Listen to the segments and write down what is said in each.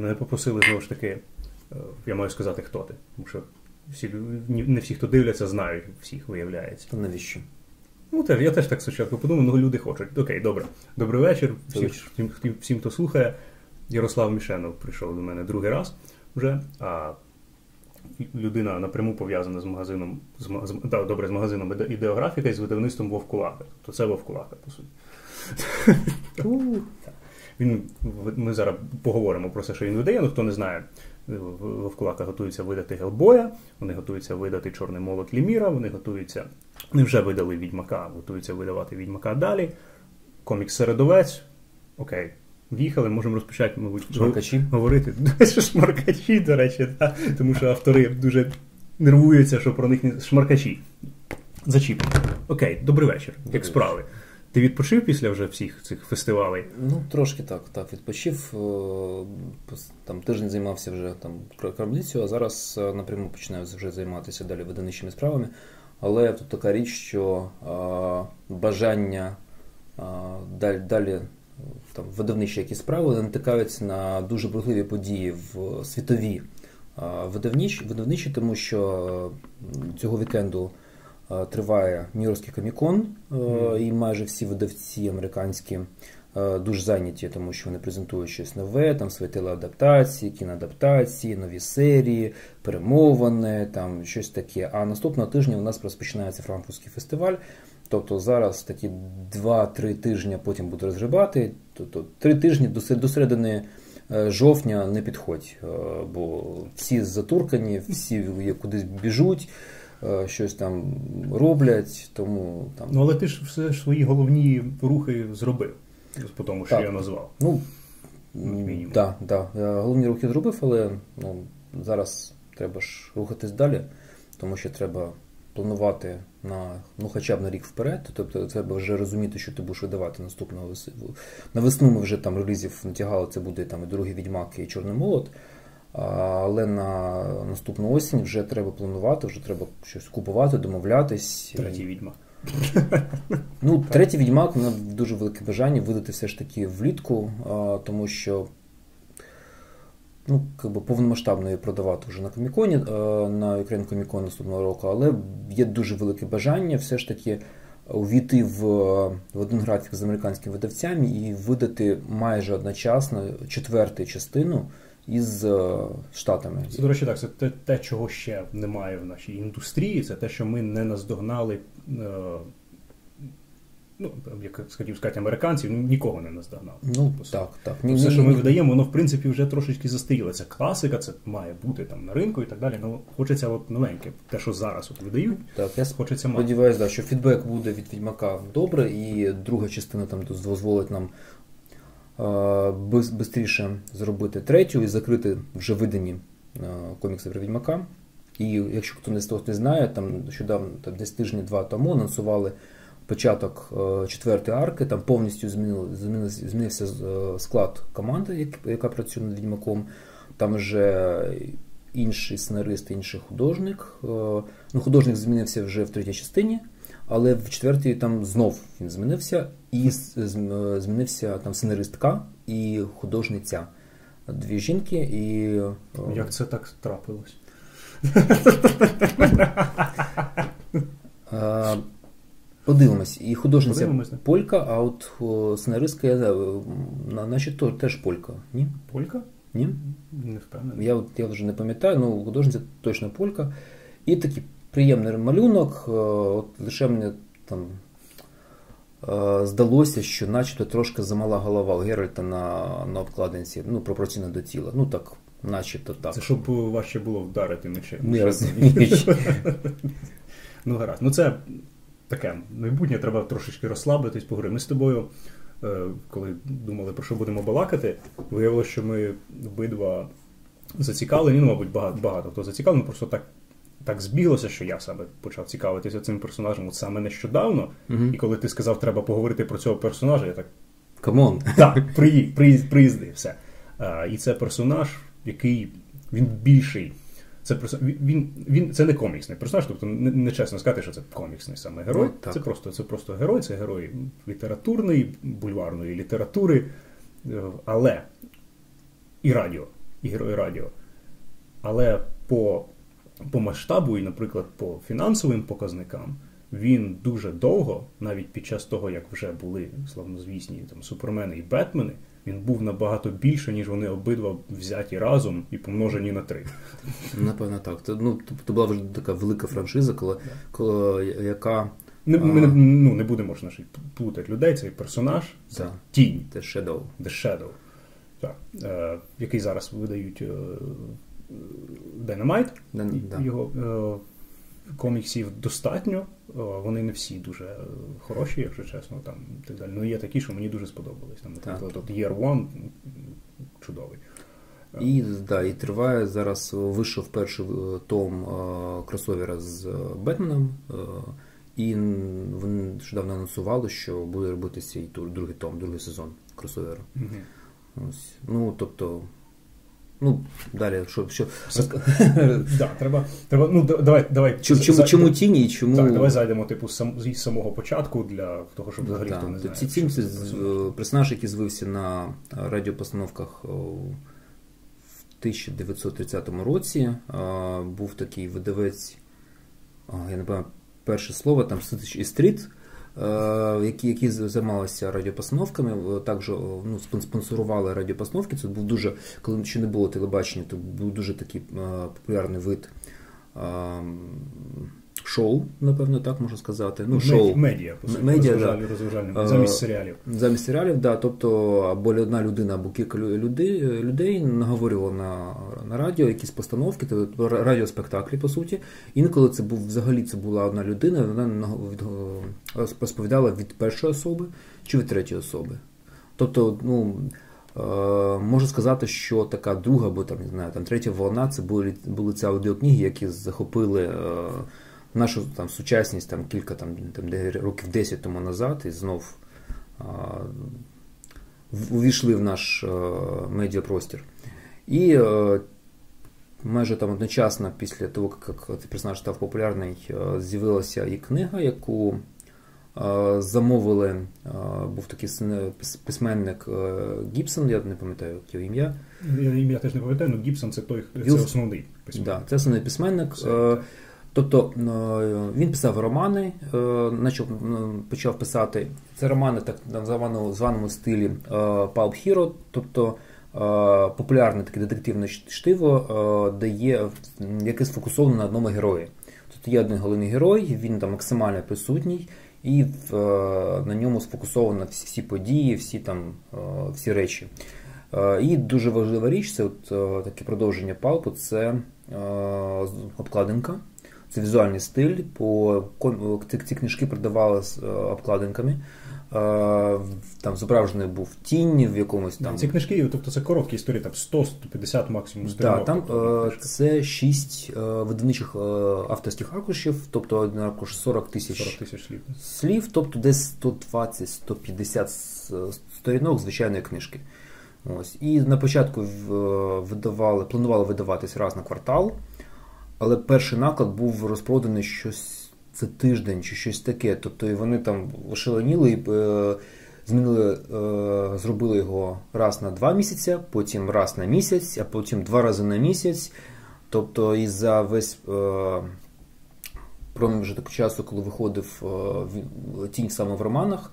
Мене попросили знову ж таки, е, я маю сказати, хто ти. Тому що всі, не всі, хто дивляться, знають всіх, виявляється. То навіщо? Ну, теж, я теж так спочатку подумав, ну люди хочуть. Окей, добре. Добрий вечір. Всім, всім, всім, хто слухає. Ярослав Мішенов прийшов до мене другий раз вже. А людина напряму пов'язана з магазином, з, з, да, добре, з магазином ідеографіка і з видавництвом Вовкулака. То це Вовкулака, по суті. Він, Ми зараз поговоримо про все, що він видає, ну хто не знає. Вовкулака готується видати Гелбоя, вони готуються видати Чорний молот Ліміра, вони готуються, вони вже видали Відьмака, готуються видавати Відьмака далі. Комікс Середовець. Окей, в'їхали, можемо розпочати, мабуть, Шмаркачі. говорити. Шмаркачі, до речі, да? тому що автори дуже нервуються, що про них не шмаркачі. Зачіпимо. Окей, добрий вечір. Як справи? Ти відпочив після вже всіх цих фестивалей? Ну, трошки так. Так, відпочив. Там тиждень займався вже там крамницею, а зараз е, напряму починаю вже займатися далі видавничими справами. Але тут така річ, що а, бажання а, далі далі там видавничі якісь справи натикаються на дуже бурхливі події в світові видавничі, видавничі, тому що цього вікенду триває Нью-Йоркський комікон, mm. і майже всі видавці американські дуже зайняті, тому що вони презентують щось нове, там свої телеадаптації, кіноадаптації, нові серії, перемовини, там щось таке. А наступного тижня у нас розпочинається Франкфуртський фестиваль. Тобто зараз такі 2-3 тижні потім буду розгрібати. Тобто три тижні до середини е, жовтня не підходь, е, бо всі затуркані, всі кудись біжуть. Е, щось там роблять, тому там. Ну але ти ж все свої головні рухи зробив, по тому, що так. я назвав. Ну так, да, да. головні рухи зробив, але ну, зараз треба ж рухатись далі, тому що треба планувати на ну хоча б на рік вперед. Тобто треба вже розуміти, що ти будеш видавати наступного на весну. Ми вже там релізів натягали, це буде там і другий відьмак, і чорний молот. Але на наступну осінь вже треба планувати, вже треба щось купувати, домовлятись. Третій відьмак. Ну, третій відьмак мене дуже велике бажання видати все ж таки влітку, тому що ну, якби повномасштабно її продавати вже на коміконі, на Ukraine Комікон наступного року, але є дуже велике бажання все ж таки увійти в, в один графік з американськими видавцями і видати майже одночасно четверту частину із е, штатами. Це, до речі, так, це те, те, чого ще немає в нашій індустрії, це те, що ми не наздогнали. Е, ну, як хотів сказати, американців нікого не наздогнав. Ну, так, так. Все, що ми видаємо, воно в принципі вже трошечки застаріло. Це класика, це має бути там на ринку і так далі. Ну, хочеться от новеньке. Те, що зараз от видають, так, я хочеться сподіваюся, да, що фідбек буде від відьмака добре, і друга частина там дозволить нам швидше зробити третю і закрити вже видані комікси про Відьмака. І якщо хто не того не знає, там нещодавно там десь тижні два тому анонсували початок четвертої арки, там повністю змінив, змінився е, склад команди, яка працює над Відьмаком. Там вже інший сценарист, інший художник. Е, ну, Художник змінився вже в третій частині. Але в четвертій там знов він змінився, і змінився там сценаристка і художниця. Дві жінки і. Як це так трапилось? Подивимось. І художниця Подивимось, полька, а от сценаристка, я знаю, наче то теж полька, ні? Полька? Ні? Не впевнений. Я я вже не пам'ятаю, але ну, художниця точно полька. І такі приємний малюнок. Е, от Лише мені там е, здалося, що начебто трошки замала голова у Геральта на на обкладинці, ну, пропорційно до тіла. Ну так, начебто так. Це щоб важче було вдарити мечем. Не. Ну, гаразд. Ну це таке майбутнє, треба трошечки розслабитись, поговорити. Ми з тобою, е, коли думали, про що будемо балакати, виявилося, що ми обидва зацікавлені, ну, мабуть, багато багато хто зацікавлений, просто так так збіглося, що я саме почав цікавитися цим персонажем от саме нещодавно. uh І коли ти сказав, треба поговорити про цього персонажа, я так. Come on. Так, приїзд, приїзд, приїзди, все. А, І це персонаж, який він більший. Це він, він, це не коміксний персонаж, тобто не, чесно сказати, що це коміксний саме герой. Ну, так. Це просто це просто герой, це герой літературної, бульварної літератури, е, але і радіо. і Герої Радіо. Але по, по масштабу і, наприклад, по фінансовим показникам. Він дуже довго, навіть під час того, як вже були славнозвісні там супермени і Бетмени, він був набагато більше, ніж вони обидва взяті разом і помножені на три. Напевно, так. Це ну, то була вже така велика франшиза, коли, коли яка. Не, ми ну, не будемо ж наші плутати людей, цей персонаж, це Да. тінь, The Shadow. The Shadow, так, е, який зараз видають е, Dynamite, да. його е, коміксів достатньо. Е, Вони не всі дуже е, хороші, якщо чесно. Там так далі. Ну є такі, що мені дуже сподобались. Там, наприклад, от Year One чудовий. І, да, і триває зараз вийшов перший е, том е, кросовера з е, Бетменом. е, І вони нещодавно анонсували, що буде робитися і тур- другий том, другий сезон кросовера. Мгм. Ось. Ну, тобто. Ну, далі, що. що... Да, треба, треба, ну давай, давай. Чому, чому, чому тіні і чому. Так, давай зайдемо типу сам, з самого початку для того, щоб взагалі Да, хто не знає. ці тінь це за персонаж. е, який звився на е, радіопостановках в 1930 році. Е, Був такий видавець, я не пам'ятаю перше слово, там Ситич і Стріт, е, які, які займалися радіопостановками, е, також о, ну, спонсорували радіопостановки. Це був дуже, коли ще не було телебачення, то був дуже такий е, популярний вид. Шоу, напевно, так можна сказати. Ну, шоу. Медіа, по суті, Медіа, розважальні, да. розважальні, Е, замість серіалів. Замість серіалів, да, тобто або одна людина, або кілька людей, людей наговорювало на, на радіо якісь постановки, тобто радіоспектаклі, по суті. Інколи це був взагалі це була одна людина, вона розповідала від першої особи чи від третьої особи. Тобто, ну. е, Можу сказати, що така друга, або там не знаю, там третя волна це були були ці аудіокниги, які захопили е, нашу там сучасність там кілька там, там років 10 тому назад, і знов а, в- увійшли в наш е, медіапростір. І е, майже там одночасно після того, як цей персонаж став популярний, е, з'явилася і книга, яку замовили. Був такий письменник Гібсон, я не пам'ятаю як його ім'я. Я ім'я теж не пам'ятаю, але Гібсон це той, це основний письменник. Да, це основний письменник. Е, так. Тобто е, він писав романи, е, начав, почав писати це романи так в званому, стилі е, Pulp Hero, тобто е, популярне таке детективне штиво, е, де є яке сфокусовано на одному герої. Тут є один головний герой, він там максимально присутній, і е, на ньому сфокусовано всі, всі події, всі там е, всі речі. Е, І дуже важлива річ це от, е, таке продовження палпу, це е, обкладинка. Це візуальний стиль. По ці, книжки продавали з е, обкладинками. Е, Там зображений був тінь в якомусь там. Ці книжки, тобто це короткі історії, там 100-150 максимум Да, сторінок. там тобто, е, це шість е, видавничих авторських аркушів, тобто один аркуш 40 тисяч 40 тисяч слів. слів, тобто десь 120-150 сторінок звичайної книжки. Ось. І на початку видавали, планували видаватись раз на квартал, але перший наклад був розпроданий щось це тиждень чи щось таке. Тобто і вони там ошаленіли і е, змінили, е, зробили його раз на два місяці, потім раз на місяць, а потім два рази на місяць. Тобто і за весь е, проміжок часу, коли виходив е, тінь саме в романах,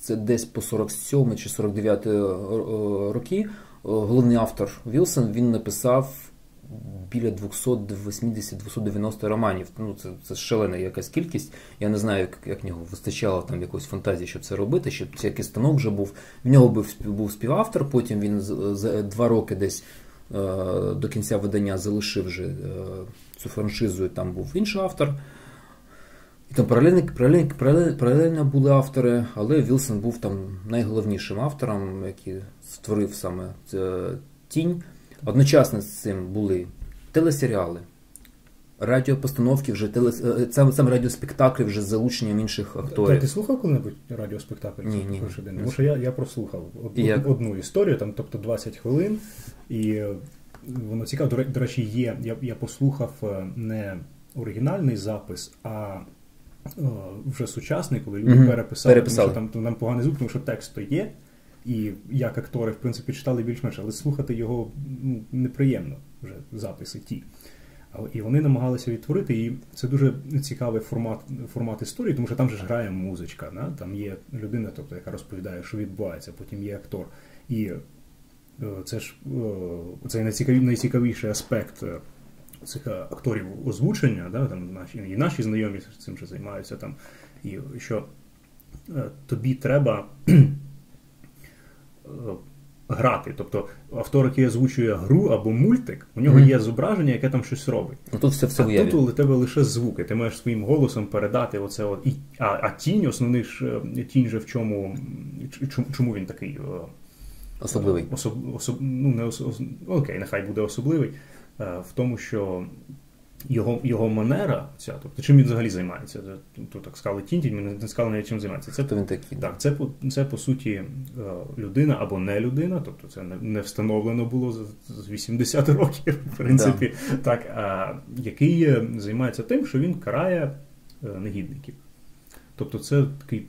це десь по 47 чи 49 е, е, роки. е, Головний автор Вілсон він написав біля 280-290 романів. Ну, це, це шалена якась кількість. Я не знаю, як, як нього вистачало там якоїсь фантазії, щоб це робити, щоб це станок вже був. В нього був, був співавтор, потім він за два роки десь е, до кінця видання залишив вже е, цю франшизу, і там був інший автор. І там паралельно, паралельно, паралельно, паралельно були автори, але Вілсон був там найголовнішим автором, який створив саме е, тінь. Одночасно з цим були телесеріали, радіопостановки, вже теле, е, саме, саме радіоспектаклі вже з залученням інших Та, акторів. ти слухав коли-небудь радіоспектакль? Ні, ні. перший? Тому що я, я прослухав од- як? одну історію, там, тобто 20 хвилин, і е, воно цікаво. До, речі, є. Я, я послухав е, не оригінальний запис, а е, вже сучасний, коли люди переписали, Переписали. тому що там, там поганий звук, тому що текст то є. І як актори, в принципі, читали більш-менш, але слухати його ну, неприємно вже записи ті. І вони намагалися відтворити, і це дуже цікавий формат формат історії, тому що там же ж грає музичка. Да? Там є людина, тобто, яка розповідає, що відбувається, потім є актор. І е, це ж е, це найцікавіший аспект е, цих акторів озвучення, да? там наші і наші знайомі цим же займаються там. І що тобі треба грати. Тобто автор, який озвучує гру або мультик, у нього mm-hmm. є зображення, яке там щось робить. Ну, тут все все а тут у тебе лише звуки. Ти маєш своїм голосом передати оце. От. І, а а тінь, основний ж е, тінь же в чому чому він такий е, особливий. Особ, особ, ну, не особ, Окей, нехай буде особливий. Е, в тому, що його його манера, ця, тобто чим він взагалі займається? Тут так сказали тінь, ми не сказали навіть чим займається. Це він такий. Так, це це по суті е, людина або не людина, тобто це не встановлено було з 80 років, в принципі, да. так, а, який е, займається тим, що він карає е, негідників. Тобто це такий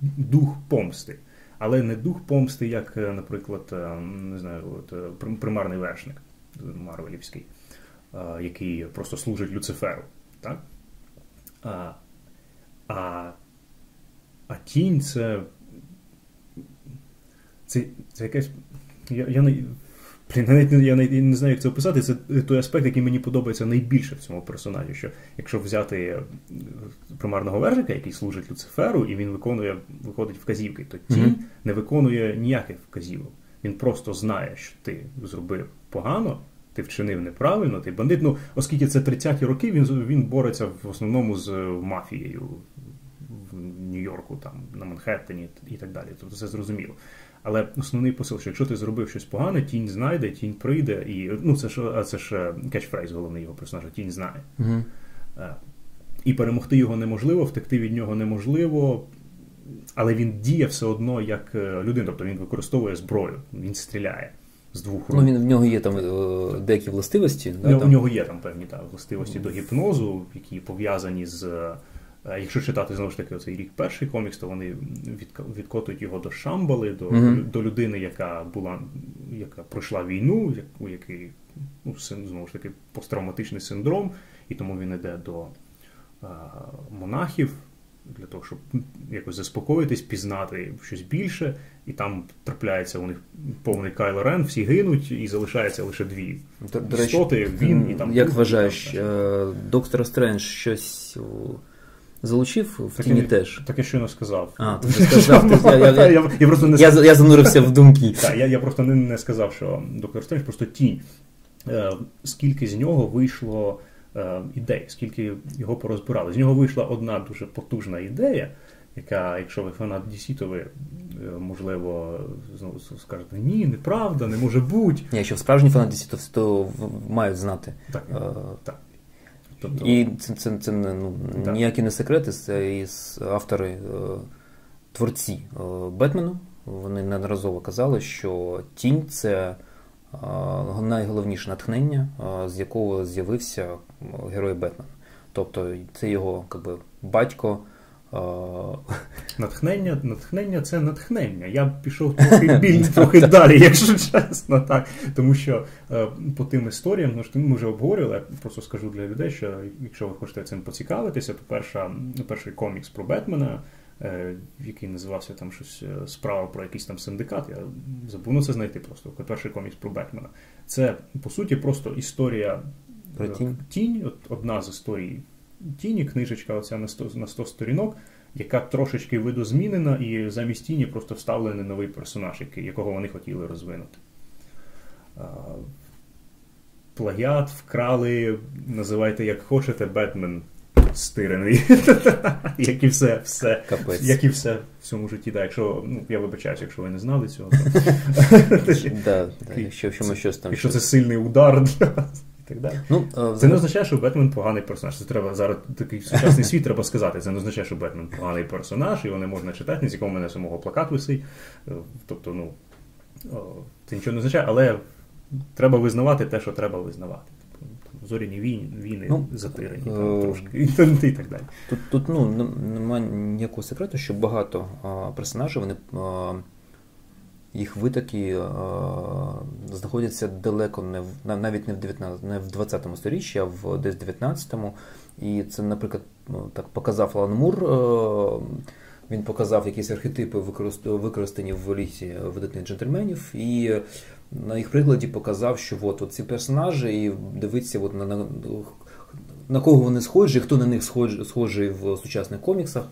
дух помсти. Але не дух помсти, як, наприклад, не знаю, от, примарний вершник Марвелівський. Е, який просто служить Люциферу. Так? А а, а тінь це. Це це якась. Я я, не, блін, навіть, я навіть не знаю, як це описати. Це той аспект, який мені подобається найбільше в цьому персонажі. Що Якщо взяти е, примарного вержика, який служить Люциферу, і він виконує, виходить вказівки, то тінь mm-hmm. не виконує ніяких вказівок. Він просто знає, що ти зробив погано ти вчинив неправильно, ти бандит. Ну, оскільки це 30-ті роки, він він бореться в основному з мафією в Нью-Йорку, там, на Манхеттені і так далі. Тобто це зрозуміло. Але основний посил, що якщо ти зробив щось погане, тінь знайде, тінь прийде, і ну це ж це ж кетчфрейз головний його персонажа, тінь знає. Угу. І перемогти його неможливо, втекти від нього неможливо. Але він діє все одно як е, людина, тобто він використовує зброю, він стріляє з двох рук. Ну, він, В нього є там е, деякі властивості. Да, ну, там? У нього є там певні та, властивості до гіпнозу, які пов'язані з. Е, якщо читати знову ж таки оцей рік перший комікс, то вони відкотують його до Шамбали, до mm-hmm. до людини, яка була, яка пройшла війну, у який ну, знову ж таки посттравматичний синдром, і тому він йде до а, монахів для того, щоб якось заспокоїтись, пізнати щось більше, і там трапляється у них повний Кайло Рен, всі гинуть, і залишається лише дві до, до істоти. Він і там як вважаєш, там, е, доктор Стрендж щось залучив в тіні теж? Так я щойно сказав. А, ти сказав. Я, я, я, я, я, просто не я, я занурився в думки. Так, я, я просто не, не сказав, що доктор Стрендж просто тінь. Е, скільки з нього вийшло. Е, ідей, скільки його порозбирали. З нього вийшла одна дуже потужна ідея, яка, якщо ви фанат DC, то ви, е, можливо, знову скажете, ні, неправда, не може бути. Ні, якщо справжній фанат DC, то, то мають знати. Так, а, е, так. Тобто... І це це, це ну, ніякі не секрети, це із автори, творці Бетмену. Вони неодноразово казали, що тінь це найголовніше натхнення, з якого з'явився герой Бетмен. Тобто це його якби, батько. Натхнення натхнення це натхнення. Я пішов трохи біль, трохи далі, якщо чесно. так. Тому що е, по тим історіям, ну, ми вже обговорювали, я просто скажу для людей, що якщо ви хочете цим поцікавитися, то перша, перший комікс про Бетмена Е, який називався там щось е, справа про якийсь там синдикат. Я забув ну, це знайти просто. Перший комікс про Бетмена. Це по суті просто історія про е, тінь. тінь. От одна з історій тіні, книжечка оця на 100, на 100 сторінок, яка трошечки видозмінена, і замість тіні просто вставлений новий персонаж, якого вони хотіли розвинути. Плагіат вкрали, називайте як хочете, Бетмен стирений. Як і все, все. Капець. Як і все в цьому житті. Да, якщо, ну, Я вибачаюсь, якщо ви не знали цього. Якщо. Якщо це сильний удар для вас. Так далі. Ну, а, Це не означає, що Бетмен поганий персонаж. Це треба зараз такий сучасний світ треба сказати. Це не означає, що Бетмен поганий персонаж, його не можна читати, ні з якого мене самого плакат висить. Е, тобто, ну це нічого не означає, але треба визнавати те, що треба визнавати зоряні війни, війни ну, затирені там, е, трошки і так далі. Тут тут ну, немає ніякого секрету, що багато а, персонажів вони а, їх витоки знаходяться далеко не в навіть не в 19, не в 20 сторіччі, а в десь 19-му. І це, наприклад, ну, так показав Алан Мур. Він показав якісь архетипи, використані в лісі видатних джентльменів, і на їх прикладі показав, що от, от ці персонажі, і дивиться от на, на на кого вони схожі, хто на них схожий, схожий в сучасних коміксах.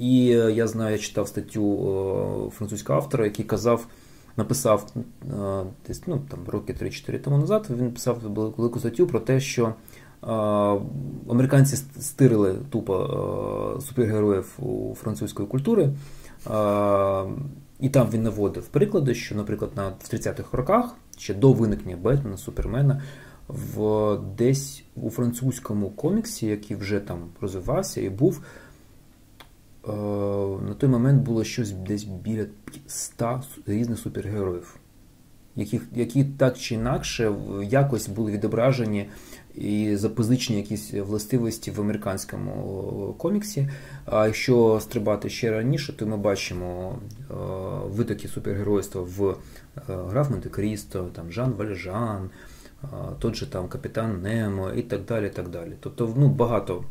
І я знаю, я читав статтю французького автора, який казав, написав десь ну, там, роки 3-4 тому назад. Він писав велику статтю про те, що американці стирили тупо супергероїв у французької культури. І там він наводив приклади, що, наприклад, на в 30-х роках, ще до виникнення Бетмена, Супермена, в десь у французькому коміксі, який вже там розвивався і був, на той момент було щось десь біля 100 різних супергероїв, які, які так чи інакше якось були відображені і запозичені якісь властивості в американському коміксі. А якщо стрибати ще раніше, то ми бачимо е, витоки супергеройства в е, Граф Монте-Крісто, там Жан Вальжан, е, тот же там Капітан Немо і так далі. так далі. Тобто ну, багато.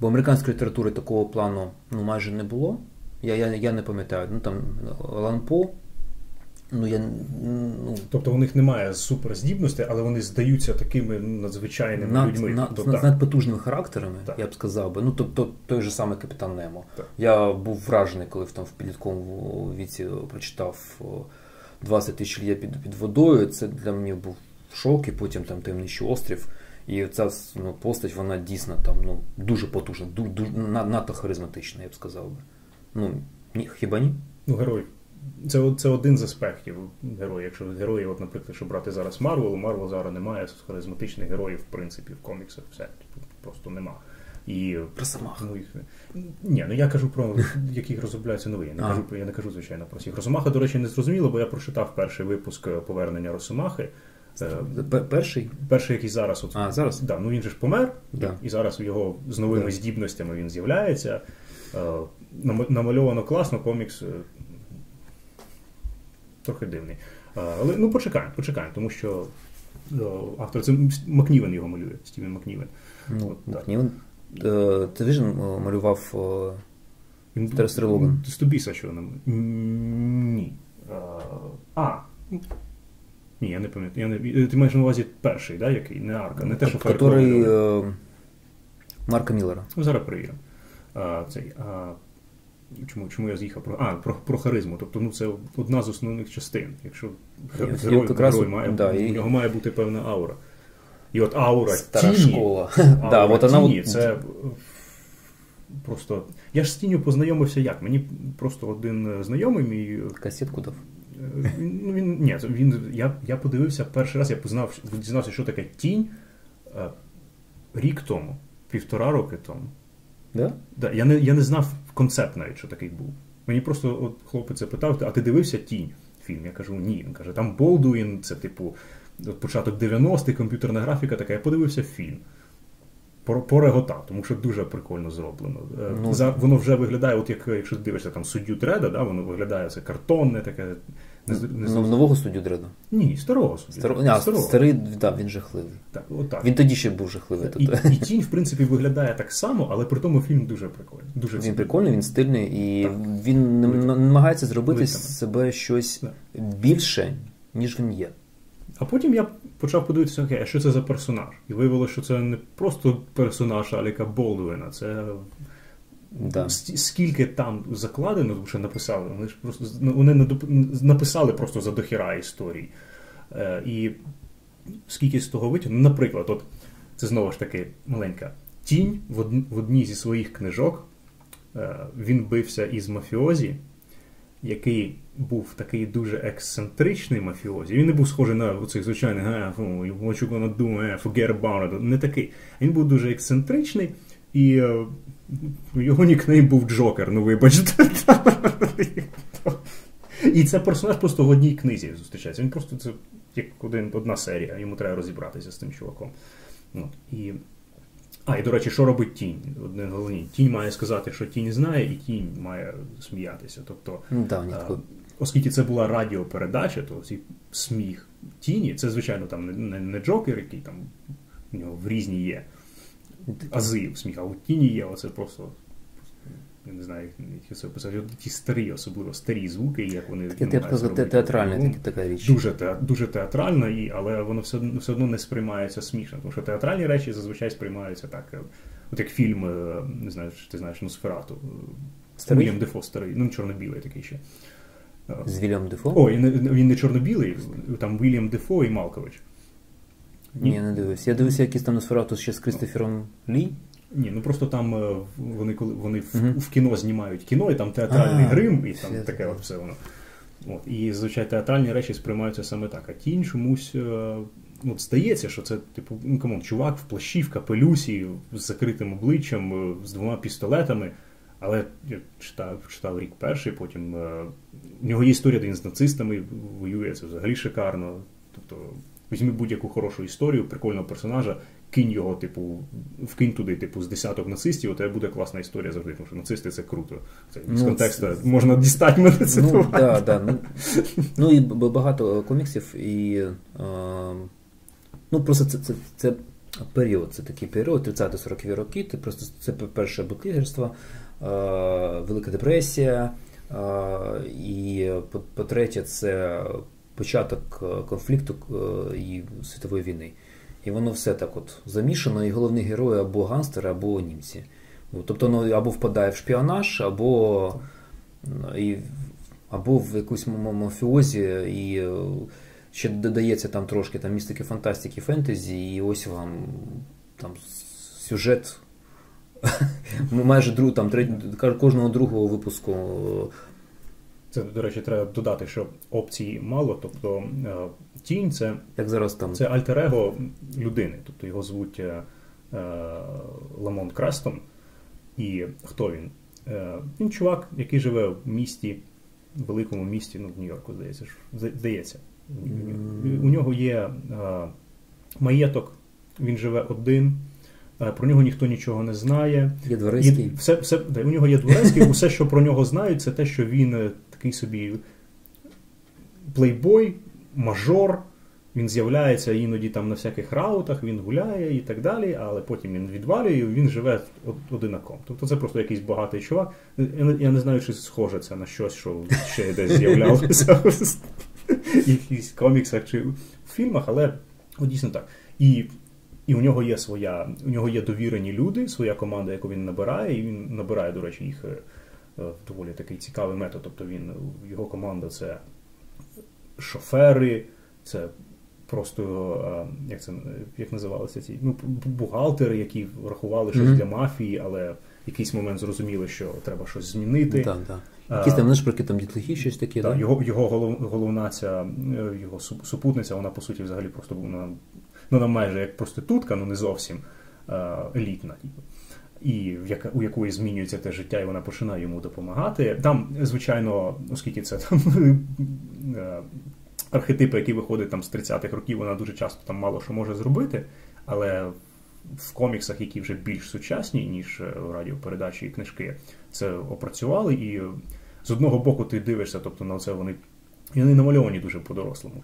Бо американської літератури такого плану ну, майже не було. Я я, я не пам'ятаю. Ну там Лан По Ну, я, ну... Тобто у них немає суперздібностей, але вони здаються такими надзвичайними над, людьми. Над, тобто, над, надпотужними характерами, так. я б сказав би. Ну, тобто той же самий капітан Немо. Так. Я був вражений, коли в там в підлітковому віці прочитав 20 тисяч літ під, під водою. Це для мене був шок, і потім там таємничий острів. І ця ну, постать, вона дійсно там ну, дуже потужна, дуже, надто харизматична, я б сказав би. Ну, ні, хіба ні? Ну, герой це це один з аспектів героїв. Якщо герої, от, наприклад, якщо брати зараз Марвел, Марвел зараз немає харизматичних героїв, в принципі, в коміксах все просто нема. І Росомаха. Ну. Ні, ну я кажу про яких розробляються нові. Я не кажу, я не кажу, звичайно, про всіх. Росомаха, до речі, не зрозуміло, бо я прочитав перший випуск е, повернення Росомахи. Е, перший? Перший, який зараз от, а, зараз? Да, ну він же ж помер, да. і зараз його з новими да. здібностями він з'являється. Е, намальовано класно, комікс трохи дивний. Але ну почекаємо, почекаємо, тому що автор це Макнівен його малює, Стівен Макнівен. Ну, Макнівен. Е, ти ж малював Логан? Стобіса, що нам. Ні. А. Ні, я не пам'ятаю. Не... Ти маєш на увазі перший, да, який? Не арка, не те, що Который е, Марка Міллера. Зараз перевіримо. Цей. Чому чому я з'їхав про а, про про харизму? Тобто ну це одна з основних частин. Якщо герой, герой має, да, у нього має бути певна аура. І от аура Стара тіні, школа. Аура да, от вона... тіні, це просто. Я ж з тінню познайомився як? Мені просто один знайомий мій. Касетку дав. Ну, він, Ні, він, я я подивився перший раз, я познав, дізнався, що таке тінь е, рік тому, півтора роки тому. Да? Да, Я не я не знав концепт навіть, що такий був. Мені просто от хлопець запитав, а ти дивився тінь фільм? Я кажу, ні. Він каже, там Болдуін, це типу от початок 90-х, комп'ютерна графіка така. Я подивився фільм. Пореготав, тому що дуже прикольно зроблено. Е, ну, За, Воно вже виглядає, от як якщо ти дивишся там суддю Дреда, да, воно виглядає це картонне, таке. Не, ну, Нового суддю Дреда? Ні, старого суддю. Старо... А, старого. Старий, да, він жахливий. Так, отак. Він тоді ще був жахливий. І, і тінь, в принципі, виглядає так само, але при тому фільм дуже прикольний. Дуже він прикольний, він стильний, і так. він намагається зробити з себе щось так. більше, ніж він є. А потім я почав подивитися, окей, а що це за персонаж? І виявилося, що це не просто персонаж Аліка Болдуина, це да. скільки там закладено, тому що написали, вони ж просто ну, вони написали просто за дохіра історій. Е, І скільки з того витягнули, наприклад, от це знову ж таки маленька тінь в, од, в одній зі своїх книжок е, він бився із мафіозі, який був такий дуже ексцентричний мафіозі. Він не був схожий на цих звичайних what you about it. Не такий. Він був дуже ексцентричний, і е, його нікнейм був Джокер, ну вибачте. І це персонаж просто в одній книзі зустрічається. Він просто це як один, одна серія, йому треба розібратися з тим чуваком. От. І... А, і до речі, що робить тінь? Одне головні. Тінь має сказати, що тінь знає, і тінь має сміятися. Тобто, да, а, оскільки це була радіопередача, то цей сміх тіні, це, звичайно, там не, не, не Джокер, який там у нього в різні є ази сміх, а у тіні є оце просто. Я не знаю, як це описати. Ті старі, особливо старі звуки, як вони Таке, я б казав, театральна такі, така річ. Дуже дуже театральна, і, але воно все все одно не сприймається смішно. Тому що театральні речі зазвичай сприймаються так. е, От як фільм, е, не знаю, чи ти знаєш, Носферату. Старий? Вільям Дефо старий, ну чорно-білий такий ще. Е, З Вільям Дефо? Не- він не чорно-білий, там Вільям Дефо і Малкович. Ні, я не дивився. Я дивився якийсь там Носферату ще з Кристофером Лі. Ні, ну просто там е, вони коли вони в, Мгм. в кіно знімають кіно, і там театральний А, грим, і там все таке от все воно. От. І зазвичай театральні речі сприймаються саме так. А тінь чомусь е, ну, от здається, що це, типу, ну come on, чувак в плащі, в капелюсі, з закритим обличчям, е, з двома пістолетами. Але я читав, читав рік перший, потім е, в нього є історія, де він з нацистами воює, це взагалі шикарно. Тобто, візьми будь-яку хорошу історію, прикольного персонажа, кинь його, типу, вкинь туди, типу, з десяток нацистів, у тебе буде класна історія завжди, тому що нацисти це круто. Це з Ну, контексту це- можна дістати мене Ну, да, да, ну, ну і багато коміксів, і е, ну просто це, це, це період, це такий період, 30-40 роки. Ти просто це перше бутлігерство, е, Велика депресія, е, і по-третє, це початок е, конфлікту е, і світової війни. І воно все так от замішано, і головні герої або гангстери, або німці. Ну, Тобто воно або впадає в шпіонаж, або, і, або в якусь мафіозі, і е, ще додається там трошки там, містики фантастики, фентезі, і ось вам там сюжет. Майже друг, там, кожного другого випуску е, Це, до речі, треба додати, що опцій мало, тобто е, тінь це як зараз там Це альтер-его людини, тобто його звуть е, е, Ламонт Кренстон. І хто він? Е, він чувак, який живе в місті, в великому місті, ну, в Нью-Йорку, здається. ж, здається. Мгм. У нього є е, маєток, він живе один, е, про нього ніхто нічого не знає. є дворецький. все, все, у нього є дворецький, усе, що про нього знають, це те, що він такий собі плейбой, мажор. Він з'являється іноді там на всяких раутах, він гуляє і так далі, але потім він відвалює, і він живе одинаком. Тобто це просто якийсь багатий чувак. Я не, знаю, чи схоже це на щось, що ще десь з'являлося в якихось коміксах чи в фільмах, але дійсно так. І, і у нього є своя, у нього є довірені люди, своя команда, яку він набирає, і він набирає, до речі, їх е, доволі такий цікавий метод. Тобто він, його команда це шофери, це просто е, як це як називалося ці ну, бухгалтери, які рахували щось Мгм. для мафії, але в якийсь момент зрозуміли, що треба щось змінити. Так, так. Якісь там нешприки, там дітлахи, щось таке, так, да? його, його голов, головна ця е, його супутниця, вона по суті взагалі просто вона, ну, вона майже як проститутка, ну не зовсім е, елітна. І в яка, у якої змінюється те життя, і вона починає йому допомагати. Там, звичайно, оскільки це там е, архетипи, які виходять там з 30-х років, вона дуже часто там мало що може зробити, але в коміксах, які вже більш сучасні, ніж е, радіопередачі і книжки, це опрацювали. І з одного боку ти дивишся, тобто на це вони. І вони намальовані дуже по-дорослому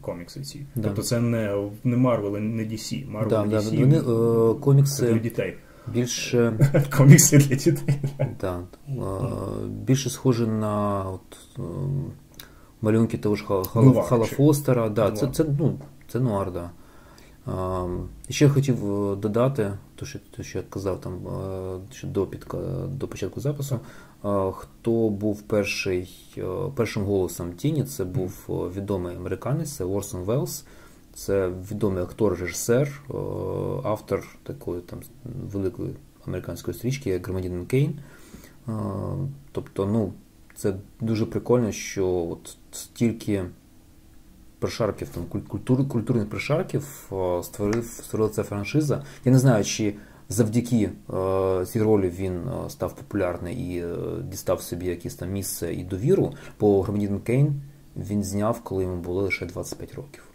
комікси ці. Да. Тобто це не, не Marvel, не DC. Marvel Да, і да, вони, е, це для дітей. Більше, Комікси для дітей. да, е, більше схожі на от, е, малюнки того ж Хала, Нуар, Хала Фостера. Да, це, Нуар. це, ну, це нуар, да. Е, і ще хотів е, додати, то, що, то, що я казав там е, ще до, підка, до початку запису. е, Хто був перший, е, першим голосом Тіні, це був е, відомий американець, це Орсон Велс. Це відомий актор, режисер, е, автор такої там великої американської стрічки, як Громадянин Кейн. Е, Тобто, ну, це дуже прикольно, що от стільки прошарків, там, культур, культурних прошарків е, створив, створила ця франшиза. Я не знаю, чи завдяки цій ролі він став популярний і дістав собі якесь там місце і довіру, бо громадянин Кейн він зняв, коли йому було лише 25 років.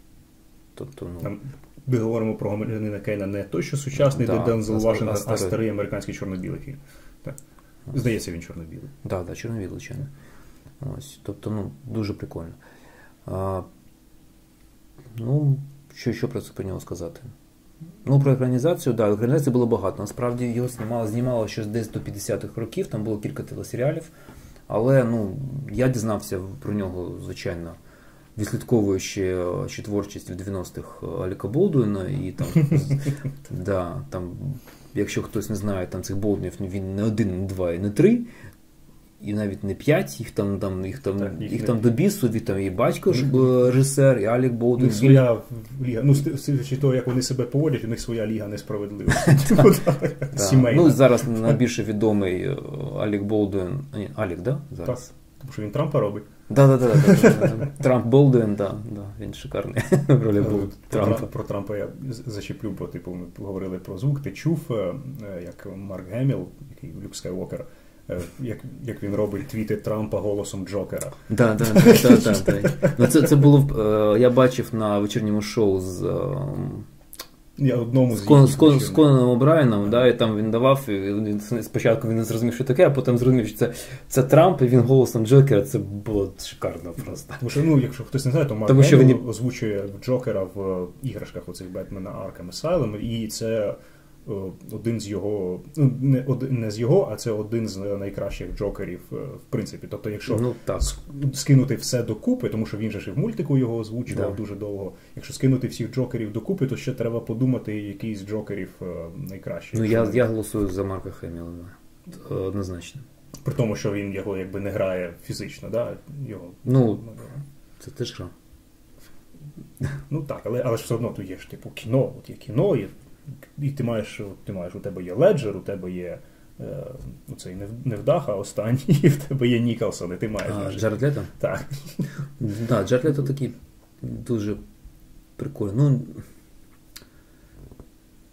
Тобто, ну, ми говоримо про громадянина Кейна не той, що сучасний, Да, де Дензел а Вашингтон, а старий. старий американський чорно-білий фільм. Так. Здається, він чорно-білий. Да, да, чорновіл, звичайно. Ось, Тобто, ну, дуже прикольно. А, Ну, що що про це про нього сказати? Ну, про екранізацію, так, да, екранізації було багато. Насправді його знімало, знімало щось десь до 50-х років, там було кілька телесеріалів. Але ну, я дізнався про нього, звичайно, відслідковуючи ще творчість в 90-х Аліка Болдуїна. І там, да, там, якщо хтось не знає, там цих Болдуїнів він не один, не два і не три і навіть не п'ять, їх там там, їх там, так, їх, їх там до бісу, від там і батько ж режисер, і Алек Болдвін. Своя ліга. Ну, з того, як вони себе поводять, у них своя ліга несправедлива. Сімейна. Ну, зараз найбільше відомий е, Алек Болдуін. Алек, да? Зараз? Так. Тому що він Трампа робить. Да, да, да, Трамп Болдуін, да, да, він шикарний в ролі був Трампа. Про Трампа я зачеплю, бо типу ми говорили про звук. Ти чув, е, як Марк Гемілл, який Люк Скайвокер, Е, як як він робить твіти Трампа голосом Джокера. Да, да, да, да, да, Ну, Це це було е, я бачив на вечірньому шоу з я одному з, з, Кон, з Конаном Обрайном, да, і там він давав, і він, спочатку він не зрозумів, що таке, а потім зрозумів, що це це Трамп, і він голосом Джокера, це було шикарно просто. Тому що, ну, якщо хтось не знає, то Марк Тому, що він... озвучує Джокера в іграшках оцих Бетмена Arkham Asylum, і це один з його, ну не один не з його, а це один з найкращих джокерів, е, в принципі. Тобто, якщо ну, так. скинути все докупи, тому що він же ж і в мультику його озвучував да. дуже довго. Якщо скинути всіх джокерів докупи, то ще треба подумати, який з джокерів е, найкращий. Ну я я голосую за Марка Хеміла однозначно. При тому, що він його якби не грає фізично, да? Його, ну це теж гра. Ну так, але але ж все одно тут є ж типу кіно, от є кіно, є і ти маєш, ти маєш, у тебе є леджер, у тебе є е, цей невдаха останній, і в тебе є Ніколсон, і ти маєш. А, Джаред Лето? Так. Так, Джаред Лето такий дуже прикольний. Ну,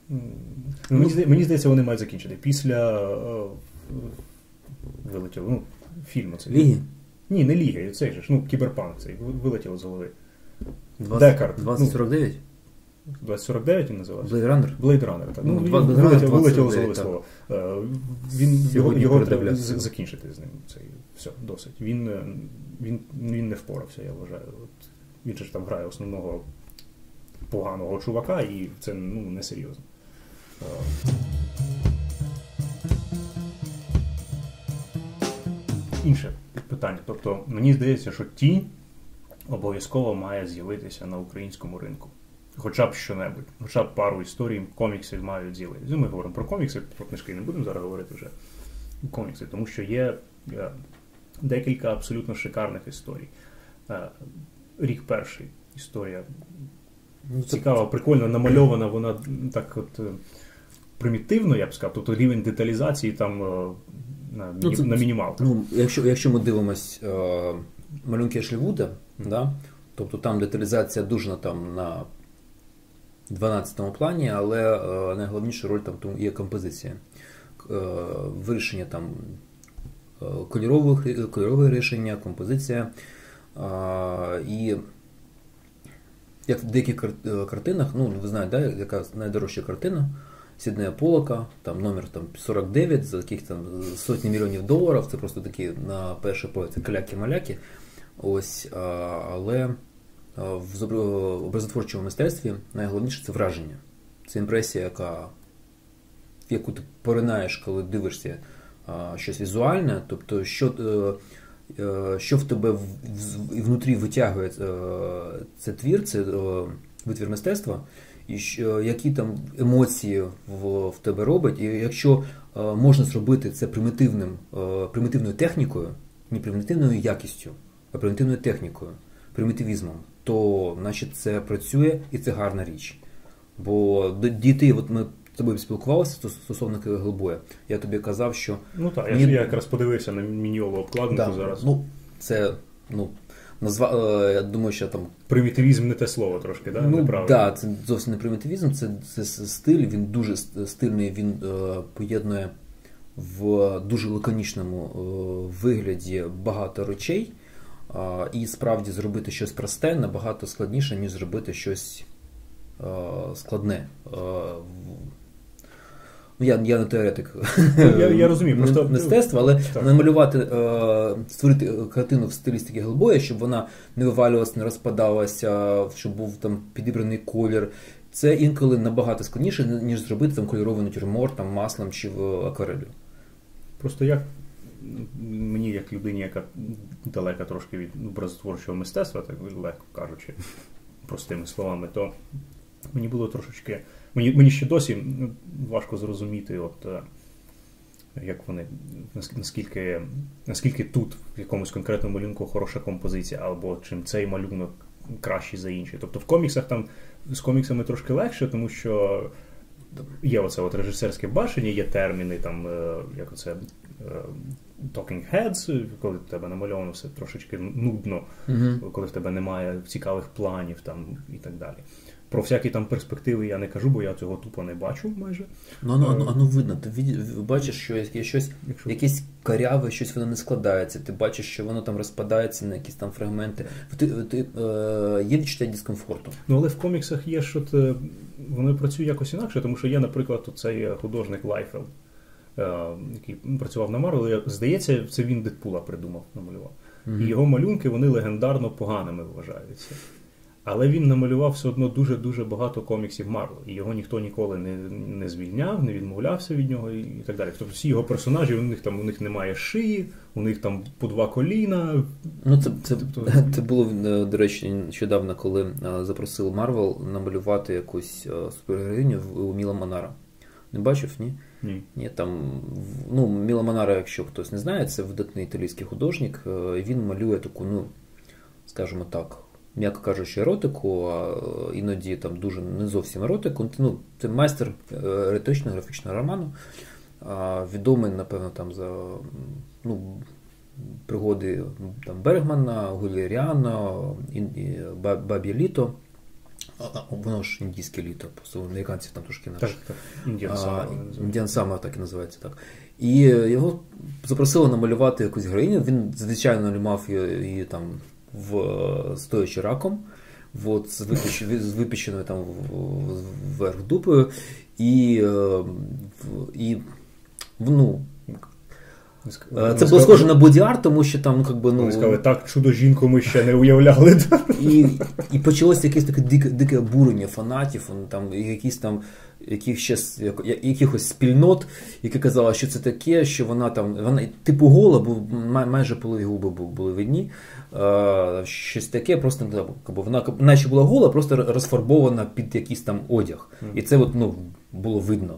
Ну, мені, мені здається, вони мають закінчити. Після е, вилетіло, ну, фільму цей. Ліги? Ні, не Ліги, цей же ж, ну, кіберпанк цей, вилетіло з голови. 20, Декард. 2049? Ну, 2049 він називався? Blade Runner? Blade Runner, так. Ну, ну вилетіло, вилетіло з голови слово. Е, він, його його треба закінчити з ним. Цей, все, досить. Він, е, він, він не впорався, я вважаю. От, Він же ж там грає основного поганого чувака, і це ну, несерйозно. Е, інше питання. Тобто, мені здається, що тінь обов'язково має з'явитися на українському ринку хоча б що-небудь, хоча б пару історій, коміксів мають з'явитися. Ну, ми говоримо про комікси, про книжки не будемо зараз говорити вже комікси, тому що є е, декілька абсолютно шикарних історій. Е, рік перший історія ну, цікава, прикольно намальована, вона так от е, примітивно, я б сказав, тобто рівень деталізації там на ну, це, на мінімалках. Ну, Якщо якщо ми дивимось е, малюнки Ешлівуда, mm-hmm. да, тобто там деталізація дуже там на 12 плані, але е, найголовніша роль там є композиція. Е, вирішення там е, кольорових, кольорове рішення, композиція. І як в деяких картинах, ну ви знаєте, да, яка найдорожча картина Сіднея Полока, там номер там 49 за яких там сотні мільйонів доларів. Це просто такі на перший погляд каляки-маляки. Ось, але в образотворчому мистецтві найголовніше це враження. Це імпресія, яка, яку ти поринаєш, коли дивишся щось візуальне, тобто, що е, е, що в тебе внутрі витягує е, це твір, це витвір мистецтва, і що, які там емоції в, в тебе робить. І якщо можна зробити це примітивним, примітивною технікою, не примітивною якістю, а примітивною технікою, примітивізмом то значить це працює і це гарна річ. Бо діти, от ми з тобою спілкувалися стосовно Глибоя, я тобі казав, що. Ну так, мені... я якраз подивився на міньолу обкладинку да, зараз. Ну, це, ну, назва... Е, я думаю, що там. Примітивізм не те слово трошки, да? Ну, так, да, це зовсім не примітивізм, це, це стиль, він дуже стильний, він е, поєднує в дуже лаконічному е, вигляді багато речей. І справді зробити щось просте набагато складніше, ніж зробити щось складне. Ну, я я не теоретик я я розумію, просто мистецтва, але так. намалювати, е, створити картину в стилістики Гелбоя, щоб вона не вивалювалася, не розпадалася, щоб був там підібраний колір. Це інколи набагато складніше, ніж зробити там кольоровий натюрморт там маслом чи в акварелью. Просто як мені, як людині, яка далека трошки від образотворчого мистецтва, так легко кажучи, простими словами, то мені було трошечки. Мені мені ще досі важко зрозуміти, от е, як вони, наскільки наскільки тут в якомусь конкретному малюнку хороша композиція, або чим цей малюнок кращий за інший. Тобто в коміксах там з коміксами трошки легше, тому що є оце от режисерське бачення, є терміни, там, е, як оце е, talking heads, коли в тебе намальовано все трошечки нудно, uh-huh. коли в тебе немає цікавих планів там і так далі. Про всякі там перспективи я не кажу, бо я цього тупо не бачу майже. Ну, ну, ну, ну видно, ти бачиш, що є щось, Якщо... якісь каряве, щось воно не складається. Ти бачиш, що воно там розпадається на якісь там фрагменти. Ти, ти, е, Є відчуття дискомфорту. Ну, але в коміксах є, що воно працює якось інакше, тому що є, наприклад, цей художник Лайфелд, е, який працював на Марвел. Здається, це він Дедпула придумав, намалював. Mm-hmm. І його малюнки вони легендарно поганими вважаються. Але він намалював все одно дуже-дуже багато коміксів Марвел, і його ніхто ніколи не не звільняв, не відмовлявся від нього і, і так далі. Тобто всі його персонажі, у них там у них немає шиї, у них там по два коліна. Ну це це, тобто... це було е, до речі нещодавно, коли е, запросили Марвел намалювати якусь е, супергероїню у Міло Манара. Не бачив, ні? Ні. Ні, там, ну, Міло Манара, якщо хтось не знає, це видатний італійський художник. Він малює таку, ну, скажімо так м'яко кажучи, еротику, а е, іноді там дуже не зовсім еротику. Ну, Це майстер е, еретичного графічного роману. Відомий, напевно, там за ну, пригоди там, Бергмана, Гуліріана, Бабі Літо. Воно ж індійське літо, просто американців там трошки наше. Так, так. Індіан Сама так і називається так. І його запросили намалювати якусь героїню. Він, звичайно, малював її там в стоячи раком, от, з, випіч, з випіченою там вверх дупою, і, і ну, це було схоже на бодіар, тому що там ну, якби, ну. сказали, так чудо жінку ми ще не уявляли. І і почалося якесь таке дике дике обурення фанатів, там, якісь там яких ще, якихось спільнот, які казали, що це таке, що вона там, вона типу гола, бо майже полові губи були видні. Щось таке, просто ну, вона наче була гола, просто розфарбована під якийсь там одяг. І це от, ну, було видно.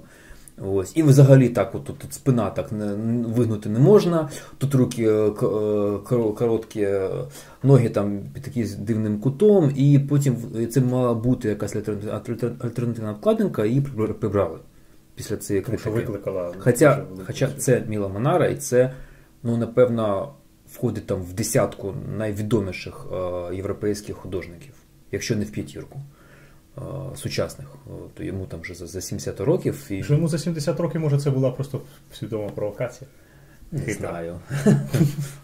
Ось. І взагалі так, от, тут, спина так не, вигнути не можна, тут руки е, е, короткі, ноги там під таким дивним кутом, і потім це мала бути якась альтернативна вкладинка, і прибрали після цієї критики. викликала. Хоча хоча це Міла Монара, і це, ну, напевно, входить там в десятку найвідоміших е, європейських художників, якщо не в п'ятірку. Сучасних, то йому там вже за 70 років. І... Що йому за 70 років, може, це була просто свідома провокація? Не Хитра. знаю.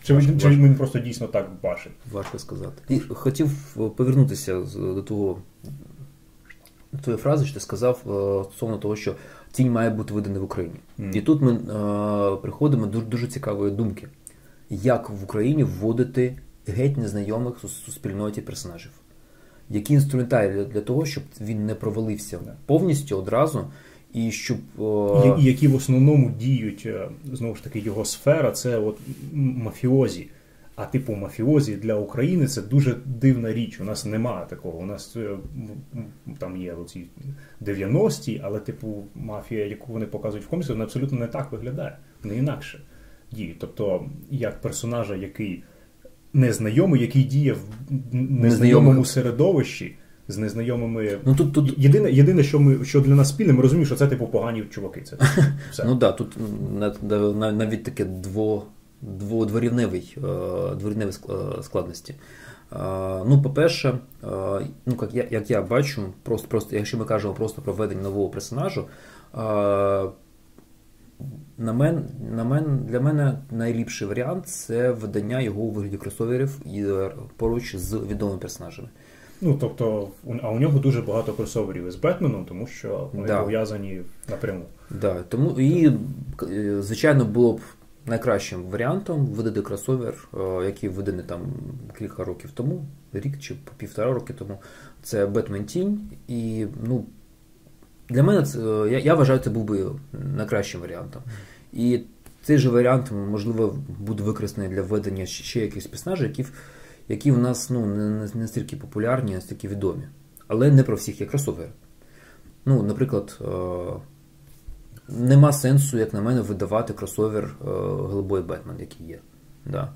Чи він, чи він просто дійсно так бачить? Важко сказати. І хотів повернутися до того твоєї фрази, що ти сказав стосовно того, що тінь має бути видана в Україні. Mm. І тут ми е, приходимо до дуже цікавої думки, як в Україні вводити геть незнайомих у спільноті персонажів які інструментарії для того, щоб він не провалився повністю одразу. І щоб і які в основному діють е, знову ж таки його сфера, це от мафіозі. А типу мафіозі для України це дуже дивна річ. У нас немає такого. У нас е, там є оці 90-ті, але типу мафія, яку вони показують в комісі, вона абсолютно не так виглядає, не інакше діє. Тобто, як персонажа, який незнайомий, який діє в незнайомому середовищі з незнайомими. Ну тут тут єдине, єдине, що ми що для нас спільне, ми розуміємо, що це типу погані чуваки. Це все. Ну да, тут навіть таке дво, дводворівневий е, дворівневі е, складності. Е, ну, по-перше, ну як я як я бачу, просто просто, якщо ми кажемо просто про введення нового персонажу, на мен, на мен, Для мене найліпший варіант це видання його у вигляді кросоверів е, поруч з відомими персонажами. Ну, тобто, а у нього дуже багато кросоверів із Бетменом, тому що вони Да. пов'язані напряму. Да, тому і, е, звичайно, було б найкращим варіантом видати кросовер, е, який виданий там кілька років тому, рік чи півтора роки тому. Це Бетмен Тінь. І ну, для мене це, е, я, я вважаю, це був би найкращим варіантом. І цей же варіант, можливо, буде використаний для введення ще якихось персонажів, які, які в нас ну, не, не, не стільки популярні, не стільки відомі. Але не про всіх є кросовери. Ну, наприклад, е, нема сенсу, як на мене, видавати кросовер е, Голубой Бетмен, який є. Да.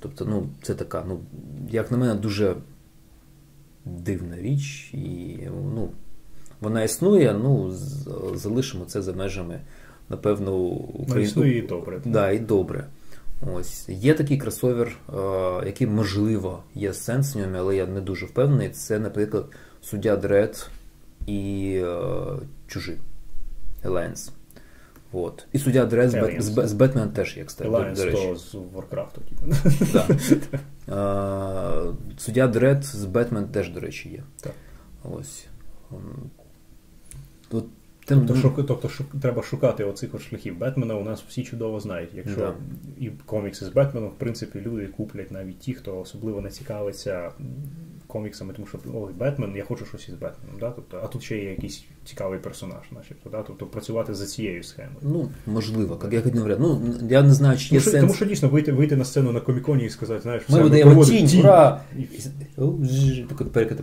Тобто, ну, це така, ну, як на мене, дуже дивна річ, і ну, вона існує, ну, залишимо це за межами, напевно, Ну, України. існує і добре. Да, і добре. Ось. Є такий кросовер, е, який, можливо, є сенс в ньому, але я не дуже впевнений. Це, наприклад, суддя Дред і е, чужі. Alliance. От. І суддя Дред з, з, з Бетмен теж є, кстати, Alliance до речі. з Warcraft. типу. Да. Е, Суддя Дред з Бетмен теж, до речі, є. Так. Ось. От, тим, Тобто, шук, тобто шук, треба шукати оцих от шляхів. Бетмена у нас всі чудово знають. Якщо Да. і комікси з Бетменом, в принципі, люди куплять навіть ті, хто особливо не цікавиться коміксами, тому що ой, Бетмен, я хочу щось із Бетменом. Да? Тобто, а тут ще є якийсь цікавий персонаж, начебто. Да? Тобто працювати за цією схемою. Ну, можливо, як я говорю. Ну, я не знаю, чи є Тому що, сенс. тому що дійсно вийти, вийти на сцену на коміконі і сказати, знаєш, Ми все, тінь, ура! І- перекати.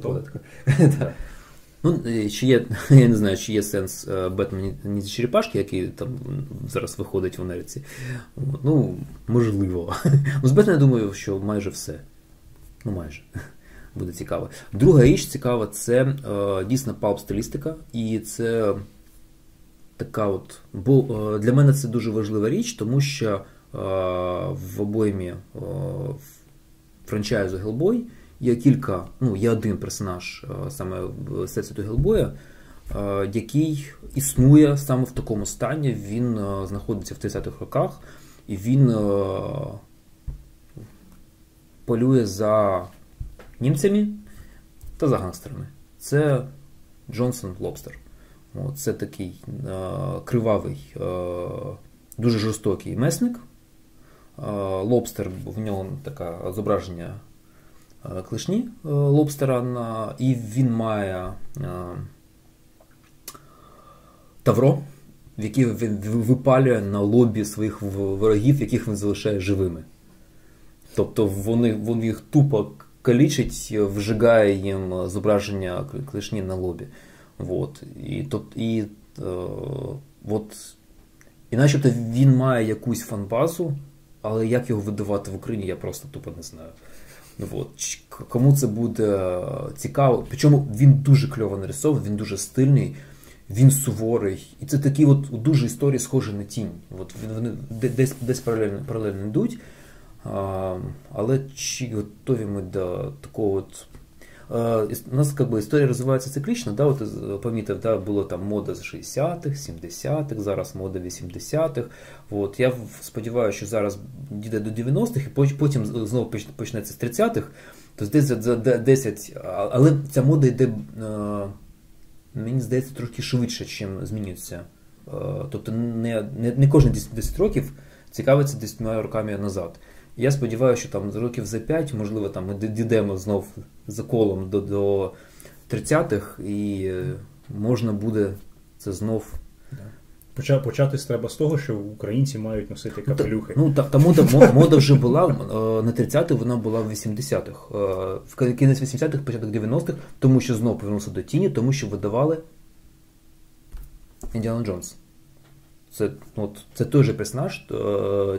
Ну, е, чи є, я не знаю, чи є сенс е, Бетмен ні черепашки, який там зараз виходить в Америці. Ну, можливо. Ну, з Бетмен, я думаю, що майже все. Ну, майже. Буде цікаво. Друга річ цікава, це е, дійсно палп-стилістика, і це така от. Бо для мене це дуже важлива річ, тому що в обоймі франчайзу Hellboy є кілька, ну, є один персонаж е, саме в Всесвіту Гелбоя, е, який існує саме в такому стані. Він е, знаходиться в 30-х роках, і він полює за німцями та за гангстерами. Це Джонсон Лобстер. Це такий кривавий, дуже жорстокий месник. Лобстер, в нього таке зображення клешні е, лобстера, і він має е, тавро, в яке він випалює на лобі своїх ворогів, яких він залишає живими. Тобто вони, він їх тупо калічить, вжигає їм зображення клешні на лобі. Вот. І, тоб- і, е, от, і начебто він має якусь фанбазу, але як його видавати в Україні, я просто тупо не знаю. Ну, от. Кому це буде цікаво. Причому він дуже кльово нарисований, він дуже стильний, він суворий. І це такі от дуже історії схожі на тінь. От вони десь, десь паралельно, паралельно йдуть. А, але чи готові ми до такого от. Іс- у нас как би, історія розвивається циклічно, да, от, е, помітив, да, було там мода з 60-х, 70-х, зараз мода 80-х. От, я сподіваюся, що зараз дійде до 90-х, і потім знову почнеться з 30-х, то десь за, за 10, але ця мода йде, е, мені здається, трохи швидше, чим змінюється. Е, тобто не, не, не кожні 10, 10 років цікавиться 10 роками назад. Я сподіваюся, що там років за 5, можливо, там ми дійдемо знов за колом до, до 30-х, і е, можна буде це знов. Початись треба з того, що українці мають носити Ну, капелюхи. ну, та, та мода, мода вже була е, на 30-х, вона була в 80-х. Е, В кінець 80-х, початок 90-х, тому що знов повернувся до тіні, тому що видавали Індіана Джонс. Це, от, це той же персонаж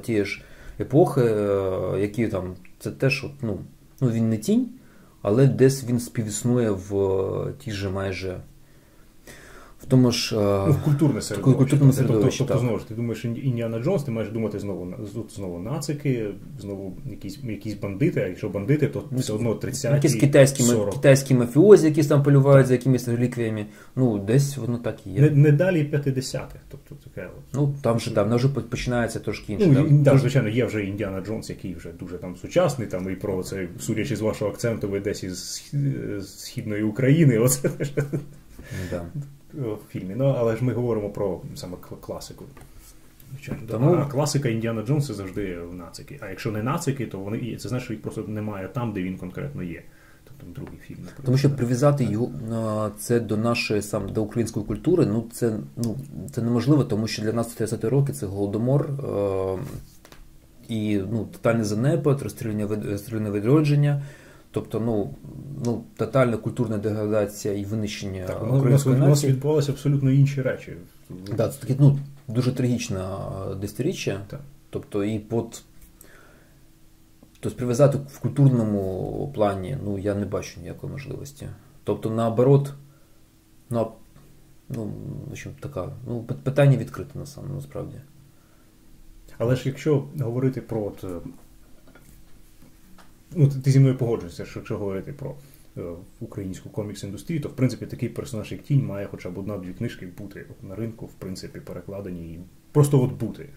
тієї ж епохи, е, які там. Це теж, от, ну, ну, він не тінь, але десь він співіснує в ті тій же майже в тому ж ну, в культурне середовище. культурному Тобто, середовищі, тобто, так. знову ж ти думаєш Індіана Джонс, ти маєш думати знову знову нацики, знову якісь, якісь бандити, а якщо бандити, то все одно 30 Якісь китайські, 40. китайські мафіозі, які там полювають за якимись реліквіями. Ну, десь воно так і є. Не, не далі 50-х. Тобто таке от. Ну, там вже там вже починається трошки інше. Ну, там. да, звичайно, є вже Індіана Джонс, який вже дуже там сучасний, там і про це, судячи з вашого акценту, ви десь із східної України. Оце Да. в фільмі. Ну, але ж ми говоримо про саме кл- класику. Тому- А класика Індіана Джонса завжди в нацики. А якщо не нацики, то вони і це значить, що їх просто немає там, де він конкретно є. Тобто другий фільм. наприклад. Тому що прив'язати його це до нашої сам до української культури, ну це ну це неможливо, тому що для нас 30 роки це голодомор е, і ну, тотальний занепад, розстріляння відродження. Тобто, ну, ну, тотальна культурна деградація і винищення Так, у нас, у нас, української нації. відбувалися абсолютно інші речі. Да, це таке ну, дуже трагічне десятиріччя. Так. Тобто, і под... Тобто прив'язати в культурному плані, ну, я не бачу ніякої можливості. Тобто, наоборот, на, ну, в общем, така, ну, питання відкрите на саме, насправді. Але ж якщо говорити про е, ну, ти- зі мною погоджуєшся, що якщо говорити про е, українську комікс-індустрію, то в принципі такий персонаж, як тінь, має хоча б одна-дві книжки бути на ринку, в принципі, перекладені і просто от бути.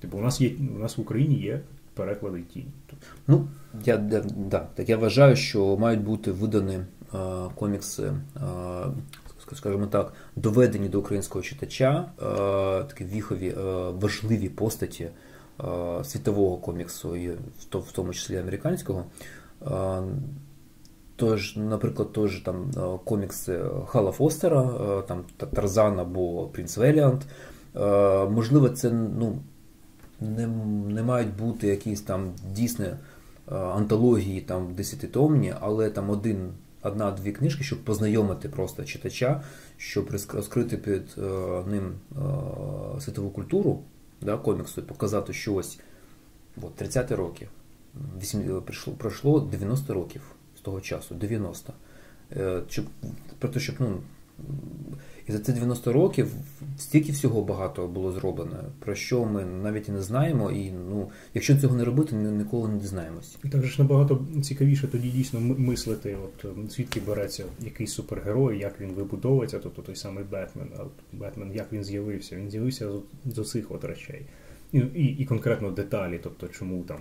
Типу, у нас є у нас в Україні є переклади тінь. Ну, я, да, да, так я вважаю, що мають бути видані е, комікси, е, скажімо так, доведені до українського читача, е, такі віхові, е, важливі постаті світового коміксу, і в, тому числі американського. Е, Тож, наприклад, тож там е, комікси Хала Фостера, е, там Тарзан або Принц Веліант. Е, Можливо, це ну, не, не мають бути якісь там дійсні е, антології там десятитомні, але там один, одна-дві книжки, щоб познайомити просто читача, щоб розкрити е, ним е, світову культуру да, коміксу і показати, що ось от, 30 роки, 8, прийшло, пройшло 90 років з того часу, 90. Е, Щоб, про те, щоб ну, і за ці 90 років стільки всього багато було зроблено, про що ми навіть і не знаємо, і ну, якщо цього не робити, ми ніколи не дізнаємось. Так же ж набагато цікавіше тоді дійсно мислити, от е, звідки береться якийсь супергерой, як він вибудовується, тобто той самий Бетмен. А от Бетмен, як він з'явився? Він з'явився з, з оцих от речей. І, і, і конкретно деталі, тобто чому там.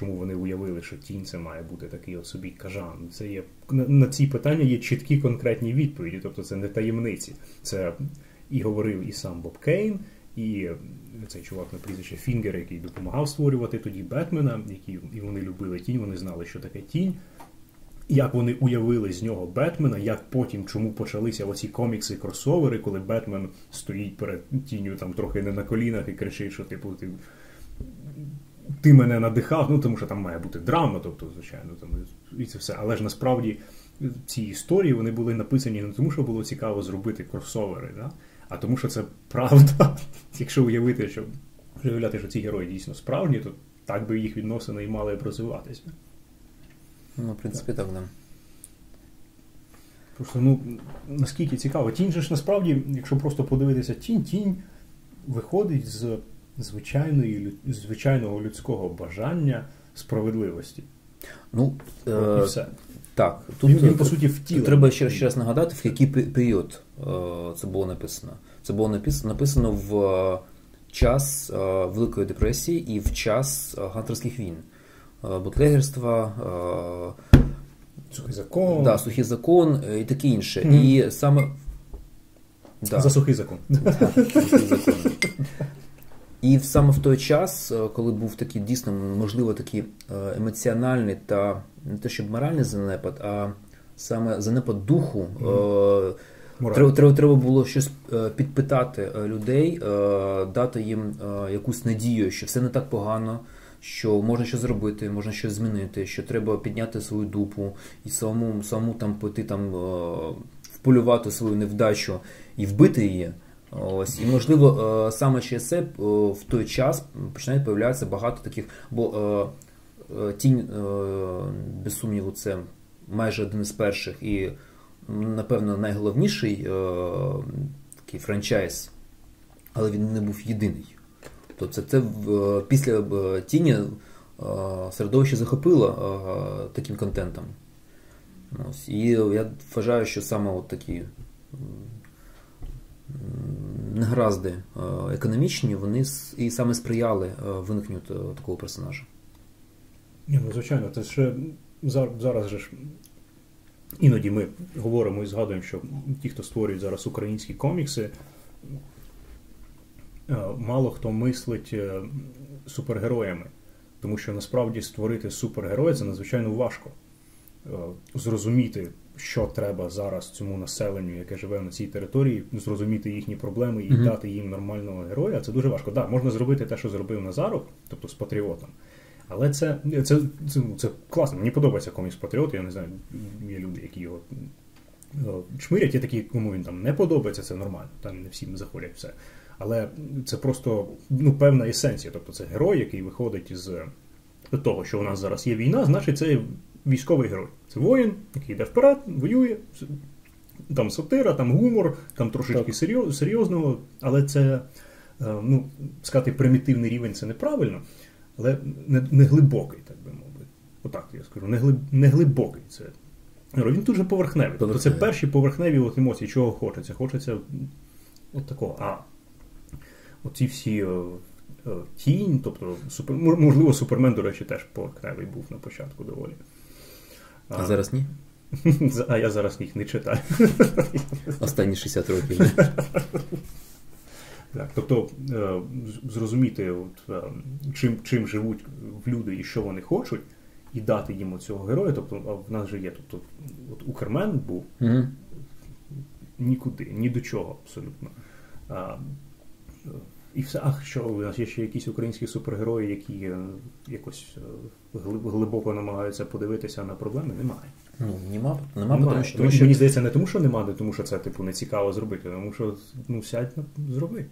Чому вони уявили, що тінь це має бути такий собі кажан? Це є на, ці питання є чіткі конкретні відповіді, тобто це не таємниці. Це і говорив і сам Боб Кейн, і цей чувак на прізвище Фінгер, який допомагав створювати тоді Бетмена, які і вони любили тінь, вони знали, що таке тінь. Як вони уявили з нього Бетмена, як потім чому почалися оці комікси кросовери, коли Бетмен стоїть перед тінню там трохи не на колінах і кричить, що типу ти, ти мене надихав, ну тому що там має бути драма, тобто, звичайно, там і це все. Але ж насправді ці історії вони були написані не тому, що було цікаво зробити кросовери, да? а тому, що це правда. Якщо уявити, що уявляти, що ці герої дійсно справжні, то так би їх відносини і мали б розвиватися. Ну, в принципі, так, да. Просто ну наскільки цікаво. Тінь же ж насправді, якщо просто подивитися тінь, тінь виходить з звичайної звичайного людського бажання справедливості. Ну, е, і все. так, тут, Він, він по суті втілений. треба ще, ще раз нагадати, в який період е, це було написано. Це було написано, написано в е, час е, Великої депресії і в час е, гантерських війн. Е, Бутлегерства, е, Сухий закон. да, сухий закон е, і таке інше. Мгм. І саме. Да. За сухий закон. Сухий закон. І саме в той час, е, коли був такий дійсно, можливо, такий е, емоціональний та не те, щоб моральний занепад, а саме занепад духу. Мораль. Треба, треба, треба було щось підпитати людей, дати їм якусь надію, що все не так погано, що можна щось зробити, можна щось змінити, що треба підняти свою дупу і самому, самому там піти там вполювати свою невдачу і вбити її. Ось і можливо е, саме через це е, в той час починає появлятися багато таких, бо е, тінь, без сумніву, це майже один із перших і напевно, найголовніший такий франчайз, але він не був єдиний. Тобто це, це після тіні середовище захопило таким контентом. Ось. І я вважаю, що саме от такі негаразди е, економічні, вони і саме сприяли е, виникненню такого персонажа. Ні, ну Звичайно, це ще зараз же ж іноді ми говоримо і згадуємо, що ті, хто створюють зараз українські комікси, е, мало хто мислить супергероями. Тому що насправді створити супергероя це надзвичайно важко. Зрозуміти що треба зараз цьому населенню, яке живе на цій території, зрозуміти їхні проблеми і mm-hmm. дати їм нормального героя. Це дуже важко. Так, можна зробити те, що зробив Назаров, тобто з патріотом. Але це це, це, це, це класно. Мені подобається комікс Патріот. Я не знаю, є люди, які його чмирять, є такі, кому він там не подобається, це нормально. Там не всім заходять все. Але це просто ну, певна есенція. Тобто це герой, який виходить із того, що у нас зараз є війна, значить це військовий герой. Це воїн, який йде вперед, воює. Там сатира, там гумор, там трошечки серйоз, серйозного, але це, е, ну, сказати, примітивний рівень це неправильно, але не, не глибокий, так би мовити. Отак я скажу, не, глиб, не глибокий це. Він дуже поверхневий. Тобто це перші поверхневі от емоції, чого хочеться. Хочеться от такого. А оці всі е, е, тінь, тобто супер, можливо, Супермен, до речі, теж поверхневий був на початку доволі. А зараз ні? А я зараз їх не читаю. Останні 60 років. Так, Тобто е, зрозуміти, от, е, чим чим живуть люди і що вони хочуть, і дати їм цього героя. Тобто, в нас же є. Тобто, от Укрмен був угу. нікуди, ні до чого абсолютно. А, і все, ах, що у нас є ще якісь українські супергерої, які е, якось е, глибоко намагаються подивитися на проблеми, немає. Ну, нема, нема, немає. Тому, що, тому що мені здається, не тому, що немає, тому що це типу не цікаво зробити, тому що ну сядь зроби.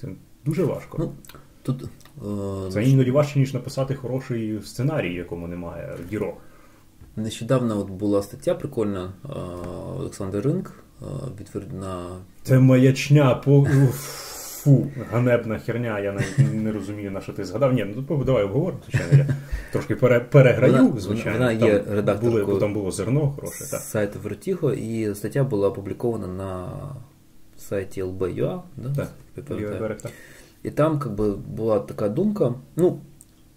Це дуже важко. Ну, тут, е- Це іноді важче, ніж написати хороший сценарій, якому немає дірок. Нещодавно от була стаття прикольна Олександр Ринк на. Це маячня по. Фу, ганебна херня, я не, не розумію, на що ти згадав. Ні, ну давай обговоримо, звичайно. Я трошки пере, переграю, вона, звичайно. Вона є там редакторкою були, там було зерно хороше. так. сайту Вертіго, і стаття була опублікована на сайті LB.ua. Да? Так, так. І там как би, була така думка. ну,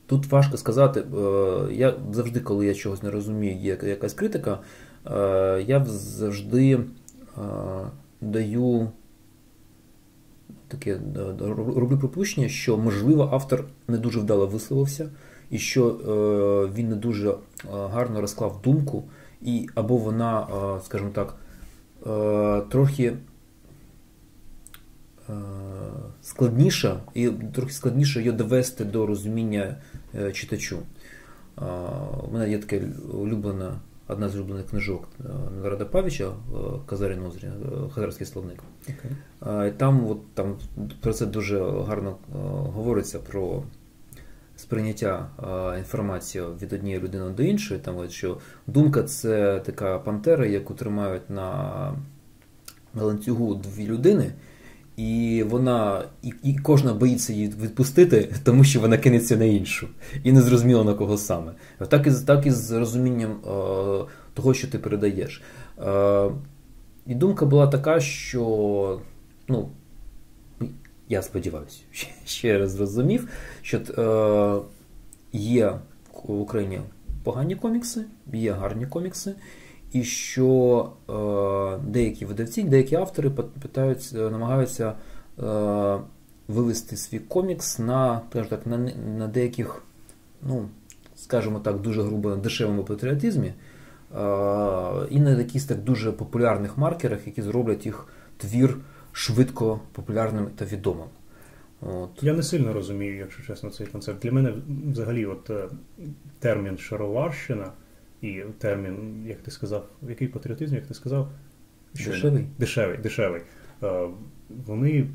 Тут важко сказати, е, я завжди, коли я чогось не розумію, є якась критика, е, я завжди е, даю таке е, роблю припущення, що можливо автор не дуже вдало висловився, і що е, він не дуже е, гарно розклав думку, і або вона, скажімо так, трохи складніша, і трохи складніше її довести до розуміння читачу. У мене є таке улюблене одна з улюблених книжок е, Нарада Павіча Казарі Нозрі, Хазарський словник. Okay. Там от, там про це дуже гарно е, говориться про сприйняття інформації від однієї людини до іншої. Там, от, що Думка це така пантера, яку тримають на, на ланцюгу дві людини. І вона, і, і кожна боїться її відпустити, тому що вона кинеться на іншу. І не зрозуміло на кого саме. Так і так і з розумінням е, того, що ти передаєш. Е, І думка була така, що ну, я сподіваюся, ще раз зрозумів, що е, є в Україні погані комікси, є гарні комікси і що е, деякі видавці, деякі автори питаються, намагаються е, вивести свій комікс на так, на, на деяких, ну, скажімо так, дуже грубо дешевому патріотизмі, е, і на якихось так дуже популярних маркерах, які зроблять їх твір швидко популярним та відомим. От. Я не сильно розумію, якщо чесно, цей концепт. Для мене взагалі от, термін шароварщина і термін, як ти сказав, який патріотизм, як ти сказав? Дешевий. Дешевий, дешевий. Е, вони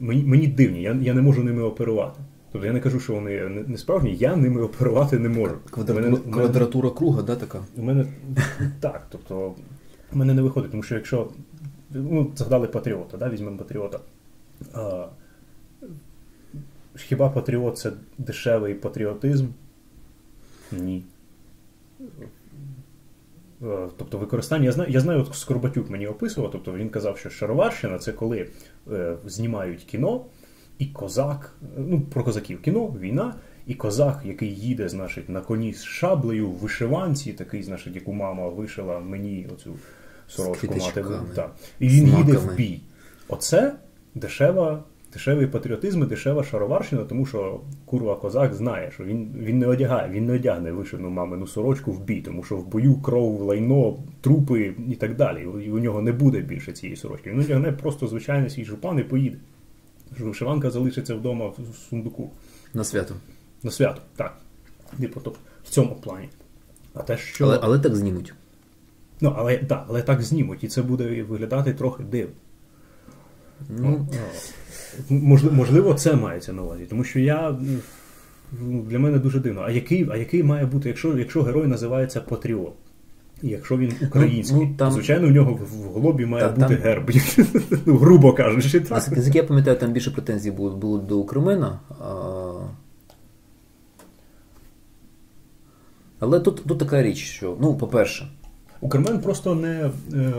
мені мені дивні, я я не можу ними оперувати. Тобто я не кажу, що вони не справжні, я ними оперувати не можу. Квадратура, мене, квадратура круга, да, така? У мене так. Тобто У мене не виходить, тому що якщо. Ну, згадали патріота, да, візьмемо патріота. А, Хіба патріот це дешевий патріотизм? Ні. Е, тобто використання. Я знаю, я знаю, от Скорбатюк мені описував, тобто він казав, що Шароварщина це коли е, знімають кіно, і козак, ну про козаків кіно, війна, і козак, який їде, значить, на коні з шаблею в вишиванці, такий, значить, яку мама вишила мені оцю сорочку мати. Так. І він їде в бій. Оце дешева дешевий патріотизм і дешева шароварщина, тому що курва козак знає, що він він не одягає, він не одягне вишивну мамину сорочку в бій, тому що в бою кров, лайно, трупи і так далі. І у нього не буде більше цієї сорочки. Він одягне просто звичайний свій жупан і поїде. Вишиванка залишиться вдома в сундуку. На свято. На свято, так. Тобто, в цьому плані. А те, що... Але але так знімуть. Ну, але так, але так знімуть, і це буде виглядати трохи дивно. Ну, Можливо, це мається на увазі, тому що я ну, для мене дуже дивно. А який а який має бути, якщо якщо герой називається Патріот? І якщо він ну, український, ну, там, звичайно, у нього в голові має та, бути там, герб, ну, грубо кажучи. Так. Наскільки я пам'ятаю, там більше претензій було, було до Укрмена. А... Але тут тут така річ, що, ну, по-перше, Укрмен просто не. Е,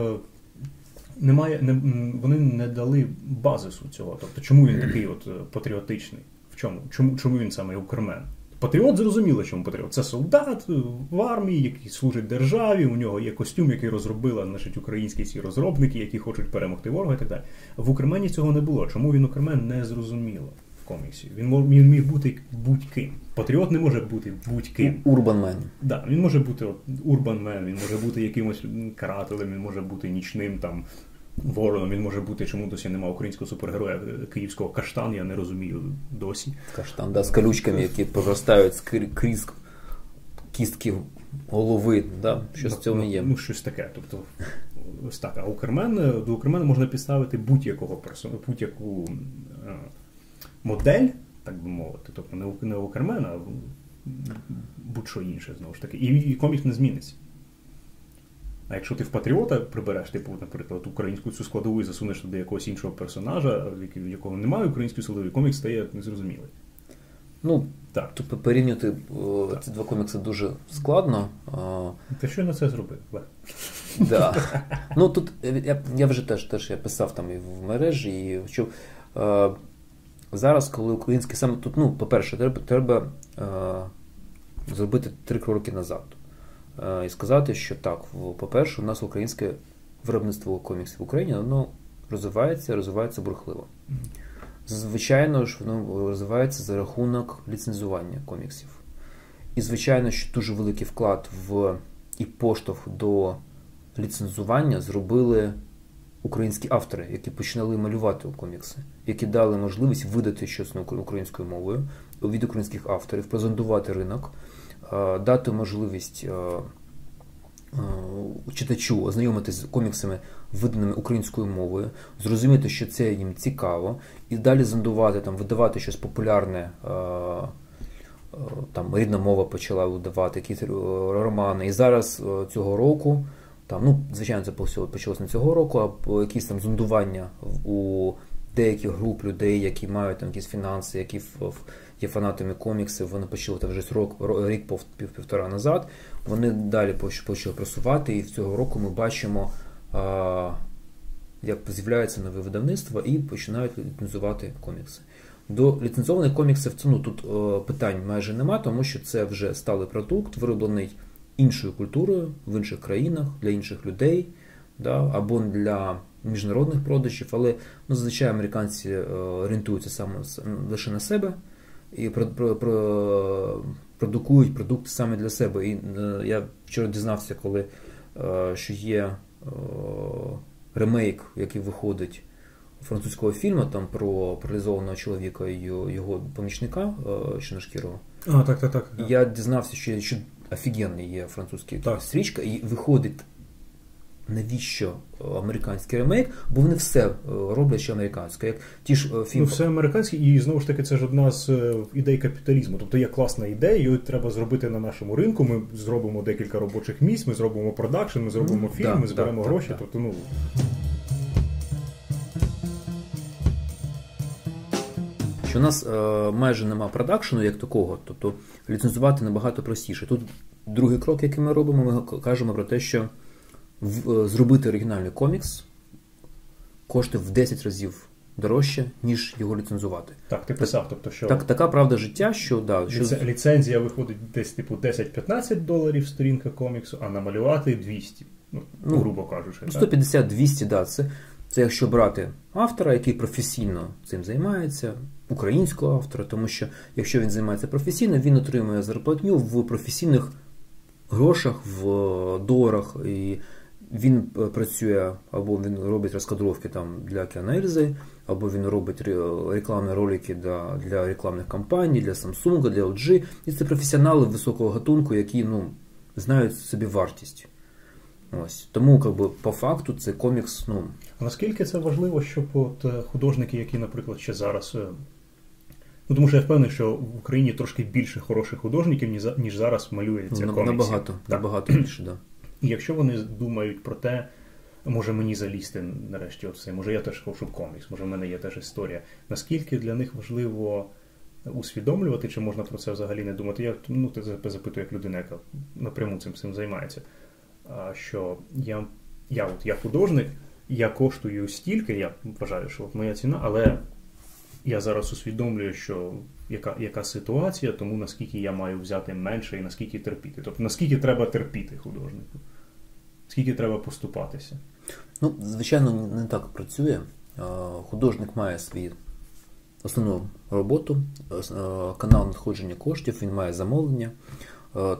немає, не, вони не дали базису цього. Тобто, чому він такий от е, патріотичний? В чому? Чому чому він саме укрмен? Патріот зрозуміло, чому патріот. Це солдат е, в армії, який служить державі. У нього є костюм, який розробили значить, українські ці розробники, які хочуть перемогти ворога і так далі. В Укрмені цього не було. Чому він Укрмен не зрозуміло в коміксі? Він він міг бути будь-ким. Патріот не може бути будь-ким. Урбанмен. Да, він може бути урбанмен, він може бути якимось карателем, він може бути нічним там Вороном він може бути, чому досі немає українського супергероя київського каштан, я не розумію досі. Каштан, да, з колючками, які проростають крізь кістки голови. Да, Щось в цьому ну, є. Ну, щось таке. Тобто, ось так. А Укрмен, до Укрмена можна підставити будь-якого персона, будь-яку е, модель, так би мовити. Тобто не, не Укрмен, а будь-що інше, знову ж таки. І, і комік не зміниться. А якщо ти в патріота прибереш, типу, наприклад, українську цю складову і засунеш туди якогось іншого персонажа, в якого немає української складової, комік стає незрозумілий. Ну, так. Тобто порівняти ці два комікси дуже складно. Та що на це зробив? Да. Ну тут я я вже теж теж я писав там і в мережі, і що е, зараз, коли український саме тут, ну, по-перше, треба треба е, зробити три кроки назад. Е, і сказати, що так, по-перше, у нас українське виробництво коміксів в Україні воно розвивається, розвивається бурхливо. Звичайно ж, воно розвивається за рахунок ліцензування коміксів. І, звичайно, що дуже великий вклад в і поштовх до ліцензування зробили українські автори, які починали малювати комікси, які дали можливість видати щось українською мовою від українських авторів, презентувати ринок. Е, дати можливість е, е, читачу ознайомитися з коміксами, виданими українською мовою, зрозуміти, що це їм цікаво, і далі зондувати, там, видавати щось популярне. Там рідна мова почала видавати якісь романи. І зараз цього року, там, ну, звичайно, це почалося не цього року, а якісь там зондування у деяких груп людей, які мають там якісь фінанси, які є фанатами коміксів, вони почали це вже рок, рік півтора назад. Вони далі почали просувати, і цього року ми бачимо, як з'являється нове видавництво і починають ліцензувати комікси. До ліцензованих коміксів ну, тут о, питань майже нема, тому що це вже сталий продукт, вироблений іншою культурою в інших країнах для інших людей да, або для міжнародних продажів, але ну, зазвичай американці е, орієнтуються саме лише на себе і про, про, про, продукують продукти саме для себе. І е, я вчора дізнався, коли е, що є ремейк, який виходить французького фільму там про паралізованого чоловіка і його помічника Чорношкірого. А, так, так, так. Я дізнався, що що офігенний є французький так. стрічка, і виходить навіщо американський ремейк, бо вони все роблять ще американське. Як ті ж фільм... Ну, все американське, і знову ж таки, це ж одна з ідей капіталізму. Тобто є класна ідея, її треба зробити на нашому ринку. Ми зробимо декілька робочих місць, ми зробимо продакшн, ми зробимо фільм, да, ми зберемо да, гроші. да. Тобто, ну. Що у нас е, майже нема продакшену як такого, тобто ліцензувати набагато простіше. Тут другий крок, який ми робимо, ми кажемо про те, що в, е, зробити оригінальний комікс коштує в 10 разів дорожче, ніж його ліцензувати. Так, ти писав, тобто що Так, така правда життя, що да, що ліцензія виходить десь типу 10-15 доларів сторінка коміксу, а намалювати 200. Ну, Ну, грубо кажучи. так? 150-200, да, це, це якщо брати автора, який професійно цим займається, українського автора, тому що якщо він займається професійно, він отримує зарплатню в професійних грошах, в доларах, і він е, працює або він робить розкадровки там для Кіанельзи, або він робить рекламні ролики для, для рекламних кампаній, для Samsung, для LG. І це професіонали високого гатунку, які ну, знають собі вартість. Ось. Тому, как би, по факту, це комікс, ну, наскільки це важливо, щоб от е, художники, які, наприклад, ще зараз. е, Ну, тому що я впевнений, що в Україні трошки більше хороших художників, ніж зараз малюється на- коміксів. набагато, Так. набагато більше, да. І якщо вони думають про те, може мені залізти нарешті оце, може я теж хочу комікс, може в мене є теж історія. Наскільки для них важливо усвідомлювати, чи можна про це взагалі не думати? Я ну, ти запитую як людина, яка напряму цим цим займається. Що я, я, от, я художник, я коштую стільки, я вважаю, що от моя ціна, але я зараз усвідомлюю, що яка, яка ситуація, тому наскільки я маю взяти менше і наскільки терпіти. Тобто наскільки треба терпіти художнику, скільки треба поступатися. Ну, звичайно, не так працює. Художник має свій основну роботу, канал надходження коштів, він має замовлення,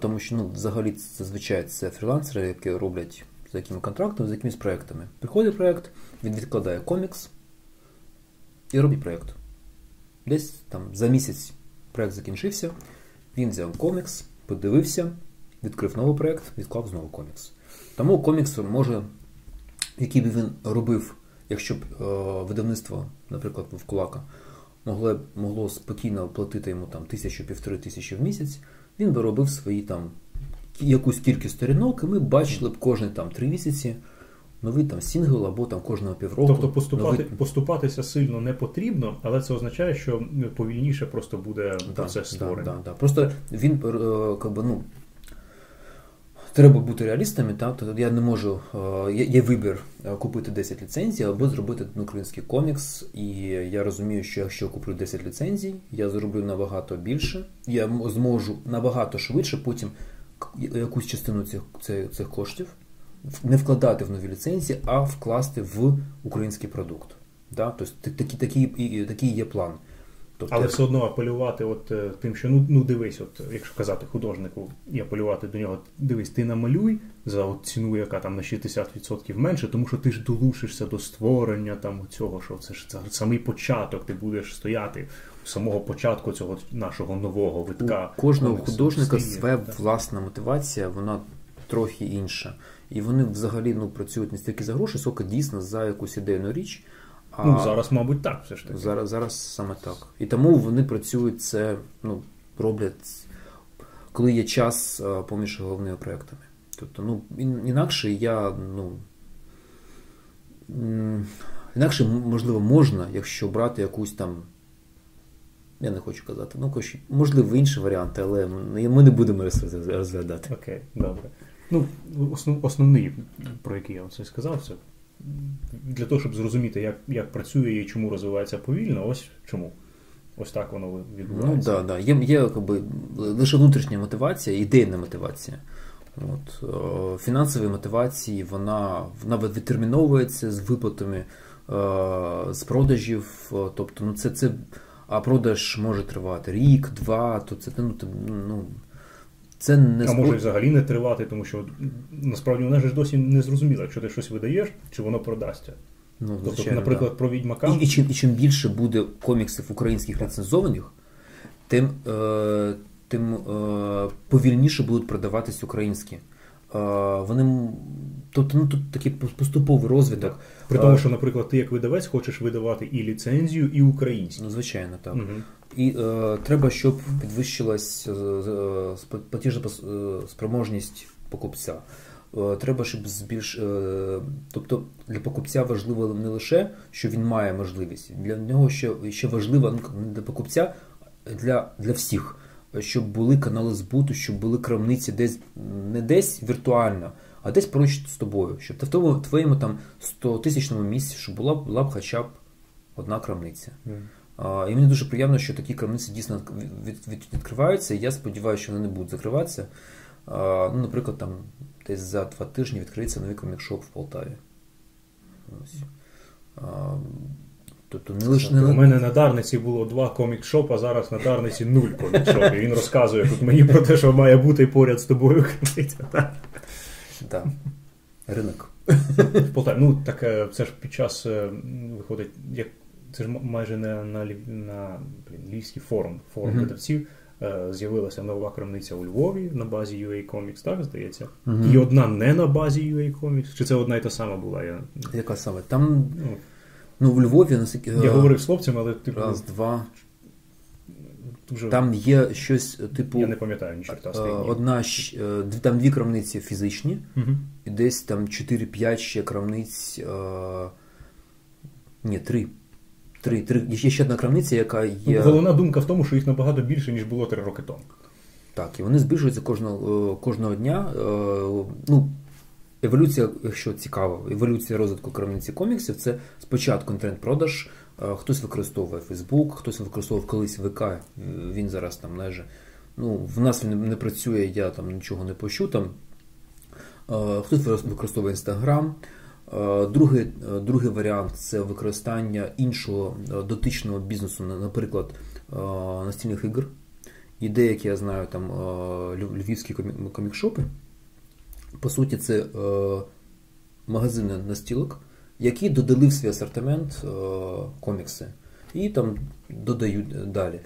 тому що ну, взагалі зазвичай це фрілансери, які роблять за якими контрактами, за якимись проектами. Приходить проект, він відкладає комікс і робить проект. Десь там за місяць проект закінчився, він взяв комікс, подивився, відкрив новий проект, відклав знову комікс. Тому комікс може який би він робив, якщо б е, видавництво, наприклад, в Кулака, могло, могло спокійно платити йому там тисячу півтори тисячі в місяць, він би робив свої там якусь кількість сторінок, і ми бачили б кожні там три місяці новий там сінгл або там кожного півроку. Тобто поступати, новий... поступатися сильно не потрібно, але це означає, що ну, повільніше просто буде Да, процес да, створення. да, да. Просто він е, как би, ну, треба бути реалістами, так? Тобто я не можу. е, Є, є вибір е, купити 10 ліцензій або зробити український комікс. І я розумію, що якщо куплю 10 ліцензій, я зроблю набагато більше. Я зможу набагато швидше потім якусь частину цих, цих, коштів не вкладати в нові ліцензії, а вкласти в український продукт. Да? Тобто такий, такий, такий є план. Тобто, Але все одно апелювати от е, тим, що ну, ну дивись, от якщо казати художнику і апелювати до нього, дивись, ти намалюй за от ціну, яка там на 60% менше, тому що ти ж долучишся до створення там цього, що це ж це самий початок, ти будеш стояти у самого початку цього нашого нового витка. У кожного художника своя так. власна мотивація, вона трохи інша. І вони взагалі ну, працюють не стільки за гроші, скільки дійсно за якусь ідейну річ. А Ну зараз, мабуть, так все ж таки. зараз, зараз саме так. І тому вони працюють це, ну, роблять, коли є час поміж головними проектами. Тобто, ну, інакше я, ну. Інакше, можливо, можна, якщо брати якусь там. Я не хочу казати, ну, можливо, інші варіанти, але ми ми не будемо розглядати. Окей, добре. Ну, основ, основний, про який я вам це сказав, це для того, щоб зрозуміти, як, як працює і чому розвивається повільно, ось чому. Ось так воно Ну, відбувається. да, да. Є, є якби, лише внутрішня мотивація, ідейна мотивація. От, е, фінансові мотивації, вона, вона відтерміновується з виплатами е, з продажів. е, Тобто, ну, це, це, а продаж може тривати рік, два, то це ну, ну, це не А може взагалі не тривати, тому що насправді вона ж досі не зрозуміла, якщо ти щось видаєш, чи воно продасться. ну, Тобто, звичайно, наприклад, да. про відьмака. І, і, чим, і чим більше буде коміксів українських ліцензованих, тим, е, тим е, повільніше будуть продаватись українські. вони. Тобто ну, тут такий поступовий розвиток. При тому, що, наприклад, ти як видавець хочеш видавати і ліцензію, і українську. Ну, звичайно, так. Угу. І е, треба, щоб підвищилась е, платіжна спроможність покупця. Е, треба, щоб збільш. Е, тобто для покупця важливо не лише, що він має можливість, для нього ще ще важливо ну, не для покупця, для, для всіх, щоб були канали збуту, щоб були крамниці десь не десь віртуально, а десь поруч з тобою, щоб в тому твоєму там 100 тисячному місці, щоб була була б хоча б одна крамниця. Mm. І мені дуже приємно, що такі крамниці дійсно від, від, відкриваються. І я сподіваюся, що вони не будуть закриватися. Ну, Наприклад, там десь за два тижні відкриється новий комікшоп в Полтаві. Ось. Тобто не лише не... У мене на Дарниці було два комік-шоп, а зараз на Дарниці нуль комік-шопів. Він розказує тут мені про те, що має бути поряд з тобою крамниця. Так. Ринок. В Полтаві. Ну, так е, це ж під час е, виходить, як це ж майже не на на блін, Львівський форум, форум uh-huh. видавців. Е, з'явилася нова крамниця у Львові на базі UA Comics, так здається. Uh-huh. І одна не на базі UA Comics. Чи це одна і та сама була? Я... Яка саме? Там ну, ну в Львові наскільки. Я говорив з хлопцями, але типу. Раз, два. Дуже... Там є щось, типу. Я не пам'ятаю ні чорта Одна там дві крамниці фізичні, uh-huh. і десь там 4-5 ще крамниць. Ні, три. Три, три. Є ще одна крамниця, яка є. Головна думка в тому, що їх набагато більше, ніж було три роки тому. Так, і вони збільшуються кожного е, кожного дня. Е, ну, Еволюція, якщо цікаво, еволюція розвитку крамниці коміксів це спочатку інтернет-продаж. Е, хтось використовує Facebook, хтось використовував колись ВК, він зараз там майже. Ну, в нас він не працює, я там нічого не пощу там. Хтось використовує Instagram. Е, другий е, другий варіант це використання іншого е, дотичного бізнесу, наприклад, настільних ігор. І деякі, я знаю, там львівські комікшопи. По суті, це магазини настілок, які додали в свій асортимент комікси. І там додають далі.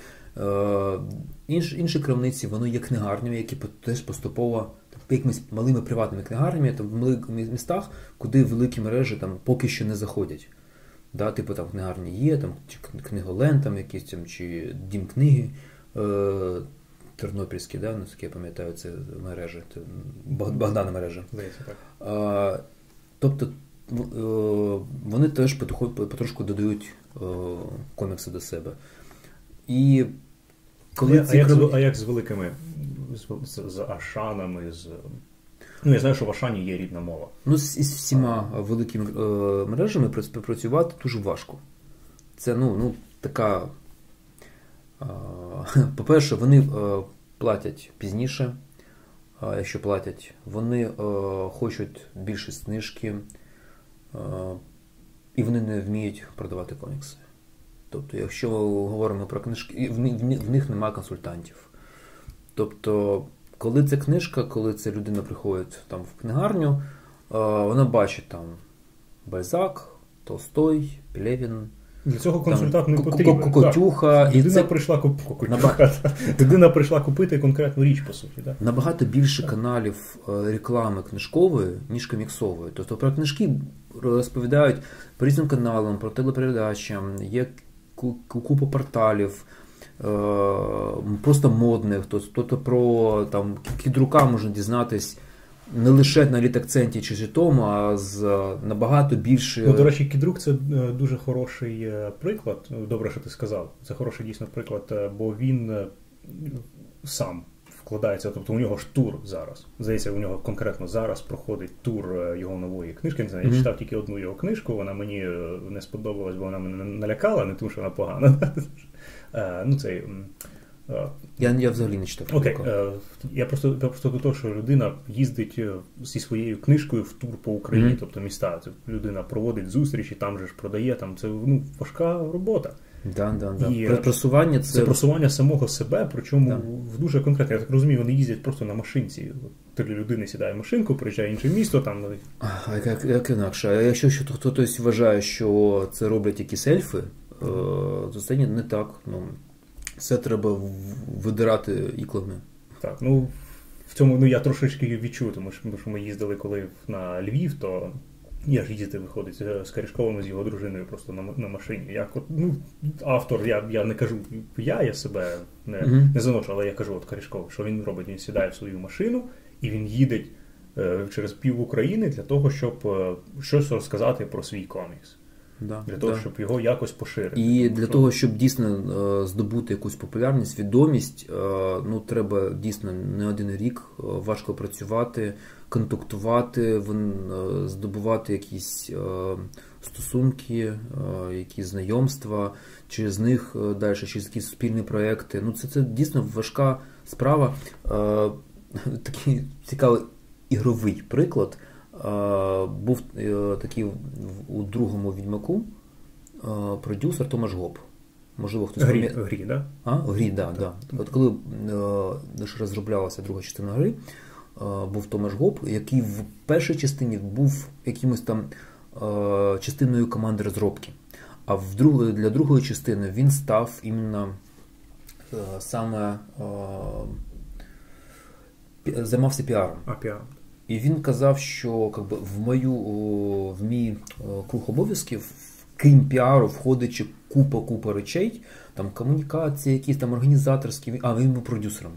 Інші, інші крамниці, вони є книгарнями, які теж поступово якимись малими приватними книгарнями там, в малих містах, куди великі мережі там поки що не заходять. Да, Типу там книгарні є, там, чи книголен, там якісь там, чи дім книги е, Тернопільські, да, наскільки я пам'ятаю, це мережі, це Богдана мережа. А, Тобто е, вони теж потрошку додають е, комікси до себе. І коли а, ці... а, як, а як з великими з, з, з Ашанами, з. Ну, я знаю, що в Ашані є рідна мова. Ну, з, із всіма великими е, мережами співпрацювати дуже важко. Це ну, ну, така. Е, по-перше, вони е, платять пізніше, якщо платять, вони е, хочуть більше знижки, е, і вони не вміють продавати комікси. Тобто, якщо говоримо про книжки, в, в, в них немає консультантів. Тобто, коли це книжка, коли ця людина приходить там в книгарню, е, вона бачить там Бальзак, Толстой, Пелевін. Для цього консультант там, не потрібен. Кокотюха. Людина, це... прийшла куп... Людина прийшла купити конкретну річ, по суті. Так? Набагато більше каналів е, реклами книжкової, ніж коміксової. Тобто про книжки розповідають по різним каналам, про телепередачам, є купа порталів. Е, просто модних, тобто про там кідрука можна дізнатись не лише на літакценті чи житому, а з набагато більше. Ну, до речі, кідрук це е, дуже хороший е, приклад. Добре, що ти сказав. Це хороший дійсно приклад, бо він сам вкладається. Тобто у нього ж тур зараз. Здається, у нього конкретно зараз проходить тур його нової книжки. Не знаю, я читав тільки одну його книжку. Вона мені не сподобалась, бо вона мене налякала, не тому що вона погана. Е, ну, цей... Е, я я взагалі не читав. Окей, okay. я просто просто до того, що людина їздить е, зі своєю книжкою в тур по Україні, mm-hmm. тобто міста. Це людина проводить зустрічі, там же ж продає, там це ну, важка робота. Да, да, да. І просування це... це просування самого себе, причому да. в дуже конкретно. Я так розумію, вони їздять просто на машинці. Три людини сідає в машинку, приїжджає в інше місто. там... А як, як інакше? А якщо хтось вважає, що це роблять якісь ельфи, це не так. Ну, Все треба видирати іклами. Так, ну в цьому ну, я трошечки відчув, тому що, ми їздили коли на Львів, то я ж їздити виходить з Карішковим з його дружиною просто на на машині. Я ну, автор, я я не кажу я, я себе не mm-hmm. не заношу, але я кажу от Карішков, що він робить, він сідає в свою машину і він їде е, через пів України для того, щоб е, щось розказати про свій комікс. Да, Для того, да. щоб його якось поширити. І для того, щоб дійсно е, здобути якусь популярність, відомість, е, ну треба дійсно не один рік е, важко працювати, контактувати, здобувати якісь стосунки, якісь знайомства, через них далі, через якісь суспільні проекти. Ну це, це дійсно важка справа. Такий цікавий ігровий приклад. Був такий у другому відьмаку продюсер Томаш Гоп. Можливо, хтось грі, в грі, да? А? Грі, да, так. Да. От коли лише розроблялася друга частина гри, був Томаш Гоп, який в першій частині був якимось там частиною команди розробки. А в друг, для другої частини він став іменно саме займався піаром. А, піар. І він казав, що как би, в мою в мій круг обов'язків, крім піару, входить купа-купа речей, там комунікації, якісь там організаторські, а він був продюсером.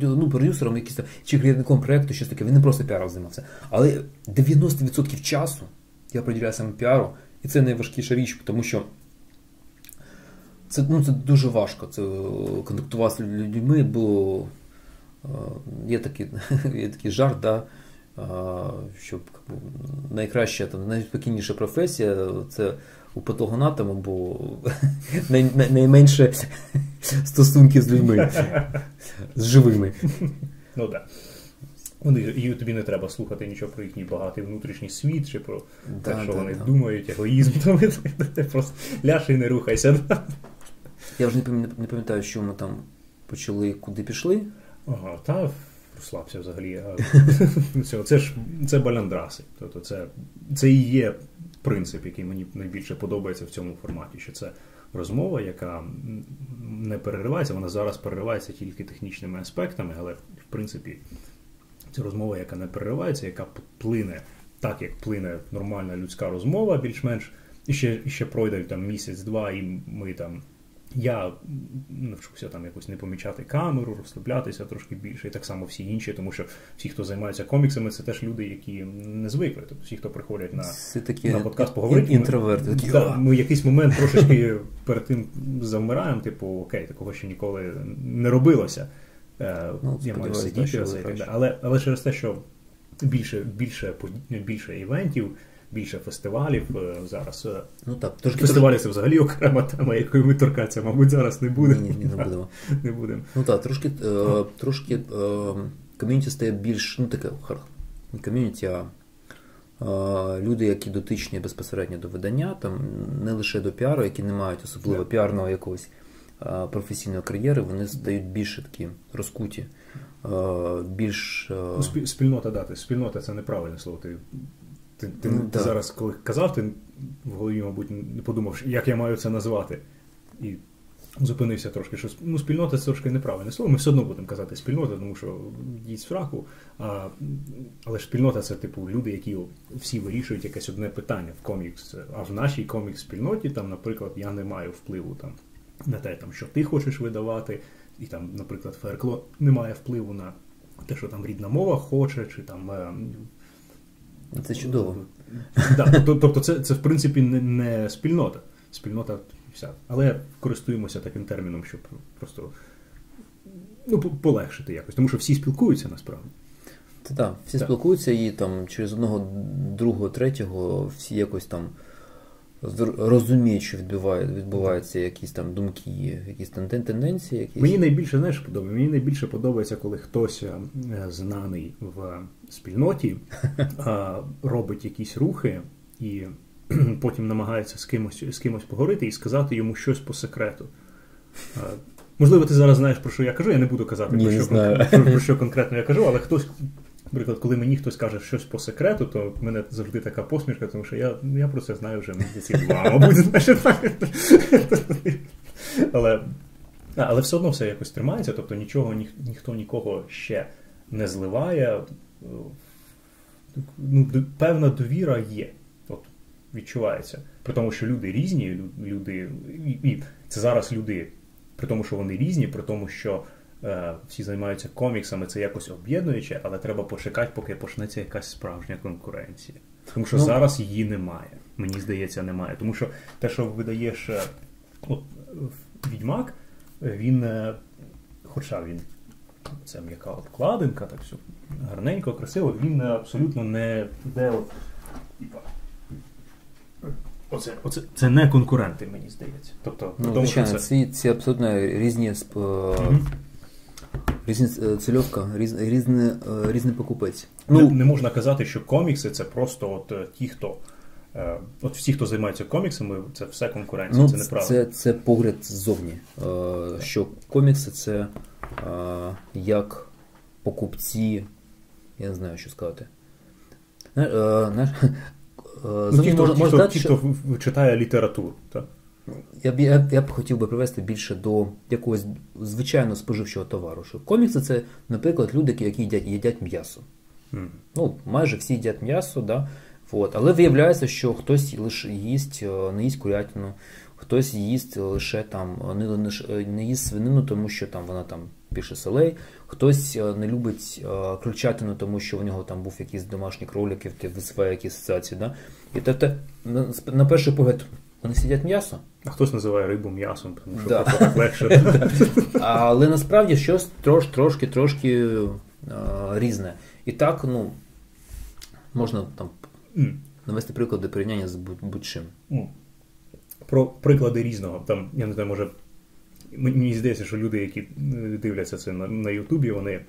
Ну, продюсером, якийсь там, чи керівником проєкту, щось таке, він не просто піаром займався. Але 90% часу я приділяю саме піару, і це найважкіша річ, тому що це ну, це дуже важко це контактувати з людьми, бо е, є такий є такий жарт, да, щоб найкраща, там, найспокійніша професія це у патологоанатома, бо най, най, найменше стосунки з людьми, з живими. Ну так. Вони, і тобі не треба слухати нічого про їхній багатий внутрішній світ, чи про да, те, що да, вони да. думають, егоїзм, ти просто ляж і не рухайся. Я вже не пам'ятаю, що ми там почали, куди пішли. Ага, та розслабся взагалі. Це ж це баляндраси. Тобто це це і є принцип, який мені найбільше подобається в цьому форматі. Що це розмова, яка не переривається, вона зараз переривається тільки технічними аспектами, але в принципі це розмова, яка не переривається, яка плине так, як плине нормальна людська розмова, більш-менш, і ще і ще пройде там місяць-два, і ми там. Я навчуся там якось не помічати камеру, розслаблятися трошки більше, і так само всі інші, тому що всі, хто займається коміксами, це теж люди, які не звикли. Тобто всі, хто приходять на такі на подкаст поговорити, інтроверти. Ми, да, ми якийсь момент трошечки перед тим завмираємо, типу, окей, такого ще ніколи не робилося. Е, ну, Я маю сидіти, але але через те, що більше більше, більше івентів більше фестивалів е, зараз. Е, ну так, трошки Фестивалі трошки... це взагалі окрема тема, якою ми торкатися, мабуть, зараз не будемо. Ні, ні, не будемо. не будемо. Ну так, трошки е, трошки е, ком'юніті стає більш, ну таке, не ком'юніті, а е, люди, які дотичні безпосередньо до видання, там не лише до піару, які не мають особливо yeah. піарного якогось професійної кар'єри, вони стають більше такі розкуті. Більш ну, спільнота дати. Спільнота це неправильне слово. Ти ти ти, ну, ти зараз, коли казав, ти в голові, мабуть, не подумав, як я маю це назвати. І зупинився трошки, що ну, спільнота це трошки неправильне слово. Ми все одно будемо казати спільнота, тому що їсть фраку. А, Але ж спільнота це типу люди, які всі вирішують якесь одне питання в комікс. А в нашій комікс-спільноті, там, наприклад, я не маю впливу там, на те, там, що ти хочеш видавати, і там, наприклад, Феркло не має впливу на те, що там рідна мова хоче, чи там. Це чудово. Да, Тобто, це, це в принципі, не, не спільнота. Спільнота вся. Але користуємося таким терміном, щоб просто ну, полегшити якось, тому що всі спілкуються насправді. Та, так, всі так. спілкуються і там через одного, другого, третього всі якось там розуміють, що відбувається, відбуваються якісь там думки, якісь там тенденції. Якісь. Мені найбільше знаєш, подобається. Мені найбільше подобається, коли хтось е, знаний в спільноті робить якісь рухи і потім намагається з кимось з кимось поговорити і сказати йому щось по секрету. Можливо, ти зараз знаєш, про що я кажу, я не буду казати, Ні, про, що, знаю. Про, про що конкретно я кажу, але хтось Наприклад, коли мені хтось каже щось по секрету, то в мене завжди така посмішка, тому що я я про це знаю вже місяці два, мабуть. Але але все одно все якось тримається, тобто нічого, ні, ніхто нікого ще не зливає. Ну, Певна довіра є. От, Відчувається. При тому, що люди різні, люди, і це зараз люди, при тому, що вони різні, при тому, що всі займаються коміксами, це якось об'єднуюче, але треба почекати, поки почнеться якась справжня конкуренція. Тому що ну, зараз її немає. Мені здається, немає. Тому що те, що видаєш е, от, відьмак, він, е, хоча він це м'яка обкладинка, так все гарненько, красиво, він абсолютно не йде от, Оце, оце це не конкуренти, мені здається. Тобто, ну, тому, звичайно, це... ці ці абсолютно різні mm-hmm. Різні е, цільовка, різ, різний, різний покупець. Ну, Не, не можна казати, що комікси це просто от ті, хто. От всі, хто займається коміксами, це все конкуренція, ну, це неправда. Це це погляд ззовні. Що комікси це як покупці, я не знаю, що сказати. Знаєш, Ну, ті, хто, можна, ті, можна хто, ті, що... хто читає літературу. Так? Я б я, я б хотів би привести більше до якогось звичайно споживчого товару. Що Комікси це, наприклад, люди, які їдять їдять м'ясо. Mm. Ну, Майже всі їдять м'ясо, да? От. але виявляється, що хтось лише їсть, е, не їсть курятину, хтось їсть лише там, не, не їсть свинину, тому що там вона там більше солей, хтось е, не любить е, крольчатину, тому що у нього там був якийсь домашній кролик, і висуває якісь асоціації. Да? І тобто, на перший погляд, вони сидять м'ясо. А хтось називає рибу м'ясом, тому що да. так легше. Але насправді щось трош, трошки трошки е, різне. І так, ну, можна там навести приклади порівняння з будь-чим. Про приклади різного. Там, я не знаю, може Мені здається, що люди, які е, дивляться це на на Ютубі, вони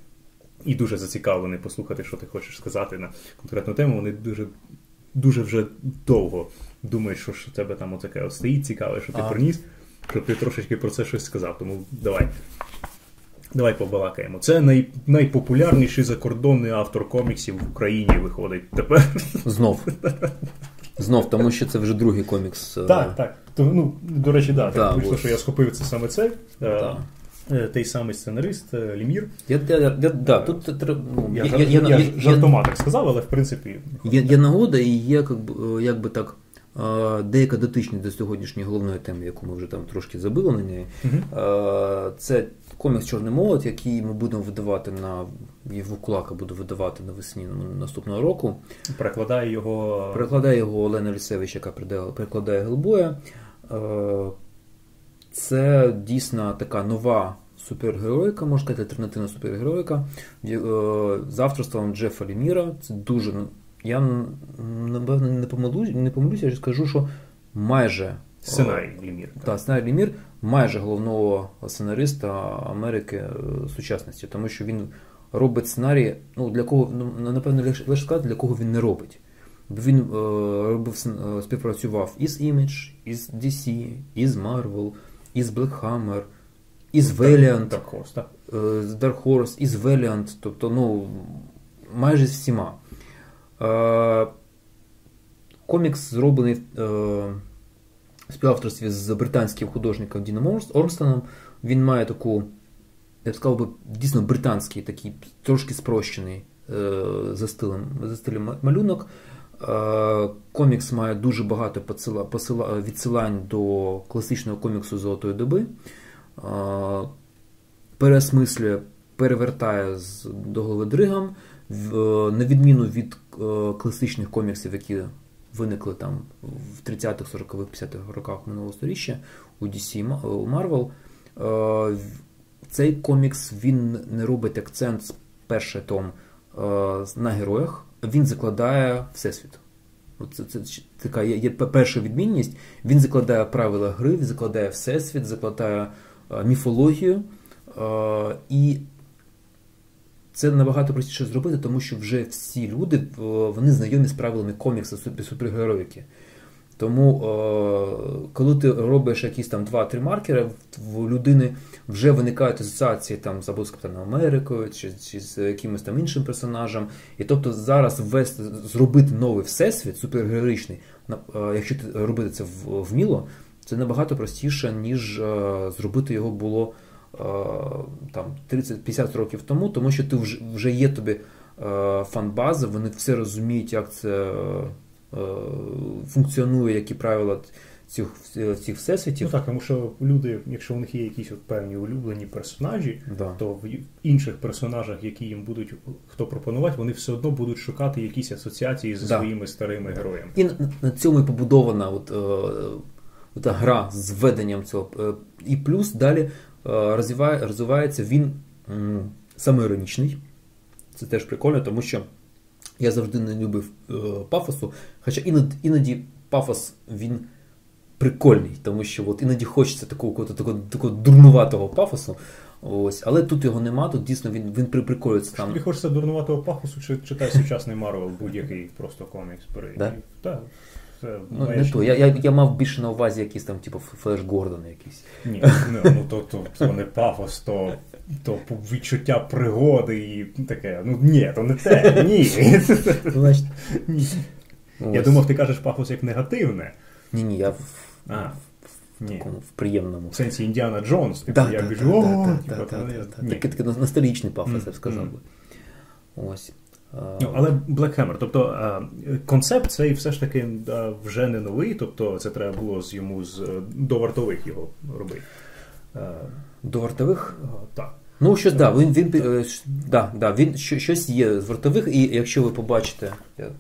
і дуже зацікавлені послухати, що ти хочеш сказати на конкретну тему. Вони дуже дуже вже довго думають, що ж тебе там отаке стоїть цікаве, що ти а. приніс, щоб ти трошечки про це щось сказав. Тому давай. Давай побалакаємо. Це най, найпопулярніший закордонний автор коміксів в Україні виходить тепер. Знов. Знов, тому що це вже другий комікс. Е, так, так. То, ну, До речі, да, так вийшло, що я схопив це саме цей. Да. Е, той самий сценарист е, Лімір. Я я, я, да, тут, ну, я, я, я, я, я жартома так сказав, але в принципі. Є, є нагода і є як би так. Деяка дотичність до сьогоднішньої головної теми, яку ми вже там трошки забили на неї. Uh-huh. Це комікс Чорний молот, який ми будемо видавати на Вукулака буде видавати навесні наступного року. Перекладає його Перекладає його Олена Лісевич, яка перекладає Гелбоя. Це дійсно така нова супергероїка, можна сказати, альтернативна супергероїка е, з авторством Джефа Ліміра. Це дуже. Я напевно не помилусь, не помилюся, я скажу, що майже. Сценарій Лімір. Так, сценарій Лімір майже головного сценариста Америки е, сучасності, тому що він робить сценарій, ну для кого, ну, напевно, легше сказати, для кого він не робить. Він е, робив, е, співпрацював із Image, із DC, із Marvel, із Black Hammer, із Valiant, Dark Horse, так? Е, Dark Horse, із Valiant, тобто ну, майже з всіма. Е, комікс зроблений е, в співавторстві з британським художником Діном Орнстоном. Він має таку, я б сказав би, дійсно британський, такий трошки спрощений е, за стилем, за стилем малюнок. Комікс має дуже багато відсилань до класичного коміксу Золотої доби. Переосмислює, перевертає з до голови дригам, на відміну від класичних коміксів, які виникли там в 30-х, 40-х, 50-х роках минулого сторіччя у DC у Marvel. Е, цей комікс він не робить акцент перший том е, на героях, він закладає всесвіт. Це, це, це така є, є перша відмінність. Він закладає правила гри, він закладає всесвіт, закладає е, міфологію. І це набагато простіше зробити, тому що вже всі люди вони знайомі з правилами коміксу супергероїки. Тому, коли ти робиш якісь там 2-3 маркери, в людини вже виникають асоціації там з або з Капітаном Америкою, чи, чи з якимось там іншим персонажем. І тобто зараз ввести, зробити новий всесвіт, супергероїчний, якщо ти робити це вміло, це набагато простіше, ніж зробити його було там 30-50 років тому, тому що ти вже вже є тобі фан-база, вони все розуміють, як це функціонує, які правила цих цих всесвітів. Ну так, тому що люди, якщо у них є якісь от певні улюблені персонажі, да. то в інших персонажах, які їм будуть хто пропонувати, вони все одно будуть шукати якісь асоціації зі да. своїми старими героями. І на, на цьому і побудована от, е, та гра з введенням цього. Е, і плюс далі е, розвиває, розвивається він самоіронічний. Це теж прикольно, тому що я завжди не любив е, пафосу, хоча іноді, іноді пафос він прикольний, тому що от іноді хочеться такого такого, такого дурнуватого пафосу. Ось, Але тут його нема, тут дійсно він він приколюється там. Тобі хочеться дурнуватого пафосу, чи читай сучасний Марвел, будь-який просто комікс? Так. Це ну, не то. Я, я я, мав більше на увазі якийсь там, типу, Флеш Гордон якийсь. Ні, ну, ну то, то, то не пафос, то то відчуття пригоди і таке. Ну ні, то не те. Ні. Значить, ні. Я думав, ти кажеш пафос як негативне. Ні, ні, я а, в такому в приємному. В сенсі Індіана Джонс, типу, я біжу. Такий такий ностальгічний пафос, я б сказав би. Ось. Ну, але Black Hammer, тобто концепт цей все ж таки вже не новий, тобто це треба було з йому з до вартових його робити. До вартових? Так. Ну, щось да, він він, е, да, да, він щось є з вартових, і якщо ви побачите,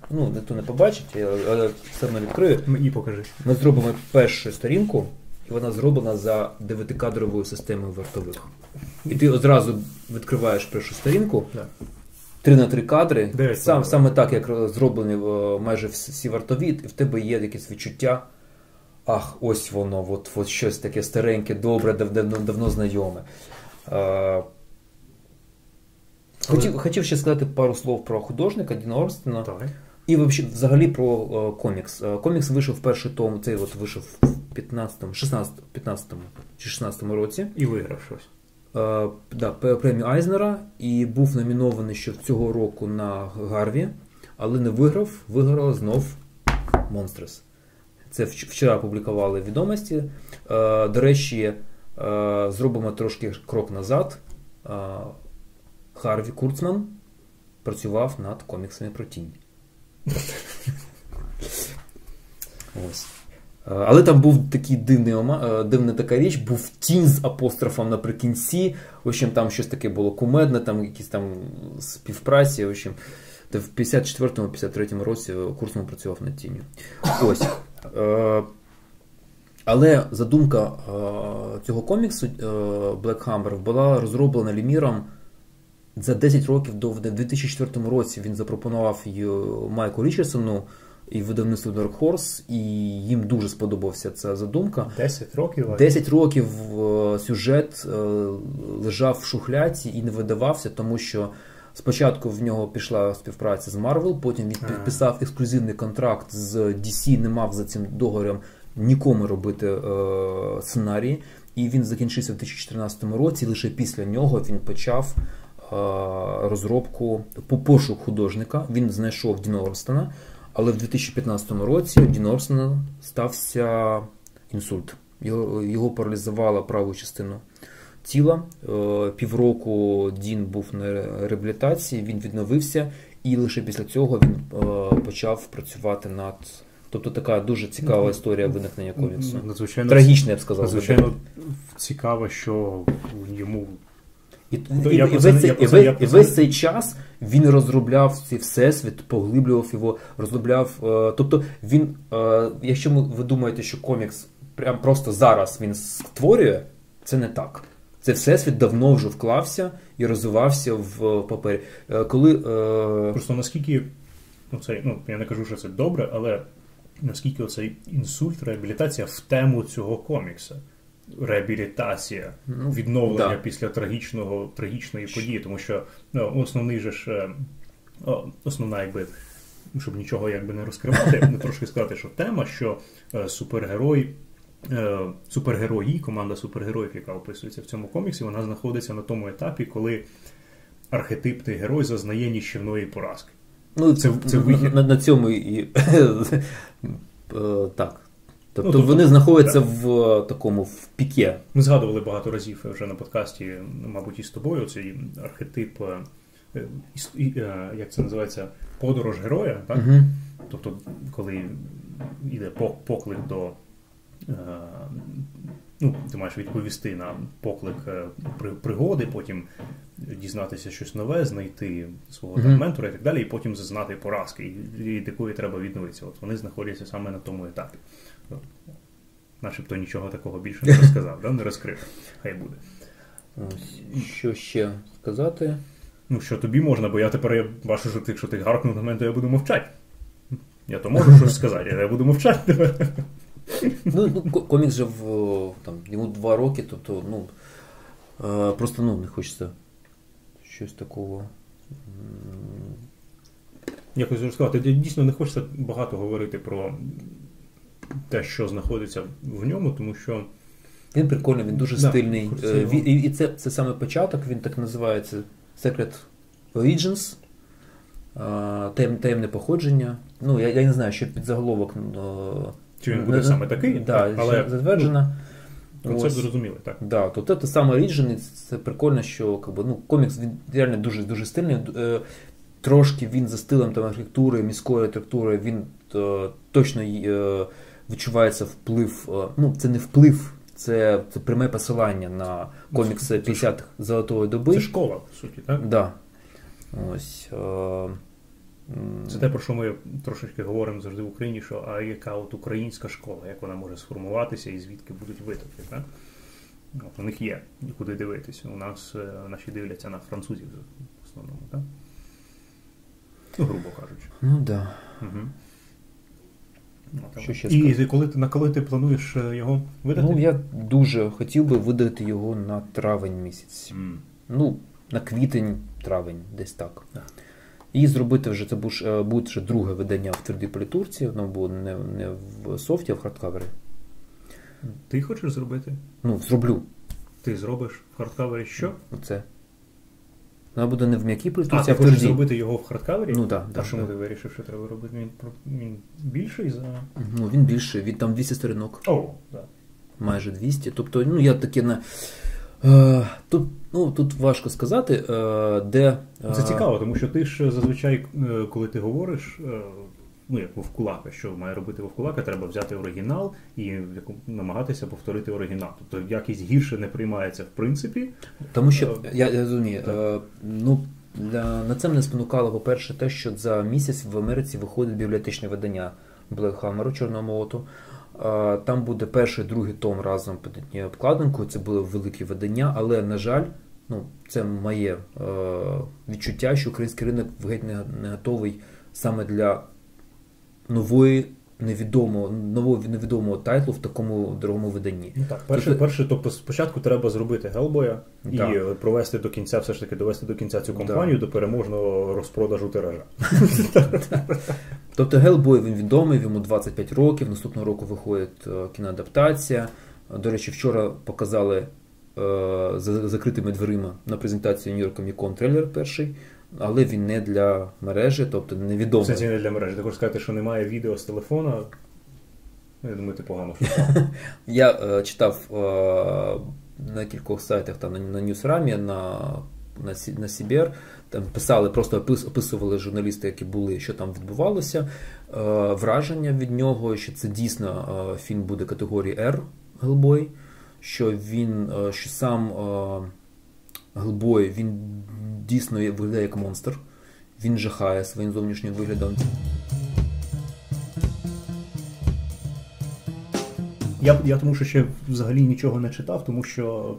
ну то не побачите, але все одно відкрию. Мені покажи. Ми зробимо першу сторінку, і вона зроблена за 9-кадровою системою вартових. І ти одразу відкриваєш першу сторінку. Да. 3 на 3 кадри, сам, саме так, як зроблені майже всі вартові, і в тебе є якесь відчуття. Ах, ось воно, от, от щось таке стареньке, добре, давно, давно знайоме. Е, хотів хотів ще сказати пару слов про художника Діна Орстена. І взагалі про е, комікс. Е, комікс вийшов в перший том, цей от вийшов в 15 16 15 чи 16 році. І виграв щось. Е, да, премію Айзнера і був номінований ще цього року на Гарві, але не виграв. Виграла знов Монстрес. Це вчора публікували відомості. Е, до речі, е, зробимо трошки крок назад. Харві Курцман працював над коміксами про тінь. Ось. Але там був такий дивний дивна така річ, був тінь з апострофом наприкінці. В общем, там щось таке було кумедне, там якісь там співпраці. В общем, в 54-53 році Курсман працював над тінню. Ось. Але задумка цього коміксу Black Hammer була розроблена Ліміром за 10 років до в 2004 році. Він запропонував Майку Річардсону і видавництву Dark Horse, і їм дуже сподобався ця задумка. 10 років 10 років сюжет лежав в шухляці і не видавався, тому що. Спочатку в нього пішла співпраця з Marvel, потім він підписав ексклюзивний контракт з DC, не мав за цим договором нікому робити е, сценарії. І він закінчився в 2014 році. І лише після нього він почав е, розробку по пошук художника. Він знайшов Діна Орстена, але в 2015 році у Діна стався інсульт. Його, його паралізувала праву частину тіла. Е, півроку Дін був на реабілітації, він відновився, і лише після цього він е, почав працювати над. Тобто така дуже цікава історія виникнення коміксу. Надзвичайно Трагічна, я б сказав. Надзвичайно цікаво, що йому. І, і, і, весь, цей, і, і весь цей час він розробляв цей всесвіт, поглиблював його, розробляв. Е, тобто він, е, якщо ви думаєте, що комікс прям просто зараз він створює, це не так. Це всесвіт давно вже вклався і розвивався в папері. Е, коли, е... Просто наскільки ну, це, ну, я не кажу, що це добре, але наскільки оцей інсульт, реабілітація в тему цього комікса. Реабілітація, ну, відновлення да. після трагічного, трагічної події, тому що ну, основний же ж е, основна, якби, щоб нічого якби не розкривати, не трошки сказати, що тема, що е, супергерой Е, супергерої, команда супергероїв, яка описується в цьому коміксі, вона знаходиться на тому етапі, коли архетипний герой зазнає ніщівної поразки. Ну, це, це вихід. На, на цьому і так. Тобто, Ну, тобто, вони знаходяться в е, такому в піке. Ми згадували багато разів вже на подкасті, мабуть, і з тобою цей архетип, е, е, як це називається, подорож героя, так? Угу. Тобто, коли йде поклик до. Ну, ти маєш відповісти на поклик пригоди, потім дізнатися щось нове, знайти свого там ментора і так далі, і потім зазнати поразки, і від якої треба відновитися. От вони знаходяться саме на тому етапі. Ну, Начебто нічого такого більше не розказав, да? не розкрив. Хай буде. Ось, що ще сказати? Ну, що тобі можна, бо я тепер я бачу, що ти, якщо ти гаркнув на мене, то я буду мовчати. Я то можу щось сказати, але я буду мовчати. Ну, ну комікс же в там, йому два роки, тобто, ну, е, просто ну, не хочеться щось такого. Якось розказати. Ти дійсно не хочеться багато говорити про те, що знаходиться в ньому, тому що Він прикольний, він дуже Да, стильний. Е, він- І, і це, це саме початок, він так називається Secret Origins. е, таєм- Таємне походження. Ну, я, я не знаю, що під заголовок. е, чи він буде не- саме такий, да, але ще затверджено. про це Ось. так. Да, то це саме Origin, це прикольно, що как би, ну, комікс він реально дуже дуже стильний. Трошки він за стилем там, архітектури, міської архітектури, він точно відчувається вплив. е, ну, це не вплив, це, це пряме посилання на комікси Це- це 50-х золотої доби. Це школа, по суті, так? Да. Ось. Е, Це те, про що ми трошечки говоримо завжди в Україні, що а яка от українська школа, як вона може сформуватися і звідки будуть витоки, так? От у них є куди дивитися. У нас е, наші дивляться на французів в основному, так? Ну, грубо кажучи. Ну да. Угу. Що ще і сказати? коли ти на коли ти плануєш е, його видати? Ну, я дуже хотів би видати його на травень місяць. М. Ну, на квітень, травень, десь так. Так. І зробити вже це буде, е, буде вже друге видання в твердій політурці, воно буде не, не в soft-і, а в hardcover-і. Ти хочеш зробити? Ну, зроблю Ти зробиш в hardcover-і що? оце. Воно буде не в м'якій ти а в хочеш зробити його в hardcover-і? Ну так, А чому да. ти вирішив, що треба робити? Він, він більший за. Ну, він більший, він там 200 сторінок, О, так. майже 200. Тобто, ну, я таке на. Е, тут, ну, тут важко сказати, е, де. е, Це цікаво, тому що ти ж зазвичай, е, коли ти говориш, е, ну як вовкулака, що має робити вовкулака, треба взяти оригінал і намагатися повторити оригінал. Тобто якість гірше не приймається в принципі. Тому що я, я розумію, е, ну на це мене спонукало, по-перше, те, що за місяць в Америці виходить бібліотечне видання Hammer Чорного молоту. Е, Там буде перший, другий том разом під обкладинкою. Це було велике видання, але на жаль, ну це моє е, відчуття, що український ринок геть не, не готовий саме для нової невідомого нового невідомого тайтлу в такому дорогому виданні. Ну так, перше, Тобто- перше, тобто спочатку треба зробити Гелбоя і Да. е, провести до кінця, все ж таки довести до кінця цю Да. компанію до переможного розпродажу тиража. Тобто Гелбой він відомий, йому 25 років. Наступного року виходить е, кіноадаптація. До речі, вчора показали е, за закритими дверима на презентації Comic Con трейлер перший, але він не для мережі, тобто В невідомий. сенсі не для мережі. Ти хочеш сказати, що немає відео з телефона. Ну, Я думаю, ти погано шукав. Я е, читав е, на кількох сайтах там на, на Newsarama, на, на, на CBR. Там писали, просто опис, описували журналісти, які були, що там відбувалося. Е, враження від нього, що це дійсно е, фільм буде категорії R Гелбой, що він, е, що сам е, він дійсно виглядає як монстр. Він жахає своїм зовнішнім виглядом. Я, я тому що ще взагалі нічого не читав, тому що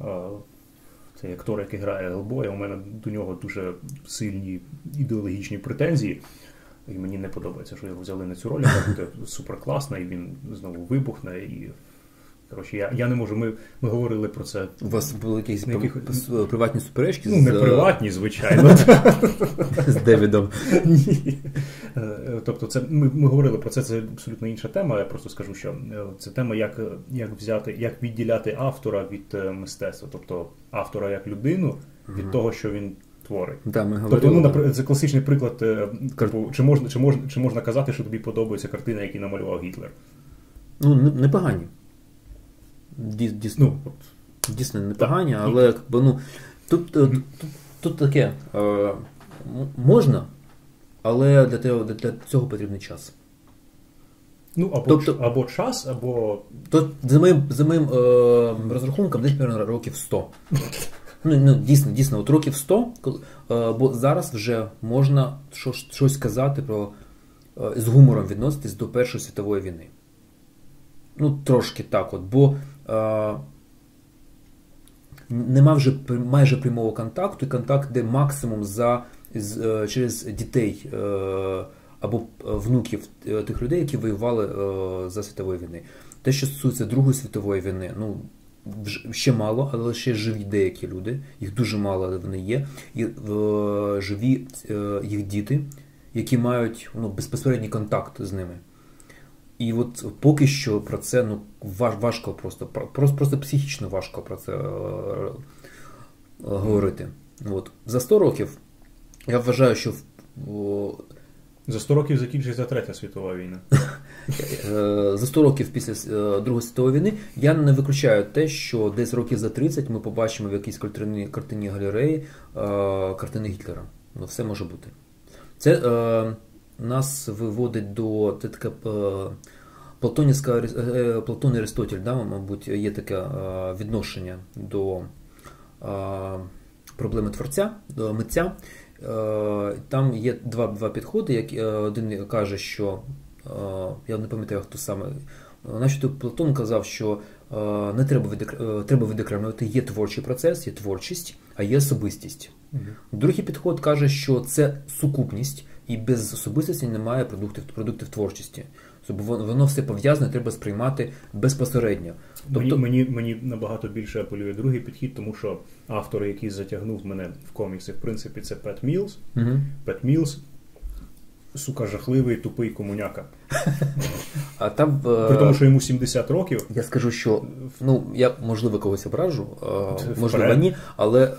е, е, цей актор, який грає Гелбоя, у мене до нього дуже сильні ідеологічні претензії. І мені не подобається, що його взяли на цю роль. Вона буде суперкласна, і він знову вибухне. І коротше, я, я не можу. Ми, ми говорили про це. У вас були якісь яких- приватні суперечки Ну, не з, е, приватні, звичайно. з Девідом. Ні. Е, Тобто, це ми, ми говорили про це. Це абсолютно інша тема. Я просто скажу, що е, це тема, як, як взяти, як відділяти автора від е, мистецтва, тобто автора як людину від того, що він творить. Да, ми Тобто, ну, наприклад, це класичний приклад. е, Типу, чи можна, чи можна, чи можна казати, що тобі подобається картина, яку намалював Гітлер? Ну, непогані. Дійсно, ну, дійсно непогані, але якби, ну, тут, тут, тут, тут таке е, можна, але для, того, для цього потрібний час. Ну, або тобто, або час, або. То за моїм за моїм е, розрахунком десь примерно років 100. Ну, ну Дійсно, дійсно, от років 100, е, бо зараз вже можна щось казати про е, з гумором відноситись до Першої світової війни. Ну, трошки так от, бо е, нема вже майже прямого контакту, і контакт йде максимум за, е, через дітей. Е, або е, внуків е, тих людей, які воювали е, за світової війни. Те, що стосується Другої світової війни, ну ще мало, але ще живі деякі люди, їх дуже мало, але вони є. І живі їх діти, які мають ну, безпосередній контакт з ними. І от поки що про це ну, важко просто, просто просто психічно важко про це говорити. От. За 100 років я вважаю, що за 100 років закінчиться Третя світова війна. Е, за 100 років після е, Другої світової війни я не виключаю те, що десь років за 30 ми побачимо в якійсь картині, картині галереї е, картини Гітлера. Ну, Все може бути. Це е, нас виводить до це таке Платонівська Платон і Аристотель, да, мабуть, є таке відношення до проблеми творця, до митця. Е, там є два два підходи. Як е, один каже, що е, я не пам'ятаю, хто саме. Значить, Платон казав, що не треба треба відокремлювати, є творчий процес, є творчість, а є особистість. Угу. Другий підход каже, що це сукупність, і без особистості немає продуктів продуктів творчості. Тобто воно все пов'язане, треба сприймати безпосередньо. Тобто... Мені мені, мені набагато більше апелює другий підхід, тому що автор, який затягнув мене в комікси, в принципі, це Пет Мілс. Пет Мілс, сука, жахливий, тупий комуняка. А там, При тому, що йому 70 років. Я скажу, що ну, я можливо когось ображу, можливо, ні, але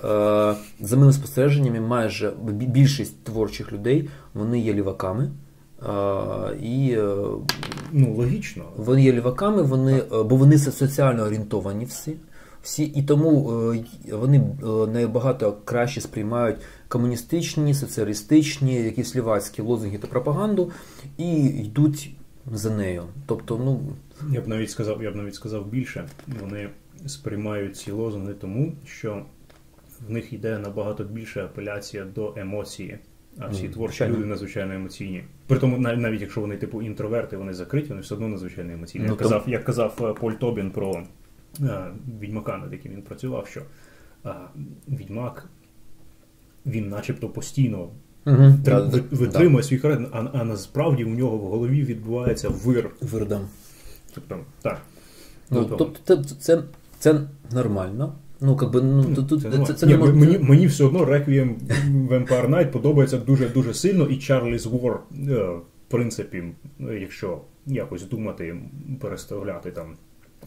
за моїми спостереженнями, майже більшість творчих людей вони є ліваками. І е, ну, логічно. Вони є ліваками, вони, е, бо вони соціально орієнтовані всі. Всі І тому е, вони набагато краще сприймають комуністичні, соціалістичні, якісь лівацькі лозунги та пропаганду і йдуть за нею. Тобто, ну я б навіть сказав, я б навіть сказав більше. Вони сприймають ці лозунги тому, що в них йде набагато більше апеляція до емоції. А всі mm, творчі люди надзвичайно емоційні. Притому, навіть якщо вони типу інтроверти, вони закриті, вони все одно надзвичайно емоційні. Ну, як, казав, як казав е, Поль Тобін про е, відьмака, над яким він працював, що відьмак він начебто постійно угу, тр... витримує да. свій характер, а, а насправді у нього в голові відбувається вир. Вир, да. Тобто, так. Ну, тобто це, це, це нормально. Ну, как би, ну, тут, це, це, це Ні, не може... Мені мені все одно Requiem Vampire Night подобається дуже-дуже сильно, і Charlie's War, е, в принципі, якщо якось думати, переставляти там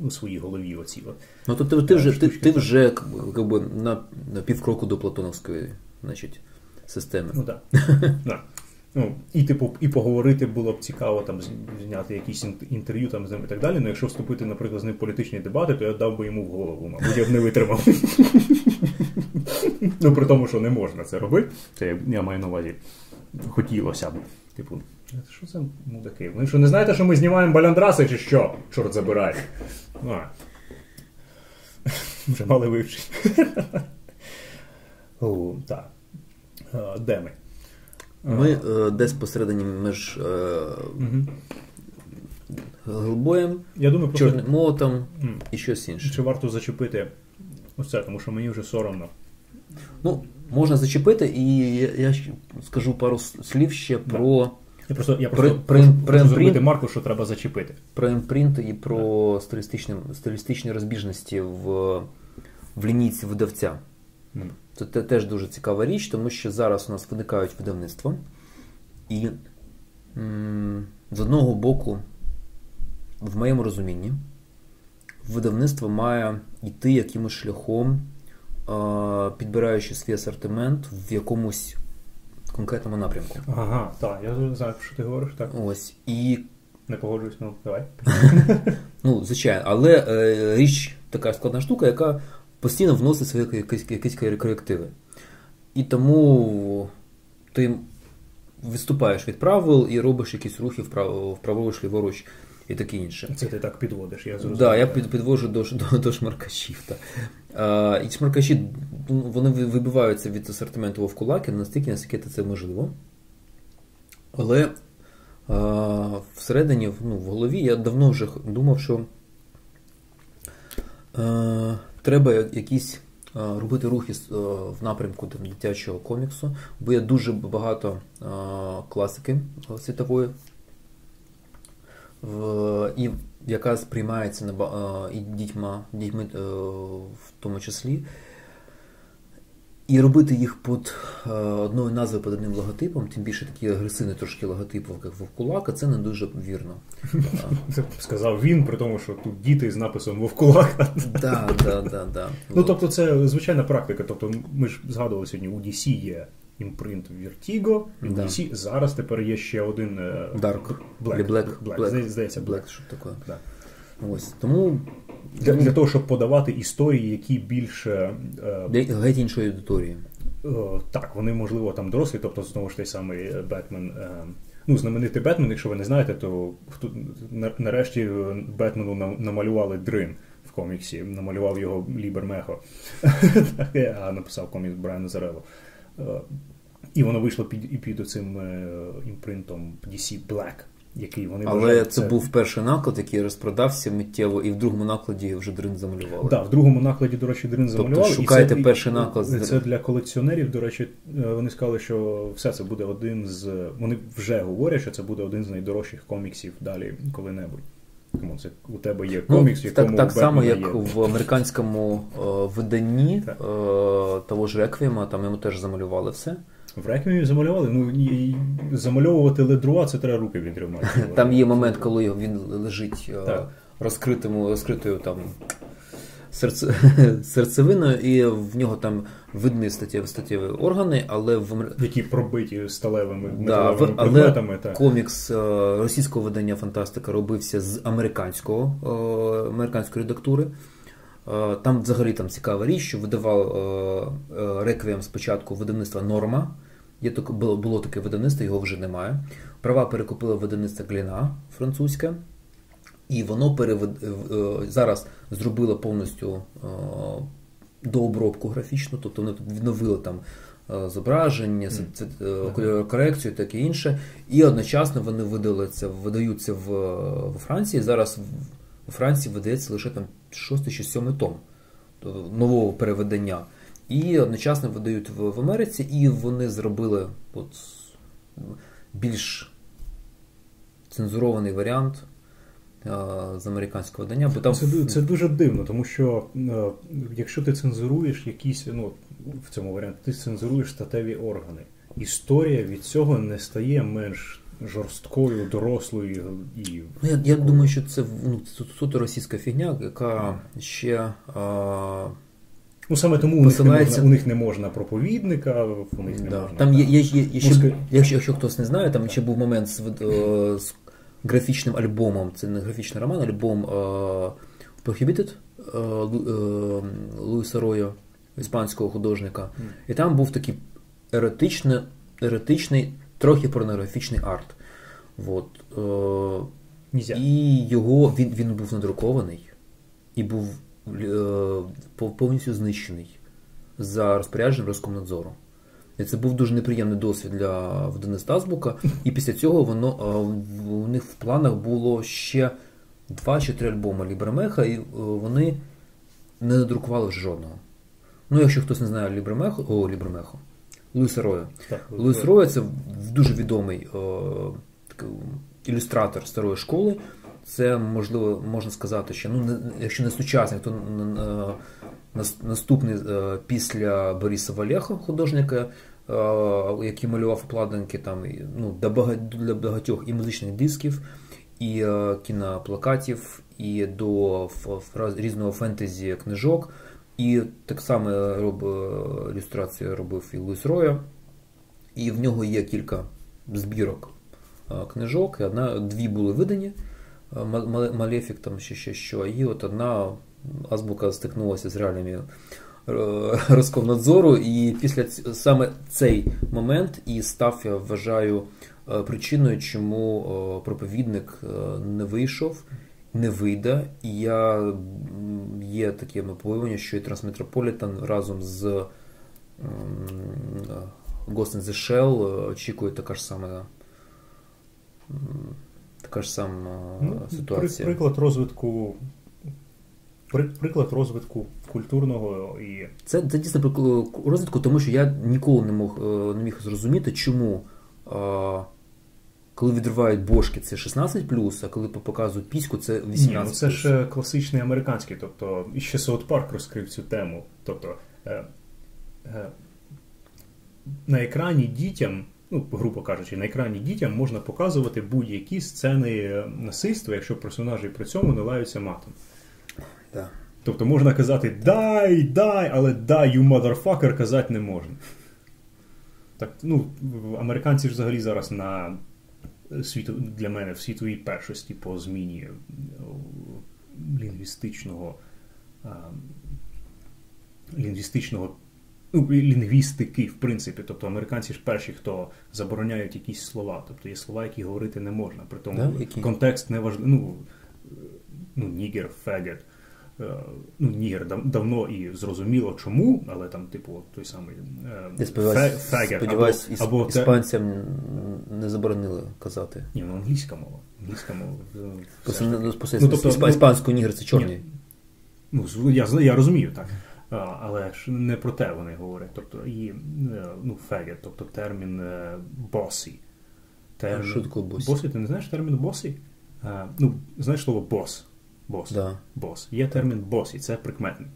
у своїй голові оці. от. Ну, то ти, ти вже ти, ти вже как би, на, на півкроку до Платоновської значить, системи. Ну так. Да. Ну, І типу, і поговорити було б цікаво там зняти якісь інтерв'ю там з ним і так далі. Ну якщо вступити, наприклад, з ним в політичні дебати, то я дав би йому в голову, мабуть, я б не витримав. Ну при тому, що не можна це робити. Це я маю на увазі. Хотілося б. Типу, що це мудаки? Ви що не знаєте, що ми знімаємо баляндраси, чи що? Чорт забирай. А. Вже мали вивчити. Так. Де ми? Ми е, десь посередині між е, думаю, Чорним молотом і щось інше. Чи варто зачепити оце, тому що мені вже соромно. Ну, можна зачепити, і я, я скажу пару слів ще да. про. Я просто я просто, про, про, про зробити марку, що треба зачепити. Про імпринт і про стилістичні стилістичні розбіжності в в лінійці видавця. Mm. Це теж дуже цікава річ, тому що зараз у нас виникають видавництва, і м- з одного боку, в моєму розумінні, видавництво має йти якимось шляхом, е- підбираючи свій асортимент в якомусь конкретному напрямку. Ага, так, я знаю, про що ти говориш, так. Ось. І Не погоджуюсь, ну давай. Ну, звичайно, але е, річ така складна штука, яка постійно вносить свої якісь, якісь корективи. І тому ти відступаєш від правил і робиш якісь рухи вправо, вправоруч, ліворуч і таке інше. Це ти так підводиш, я зрозумів. Так, да, я підвожу до до, до шмаркачів. Так. А, І шмаркачі ну, вони вибиваються від асортименту вовкулаки настільки, наскільки це можливо. Але а, всередині, ну, в голові я давно вже думав, що а, треба якісь робити рухи в напрямку там, дитячого коміксу, бо є дуже багато класики світової в, і яка сприймається і дітьма, дітьми е, в тому числі. І робити їх під е, одною назвою під одним логотипом, тим більше такі агресивні трошки логотипи, як Вовкулака, це не дуже вірно. Сказав він, при тому, що тут діти з написом Вовкулака. Да, да, да. Ну, тобто, це звичайна практика. Тобто, ми ж згадували сьогодні, у DC є імпринт Vertigo, і да. DC зараз тепер є ще один е, Dark. Black. Black. Black. Black. Здається, Black. Black. Що таке? Да. Ось. Тому для, для того, щоб подавати історії, які більше е, геть іншої аудиторії. Е, так, вони можливо там дорослі, тобто знову ж той самий Бетмен. Е, ну, знаменитий Бетмен, якщо ви не знаєте, то нарешті Бетмену намалювали Дрин в коміксі, намалював його Лі Бермехо, а написав комікс Браян Аззарелло. І воно вийшло під і під цим імпринтом DC Black який вони Але вважають, це, це був перший наклад, який розпродався миттєво, і в другому накладі вже дрин замалювали. Так, да, в другому накладі, до речі, дрин замалювали. Тобто шукайте і це, перший наклад. Це, це для колекціонерів. До речі, е, вони сказали, що все це буде один з. Вони вже говорять, що це буде один з найдорожчих коміксів далі коли-небудь. Тому це у тебе є ну, комікс, ну, якому так, так само, як є. в американському е, виданні е, того ж Реквіма, там йому теж замалювали все. В Реквіємі замалювали. Ну і замальовувати ледруа це треба руки відтримати. Там є момент, коли він лежить е, розкритому, розкритою там серце, серцевиною, і в нього там видні статтєві статтєві органи, але в які пробиті сталевими да, в, предметами. Але комікс е, російського видання Фантастика робився з американського е, американської редактури. Там взагалі там цікава річ, що видавав реквієм спочатку видавництва Норма. Є таке, було, було таке видавництво, його вже немає. Права перекупили видавництво Гліна французьке, і воно перевед... Е, зараз зробило повністю е, дообробку графічну, тобто вони відновили там е, зображення, mm. корекцію і таке інше. І одночасно вони видали це, видаються в, в Франції. Зараз у Франції видається лише там шостий чи сьомий том нового переведення. І одночасно видають в, в Америці, і вони зробили от, більш цензурований варіант а, з американського видання. Бо там... Це це дуже дивно, тому що а, якщо ти цензуруєш якісь, ну, в цьому варіанті, ти цензуруєш статеві органи. Історія від цього не стає менш жорсткою, дорослою і. Ну, Я я думаю, що це ну, суто російська фігня, яка ще. А... Ну саме тому у них не можна у них не можна проповідника, у них не да. можна. Там є, є, є, є ще, якщо, якщо хтось не знає, там ще був момент з, е, з графічним альбомом. Це не графічний роман, альбом е, Prohibited е, Луїса Ройо, іспанського художника. Mm. І там був такий еротичний, еротичний, трохи порнографічний арт. Вот. Е, і його він, він був надрукований і був повністю знищений за розпорядженням Роскомнадзору. І це був дуже неприємний досвід для видавництва Азбука. І після цього воно е, у них в планах було ще два чи три альбоми Лібремеха, і е, вони не надрукували жодного. Ну, якщо хтось не знає Лібремехо, о, Лібремехо, Луїса Роя. Луїс Роя це дуже відомий о, ілюстратор старої школи. Це можливо можна сказати, що ну якщо не сучасник, то наступний е, після Бориса Валєха, художника, е, який малював вкладинки там ну, для багатьох і музичних дисків, і е, кіноплакатів, і до різного фентезі книжок. І так само роб, ілюстрацію робив і Луїс Роя, і в нього є кілька збірок книжок, одна, дві були видані. Малефік там ще що, і от одна азбука стикнулася з реаліями Роскомнадзору, і після саме цей момент і став, я вважаю, причиною, чому проповідник не вийшов, не вийде. І я є таке побоювання, що і Трансметрополітен разом з Ghost in the Shell очікує така ж сама така ж сама ну, ситуація. Приклад розвитку. Приклад розвитку культурного і. Це це дійсно розвитку, тому що я ніколи не мог не міг зрозуміти, чому коли відривають бошки, це 16, а коли показують піську, це 18. Ні, ну Це ж класичний американський, тобто і ще Саут Парк розкрив цю тему. Тобто е, е, на екрані дітям ну, грубо кажучи, на екрані дітям можна показувати будь-які сцени насильства, якщо персонажі при цьому не лаються матом. Да. Тобто можна казати дай, дай, але дай, you motherfucker казати не можна. Так, ну, Американці ж взагалі зараз на світу, для мене в світовій першості по зміні лінгвістичного лінгвістичного ну, лінгвістики, в принципі. Тобто американці ж перші, хто забороняють якісь слова. Тобто є слова, які говорити не можна. При тому да, контекст не важливий. Ну, ну, нігер, фегет. Ну, Нігер дав, давно і зрозуміло чому, але там, типу, той самий е, фегер. Сподіваюсь, або, або іспанцям те... не заборонили казати. Ні, ну англійська мова. Англійська мова. Просто, ну, тобто, іспанську нігер це чорний. Ну, я, я розумію, так. Але ж не про те вони говорять. Тобто і е, ну, фегет, тобто термін босі. Термін... Шутку bossy. Bossy, ти не знаєш термін bossy? Ну, знаєш слово boss. Boss. Да. Boss. Є термін bossy, це прикметник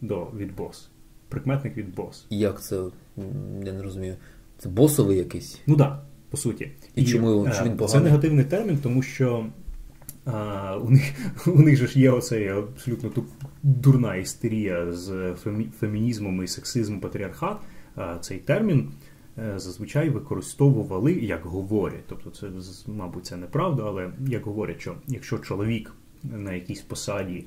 до, від boss. Прикметник від бос. Як це? Я не розумію. Це босовий якийсь? Ну так, да, по суті. І, і чому чи він поганий? Це негативний термін, тому що а, У них у них же ж є оцей абсолютно дурна істерія з фемінізмом і сексизмом патріархат. А, Цей термін е, зазвичай використовували як говорять. Тобто, це, мабуть, це неправда, але як говорять, що якщо чоловік на якійсь посаді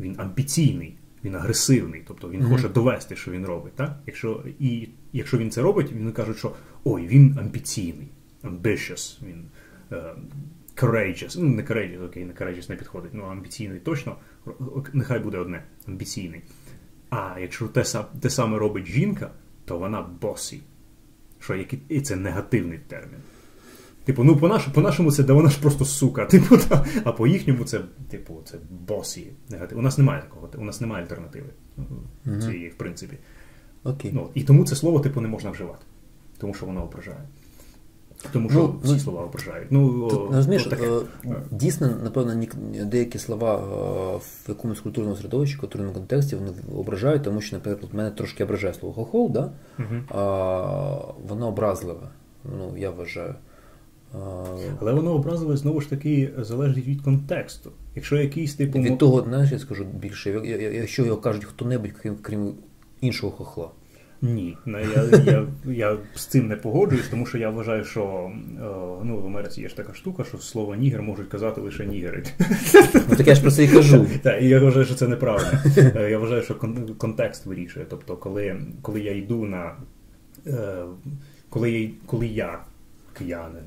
він амбіційний, він агресивний, тобто він mm-hmm. хоче довести, що він робить. Так? Якщо і якщо він це робить, він каже, що ой, він амбіційний, ambitious, він. Е, courageous, ну не courageous, окей, не courageous не підходить, ну амбіційний точно, нехай буде одне амбіційний. А якщо те те саме робить жінка, то вона босі. Що які, І це негативний термін. Типу, ну по-нашому по нашому це да вона ж просто сука. Типу, та, а по їхньому це, типу, це босі. Негатив. У нас немає такого, у нас немає альтернативи цієї, в принципі. Okay. Ну, І тому це слово, типу, не можна вживати, тому що воно ображає. Тому що ну, всі ну, слова ображають. Ну, тут, розумієш, таке. Е, дійсно, напевно, деякі слова е, в якомусь культурному середовищі, в культурному контексті вони ображають, тому що, наприклад, мене трошки ображає слово хохол, да? Угу. а, воно образливе. Ну, я вважаю. Але воно образливе знову ж таки залежить від контексту. Якщо якийсь типу. Від того, знаєш, я скажу більше, якщо його кажуть хто-небудь, крім, крім іншого хохла. Ні, ну, я я, я з цим не погоджуюсь, тому що я вважаю, що е, ну, в Америці є ж така штука, що слово нігер можуть казати лише нігери. Ну так я ж про це і кажу. Так, і я вважаю, що це неправильно. Е, я вважаю, що контекст вирішує. Тобто, коли коли я йду на е, коли я, коли я киянин,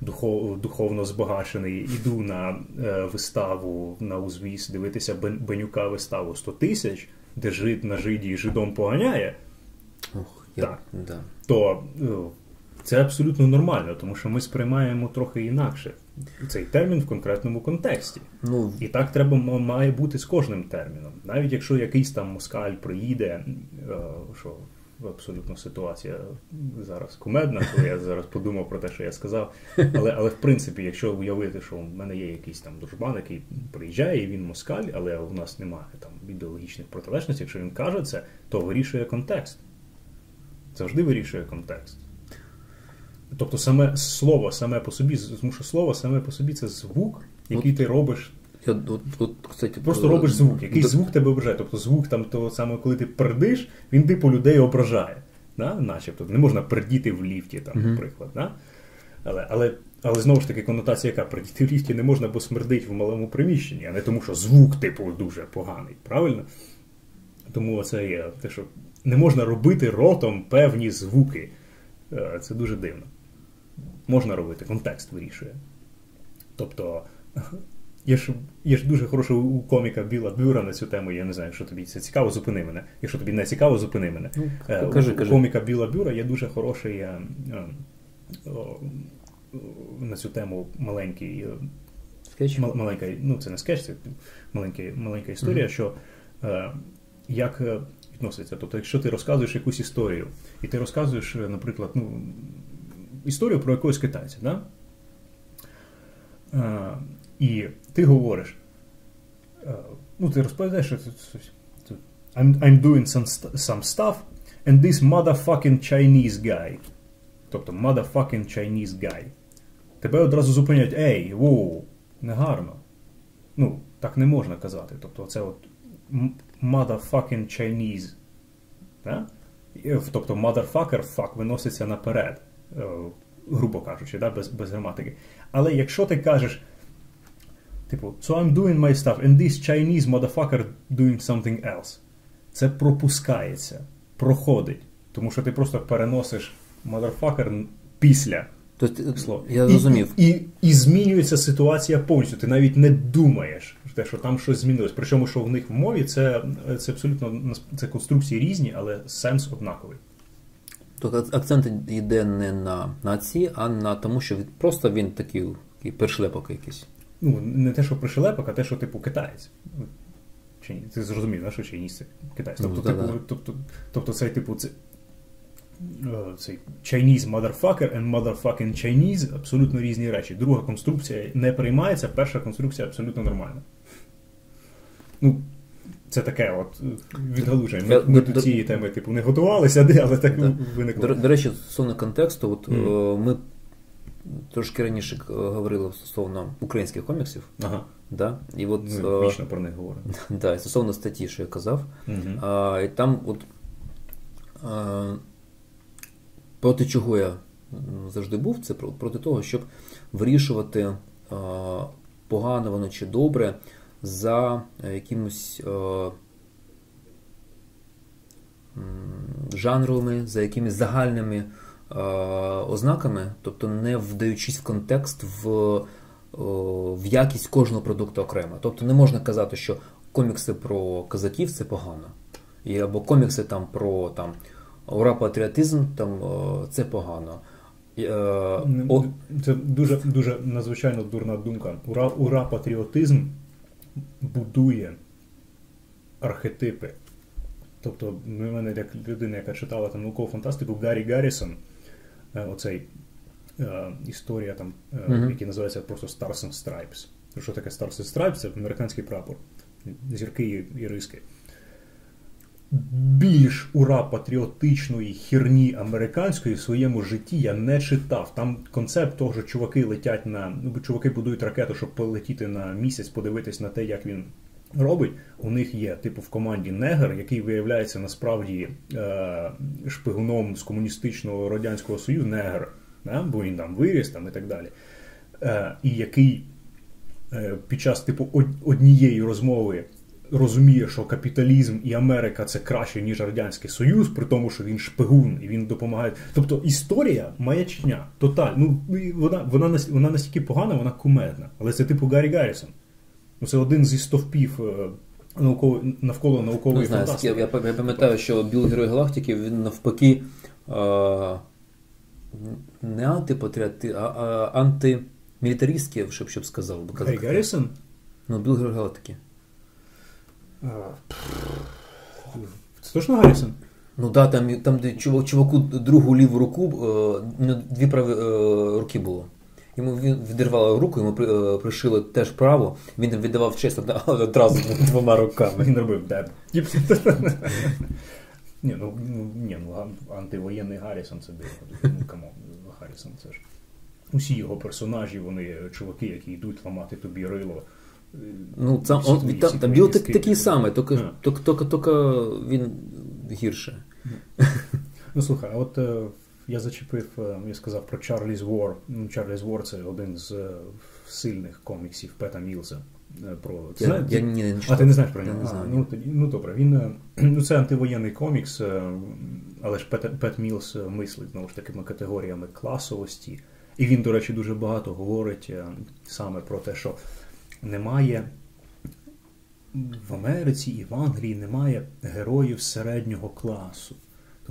духов, духовно збагачений, іду на виставу на узвіз, дивитися Бенюка виставу 100 тисяч де жид на жиді жидом поганяє, Ох, я, так, да. то ну, це абсолютно нормально, тому що ми сприймаємо трохи інакше цей термін в конкретному контексті. Ну, І так треба має бути з кожним терміном. Навіть якщо якийсь там москаль приїде, е, що абсолютно ситуація зараз кумедна, коли я зараз подумав про те, що я сказав. Але, але в принципі, якщо уявити, що в мене є якийсь там дружбан, який приїжджає, і він москаль, але у нас немає там ідеологічних протилежностей, якщо він каже це, то вирішує контекст. Завжди вирішує контекст. Тобто саме слово саме по собі, тому що слово саме по собі це звук, який ти робиш я, от, от, кстати, Просто робиш звук, якийсь да. звук тебе ображає. Тобто звук там того саме, коли ти пердиш, він типу людей ображає. Да? Начебто не можна пердіти в ліфті, там, uh-huh. наприклад. Да? Але але Але знову ж таки, конотація яка при дітей в ліфті не можна, бо смердить в малому приміщенні, а не тому, що звук, типу, дуже поганий, правильно? Тому це є те, що не можна робити ротом певні звуки. Е, Це дуже дивно. Можна робити, контекст вирішує. Тобто, є ж, є ж дуже хороший у коміка Біла Бюра на цю тему, я не знаю, якщо тобі це цікаво, зупини мене. Якщо тобі не цікаво, зупини мене. Ну, Е, кажи, у кажи. коміка Біла Бюра є дуже хороший е, е, на цю тему маленький. е, Скетч? Мал- маленька, ну це не скетч, це маленька, маленька історія, Мгм. що е, як е, відноситься. Тобто, якщо ти розказуєш якусь історію, і ти розказуєш, наприклад, ну, історію про якогось китайця, да? І ти говориш, е, ну, ти розповідаєш, що I'm, doing some, some stuff, and this motherfucking Chinese guy. Тобто motherfucking Chinese guy. Тебе одразу зупиняють, ей, воу, негарно. Ну, так не можна казати. Тобто, це от motherfucking Chinese. Да? Е, Тобто, motherfucker, fuck виноситься наперед, е, грубо кажучи, да? без, без граматики. Але якщо ти кажеш, типу, so I'm doing my stuff, and this Chinese motherfucker doing something else. Це пропускається, проходить. Тому що ти просто переносиш motherfucker після Тобто, слова. я зрозумів. І, і, і змінюється ситуація повністю. Ти навіть не думаєш, те, що там щось змінилось. Причому, що в них в мові це, це абсолютно це конструкції різні, але сенс однаковий. Тобто акцент йде не на нації, а на тому, що він, просто він такий, такий першлепок якийсь. Ну, не те, що пришелепок, а те, що типу китаєць. Чи ні? Ти зрозумів, да, що чийність це китаєць. Ну, Тобто, типу, тобто, тобто цей типу це, е, цей Chinese motherfucker and motherfucking Chinese абсолютно різні речі. Друга конструкція не приймається, перша конструкція абсолютно нормальна. Ну, це таке, от е, відгалуження. Ми, ми до- цієї теми, типу, не готувалися, але так виникло. До, до речі, стосовно контексту, от е, ми трошки раніше е, говорили стосовно українських коміксів, Ага. да? і от Ми е, вічно про них говоримо. да, і стосовно статті, що я казав, Мгм. А, і там, от а, проти чого я завжди був, це проти того, щоб вирішувати а, погано воно чи добре за е, якимось е, м, жанровими, за якимись загальними е, ознаками, тобто не вдаючись в контекст в, в якість кожного продукту окремо. Тобто не можна казати, що комікси про казаків це погано. І, або комікси там про там, ура-патріотизм там, е, це погано. Е, Це дуже, дуже надзвичайно дурна думка. Ура, ура, патріотизм будує архетипи. Тобто, В мене як людина, яка читала там наукову фантастику, Гаррі Гаррісон, е, оцей е, історія, там, е, Мгм. який називається просто Stars and Stripes. Що таке Stars and Stripes? Це американський прапор. Зірки і, і риски. Більш ура патріотичної херні американської в своєму житті я не читав. Там концепт того, що чуваки летять на. Ну, чуваки будують ракету, щоб полетіти на місяць, подивитись на те, як він робить. У них є, типу, в команді негр, який виявляється насправді е, шпигуном з комуністичного радянського союзу, негр, да? бо він там виріс там, і так далі. Е, і який е, під час типу однієї розмови розуміє, що капіталізм і Америка це краще, ніж Радянський Союз, при тому, що він шпигун і він допомагає. Тобто історія маячня, тоталь. Ну, вона, вона, вона настільки погана, вона кумедна. Але це типу Гаррі Гаррісон. Ну, це один зі стовпів е, наукової, навколо наукової не знаю, фантастики. я, я, я пам'ятаю, що Біл Герой Галактики він навпаки е, не антипатріоти, а, а антимілітаристський, щоб, щоб сказав. би Гаррі Гаррісон? Ну, Біл Герой Галактики. А, Це точно Гаррісон? Ну да, там, там де чувак, чуваку другу ліву руку, е, ну, дві праві е, руки було. Йому він відірвало руку, йому е, пришили теж праву, він віддавав честь одразу двома руками. Він робив деб. Ні, ну, ну, ні, ну антивоєнний Гаррісон це диво. Ну, come on, Гаррісон це ж. Усі його персонажі, вони чуваки, які йдуть ламати тобі рило. Е, Ну, там, всі он, там, там так, такий самий, тільки, він гірше. Ну слухай, а от е, я зачепив, е, я сказав про Charley's War. Charley's War це один з е, сильних коміксів Пета Мілза. Е, Про я, Знає- я, ні, не а ти не знаєш про нього? не А, ну, тоді, ну добре, він ну, це антивоєнний комікс, але ж Пет, Пет Мілс мислить знову ж такими категоріями класовості. І він, до речі, дуже багато говорить саме про те, що немає в Америці і в Англії немає героїв середнього класу.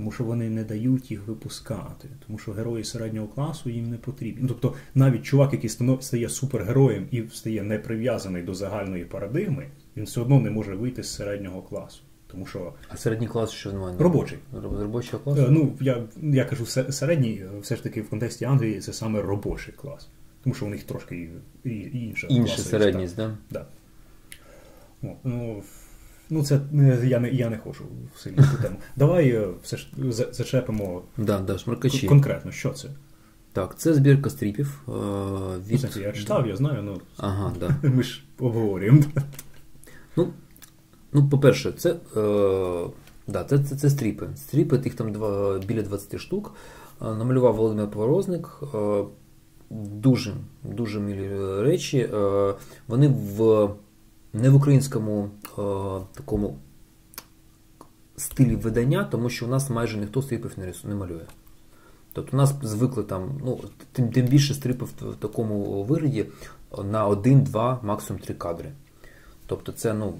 Тому що вони не дають їх випускати, тому що герої середнього класу їм не потрібні. Ну, тобто, навіть чувак, який стає супергероєм і стає не прив'язаний до загальної парадигми, він все одно не може вийти з середнього класу. Тому що А середній клас що він має? робочий. Робочого класу? Е, Ну, я, я кажу, середній, е, все ж таки в контексті Англії це саме робочий клас. Тому що у них трошки інша Інша середність, так. да? Да. О, ну, ну, це е, я не, я не хочу в сильну тему. Давай е, все ж зачепимо Да, да, шмаркачі. к- конкретно, що це. Так, це збірка стріпів е, Ну, від... я читав, я знаю, ну Ага, да. ми ж обговорюємо. Ну, ну по-перше, це, е, да, це, це, це стріпи. Стріпи, тих там два, біля 20 штук. Е, намалював Володимир Поворозник. Е, дуже, дуже милі речі. Е, вони в, не в українському е, такому стилі видання, тому що у нас майже ніхто стріпів не, не малює. Тобто у нас звикли там, ну, тим, тим більше стріпи в, такому вигляді на один, два, максимум три кадри. Тобто це, ну,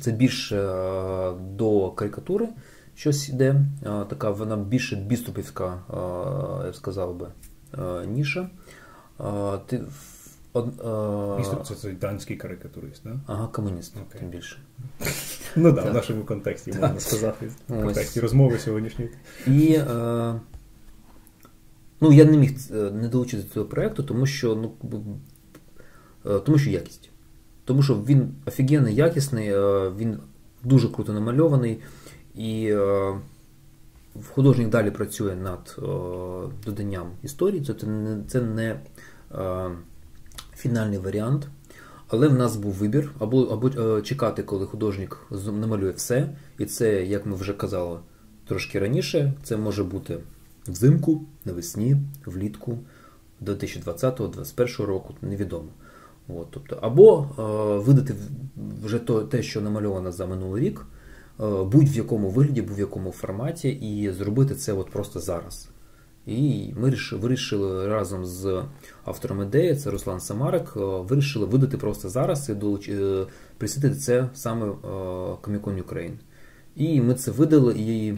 це більше е, до карикатури щось йде. Е, Така вона більше біступівська, е, я б сказав би, е, ніша. Е, Ти, од- е, Містер, це данський карикатурист, да? Ага, комуніст, Окей. тим більше. Ну так, в нашому контексті можна сказати, в контексті розмови сьогоднішньої. І е, ну, я не міг е, не долучити до цього проєкту, тому що, ну, е, тому що якість. Тому що він офігенно якісний, е, він дуже круто намальований, і художник далі працює над доданням історії. Це не, це не фінальний варіант. Але в нас був вибір, або, або е, чекати, коли художник намалює все. І це, як ми вже казали трошки раніше, це може бути взимку, навесні, влітку 2020-2021 року, невідомо. От, тобто, або е, видати вже то, те, що намальовано за минулий рік, е, будь-в якому вигляді, будь-в якому форматі, і зробити це от просто зараз. І ми ріш- вирішили разом з автором ідеї, це Руслан Самарик, е, вирішили видати просто зараз і долуч... е, присвятити це саме е, Comic-Con Ukraine. І ми це видали, і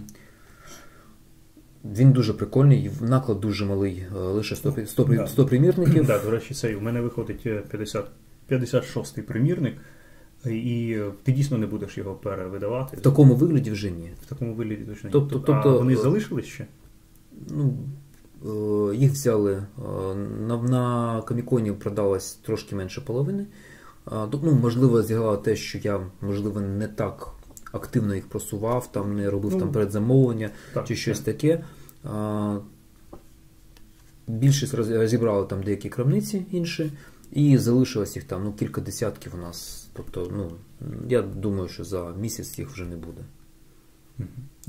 він дуже прикольний, наклад дуже малий, лише 100, пі- 100, Да. 100 примірників. Да, до речі, це у мене виходить е, 50, 56-й примірник, і ти дійсно не будеш його перевидавати. В такому вигляді вже ні. В такому вигляді точно ні. Тобто- а тобто, вони е, залишились ще? Ну, їх взяли е, на, на коміконі продалось трошки менше половини. Ну, можливо, зіграло те, що я, можливо, не так активно їх просував, там не робив Ну, там передзамовлення так, чи щось так. таке. Більшість розібрали там деякі крамниці інші, і залишилось їх там ну, кілька десятків у нас. Тобто, ну, я думаю, що за місяць їх вже не буде.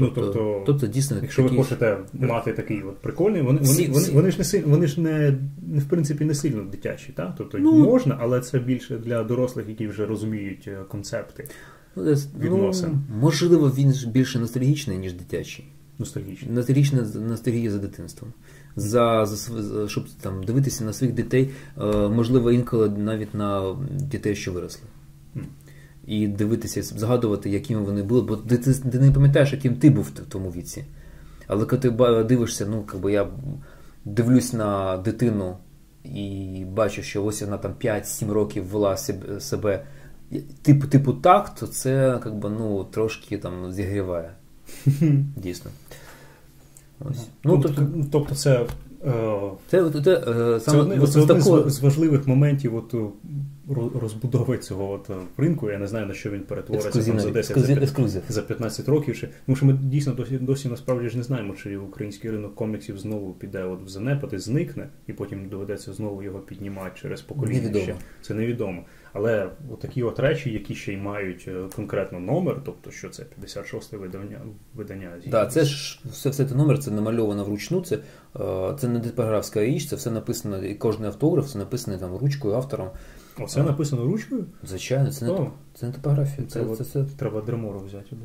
Ну, тобто, тобто дійсно, якщо ви хочете мати такий от прикольний, вони, вони, вони, вони ж не сильно, вони ж не, не в принципі не сильно дитячі, так? Тобто Ну- можна, але це більше для дорослих, які вже розуміють е, концепти Ну, десь, відносин. Ну, можливо, він ж більше ностальгічний, ніж дитячий. ностальгічні. Ностальгічна ностальгія за дитинством. За, за, за- щоб там дивитися на своїх дітей, е, можливо, інколи навіть на дітей, що виросли. І дивитися, згадувати, якими вони були, бо ти, ти, ти не пам'ятаєш, яким ти був в тому віці. Але коли ти дивишся, ну, якби я дивлюсь на дитину і бачу, що ось вона там 5-7 років вела себе- типу, типу так, то це якби, ну, трошки там зігріває. Дійсно. Ось. Ну, Ну, тобто, тобто, тобто це, е, це, це, е, це, саме одне, ось це один з, з важливих моментів от, розбудови цього от ринку. Я не знаю, на що він перетвориться там, за 10 за, за 15 років. Чи... Тому що ми дійсно досі досі насправді ж не знаємо, чи український ринок коміксів знову піде от в занепад і зникне, і потім доведеться знову його піднімати через покоління. Невідомо. Ще. Це невідомо. Але такі от речі, які ще й мають е, конкретно номер, тобто що це 56-те видання видання. Да, це ж все все це номер, це намальовано вручну. Це е, це не типографська річ, це все написано, і кожен автограф це написано там ручкою автором. Оце написано ручкою? Звичайно, це не це не типографія. Це, це, це, це треба дремору взяти.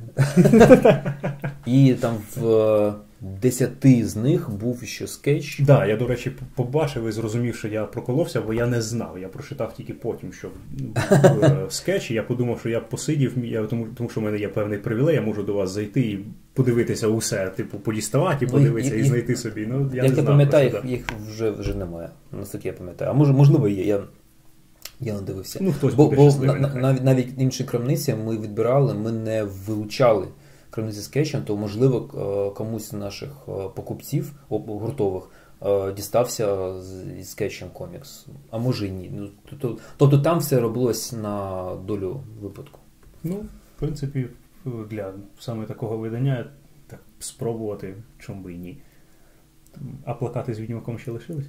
І там в десяти з них був ще скетч. Так, да, я, до речі, побачив і зрозумів, що я проколовся, бо я не знав. Я прочитав тільки потім, що був е, скетч, я подумав, що я посидів, я, тому, тому що в мене є певний привілей, я можу до вас зайти і подивитися усе, типу, подіставати і ну, подивитися, і, і, і знайти собі. Ну, я Як не я пам'ятаю, їх, їх вже вже немає. Наскільки я пам'ятаю. А може, можливо, є. Я я не дивився. Ну, хтось бо, бо навіть навіть інші крамниці ми відбирали, ми не вилучали крамниці скетчем, то можливо е, комусь з наших е, покупців гуртових е, дістався з скетчем комікс, а може і ні. Ну, Тобто, тобто там все робилось на долю випадку. Ну, в принципі, для саме такого видання так спробувати, чому би і ні. А плакати з відьмаком ще лишились?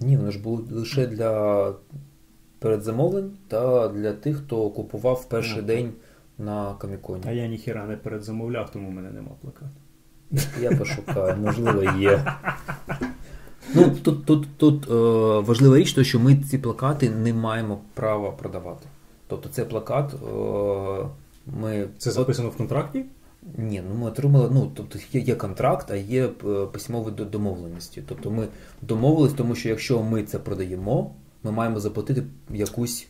Ні, вони ж були лише для передзамовлень та для тих, хто купував перший ну, день на Каміконі. А я ніхіра не передзамовляв, тому в мене нема плакату. Я пошукаю, можливо, є. Ну, Тут тут, тут е, важлива річ, то, що ми ці плакати не маємо права продавати. Тобто цей плакат е, ми. Це записано в контракті? Ні, ну ми отримали. Ну тобто є є контракт, а є е, письмові домовленості. Тобто ми домовились, тому що якщо ми це продаємо, ми маємо заплатити якусь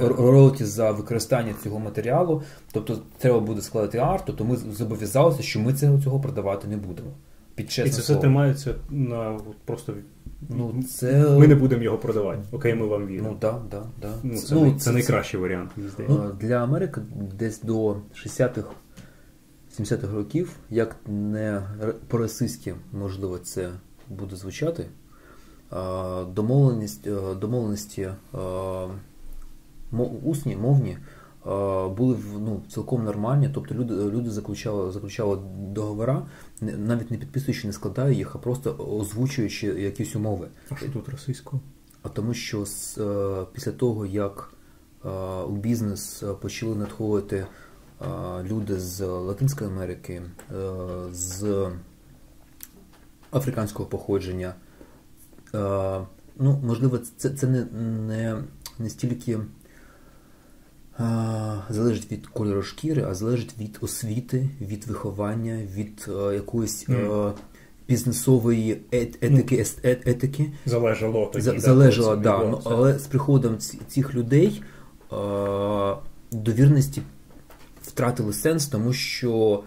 роялті за використання цього матеріалу. Тобто треба буде складати арт, тобто ми зобов'язалися, що ми цього цього продавати не будемо. Під І це все тримається на просто. Ну, це... Ми не будемо його продавати. Окей, ми вам віримо. Ну, да, да, да. Ну, Це ну, це, це найкращий варіант. мені здається. Ну, Для Америки десь до 60-х 70-х років, як не по-російськи, можливо, це буде звучати, домовленість, домовленості усні, мовні були ну, цілком нормальні, тобто люди люди заключали заключали договори, навіть не підписуючи, не складаючи їх, а просто озвучуючи якісь умови. А що тут російською? А тому, що е, після того, як у бізнес почали надходити люди з Латинської Америки, е, з африканського походження. Е, ну, Можливо, це це не не, не стільки залежить від кольору шкіри, а залежить від освіти, від виховання, від е, якоїсь. Mm. Бізнесової етики, ну, етики. залежало тоді, залежало, да, да, ну, але з приходом цих людей довірності втратили сенс, тому що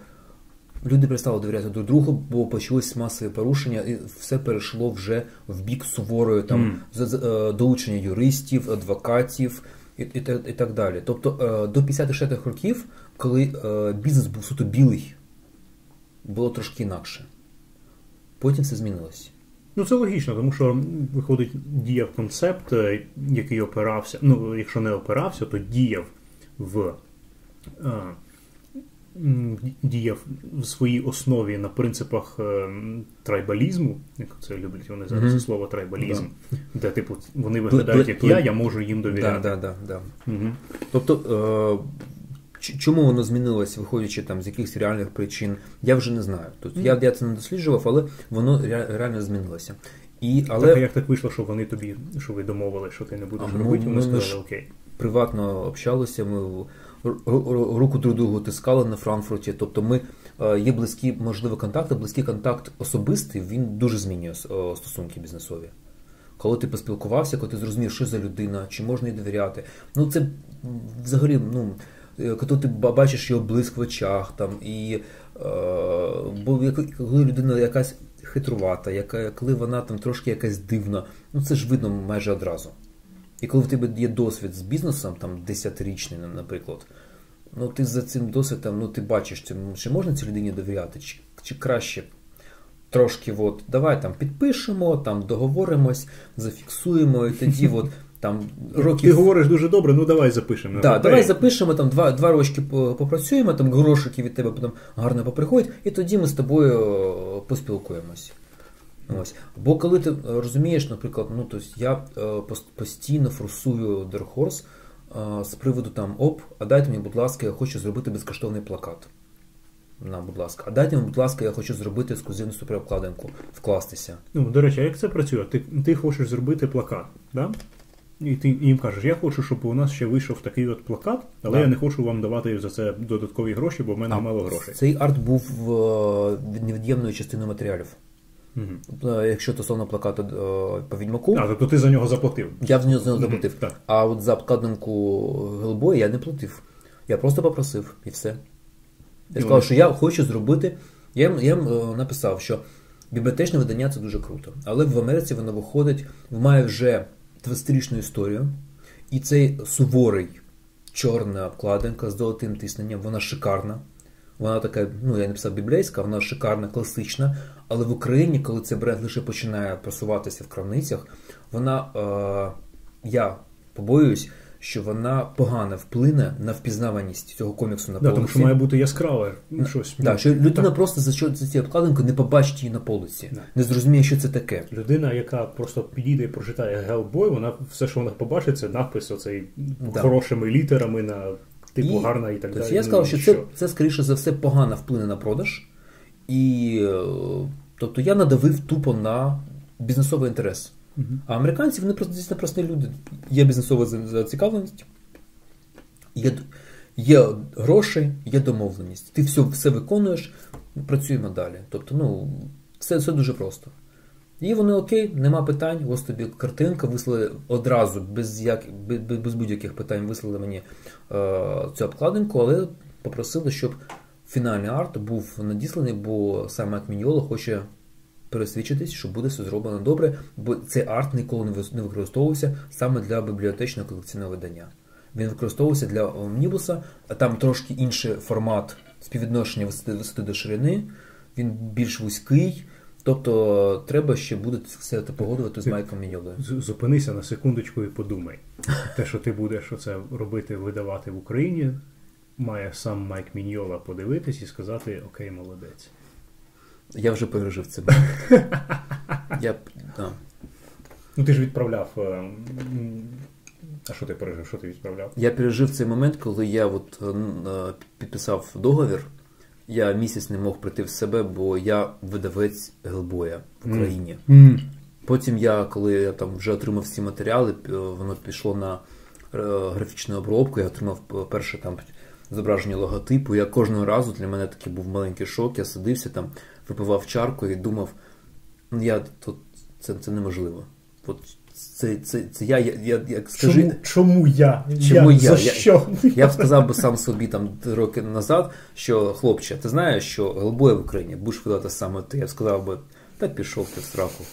люди перестали довіряти до другу, бо почалися масові порушення, і все перейшло вже в бік суворої там mm. долучення юристів, адвокатів і, і, і так далі. Тобто е, до 50-60-х років, коли е, бізнес був суто білий, було трошки інакше. Потім все змінилось. Ну, це логічно, тому що виходить, діяв концепт, який опирався. Ну, якщо не опирався, то діяв в діяв в своїй основі на принципах е, трайбалізму, як це люблять вони зараз mm-hmm. слово трайбалізм, да. де типу вони виглядають як я, я можу їм довіряти. Да, да, да, угу. Тобто. Е- Чому воно змінилося, виходячи там з якихось реальних причин, я вже не знаю. Mm. я я це не досліджував, але воно реально змінилося. І, але... Так, а як так вийшло, що вони тобі, що ви домовили, що ти не будеш а робити, вони сказали окей. Приватно общалися, ми руку друг другу тискали на Франкфурті. Тобто ми е, є близькі, можливо, контакти, близький контакт особистий, він дуже змінює е, стосунки бізнесові. Коли ти поспілкувався, коли ти зрозумів, що за людина, чи можна їй довіряти. Ну це взагалі, ну. Е, коли ти бачиш його блиск в очах, там, і е, бо коли людина якась хитрувата, яка, коли вона там трошки якась дивна, ну це ж видно майже одразу. І коли в тебе є досвід з бізнесом, там 10-річний, наприклад, ну ти за цим досвідом ну, ти бачиш, чи можна цій людині довіряти, чи чи краще трошки от, давай там підпишемо, там договоримось, зафіксуємо, і тоді от Там Ти говориш дуже добре, ну давай запишемо. на Да, давай запишемо там два, два рочки попрацюємо, там грошики від тебе потім гарно поприходять, і тоді ми з тобою е, поспілкуємось. Ось. Бо коли ти е, розумієш, наприклад, ну тобто я е, постійно форсую Dark Horse е, з приводу там оп, а дайте мені, будь ласка, я хочу зробити безкоштовний плакат. На, будь ласка, а дайте мені, будь ласка, я хочу зробити ексклюзивну суперобкладинку, вкластися. Ну, до речі, а як це працює? Ти, ти хочеш зробити плакат, да? І ти їм кажеш, я хочу, щоб у нас ще вийшов такий от плакат, але Да. я не хочу вам давати за це додаткові гроші, бо в мене мало грошей. Цей арт був невід'ємною частиною матеріалів. Е, Якщо стосовно плакату е, по відьмаку, А, тобто ти за нього заплатив. я в нього заплатив. так. А от за обкладинку Гелбоя я не платив. Я просто попросив і все. Я І сказав, вони- що я хочу зробити. Я їм, я їм е, написав, що бібліотечне видання це дуже круто. Але в Америці воно виходить, має вже 20-річну історію, і цей суворий чорна обкладинка з золотим тисненням, вона шикарна. Вона така, ну я не писав біблейська, вона шикарна, класична. Але в Україні, коли цей бренд лише починає просуватися в крамницях, вона, е, я побоююсь, що вона погано вплине на впізнаваність цього коміксу на Да, тому що має бути яскраве ну, щось. Да, Ну, що людина так. просто за що за цією обкладинкою не побачить її на полиці, Да. не зрозуміє, що це таке. Людина, яка просто підійде і прочитає Гелбой, вона все, що вона побачить, це надпис оцей Да. хорошими літерами на типу гарна і так тобто далі. Я Ну, сказав, і що це, це скоріше за все погано вплине на продаж, і е, тобто я надавив тупо на бізнесовий інтерес. Мгм. А американці вони просто дійсно прості люди. Є бізнесова зацікавленість, є, є гроші, є домовленість. Ти все, все виконуєш, працюємо далі. Тобто, ну, все, все дуже просто. І вони окей, нема питань, ось тобі картинка, вислали одразу, без, як, без, без будь-яких питань вислали мені е, цю обкладинку, але попросили, щоб фінальний арт був надісланий, бо саме Акміньоло хоче пересвідчитись, що буде все зроблено добре, бо цей арт ніколи не використовувався саме для бібліотечного колекційного видання. Він використовувався для омнібуса, а там трошки інший формат співвідношення висоти, висоти до ширини, він більш вузький. Тобто треба ще буде все це погодувати з Майком Міньолою. Зупинися на секундочку і подумай. Те, що ти будеш оце робити, видавати в Україні, має сам Майк Міньола подивитись і сказати Окей, молодець. Я вже пережив це. Я, да. Ну ти ж відправляв. е, А що ти пережив? Що ти відправляв? я пережив цей момент, коли я от, е, е, підписав договір. Я місяць не мог прийти в себе, бо я видавець Гелбоя в. Україні. Потім я, коли я там вже отримав всі матеріали, воно пішло на графічну обробку, я отримав перше там зображення логотипу. Я кожного разу для мене такий був маленький шок. Я сидився там, випивав чарку і думав, ну я тут це, це неможливо. От це, це, це я, я, я, як скажи, Чому, чому я? Чому я? За Я- що? я б сказав би сам собі там роки назад, що хлопче, ти знаєш, що Гелбоя в Україні будеш видати саме ти. Я б сказав би, та пішов ти в страху.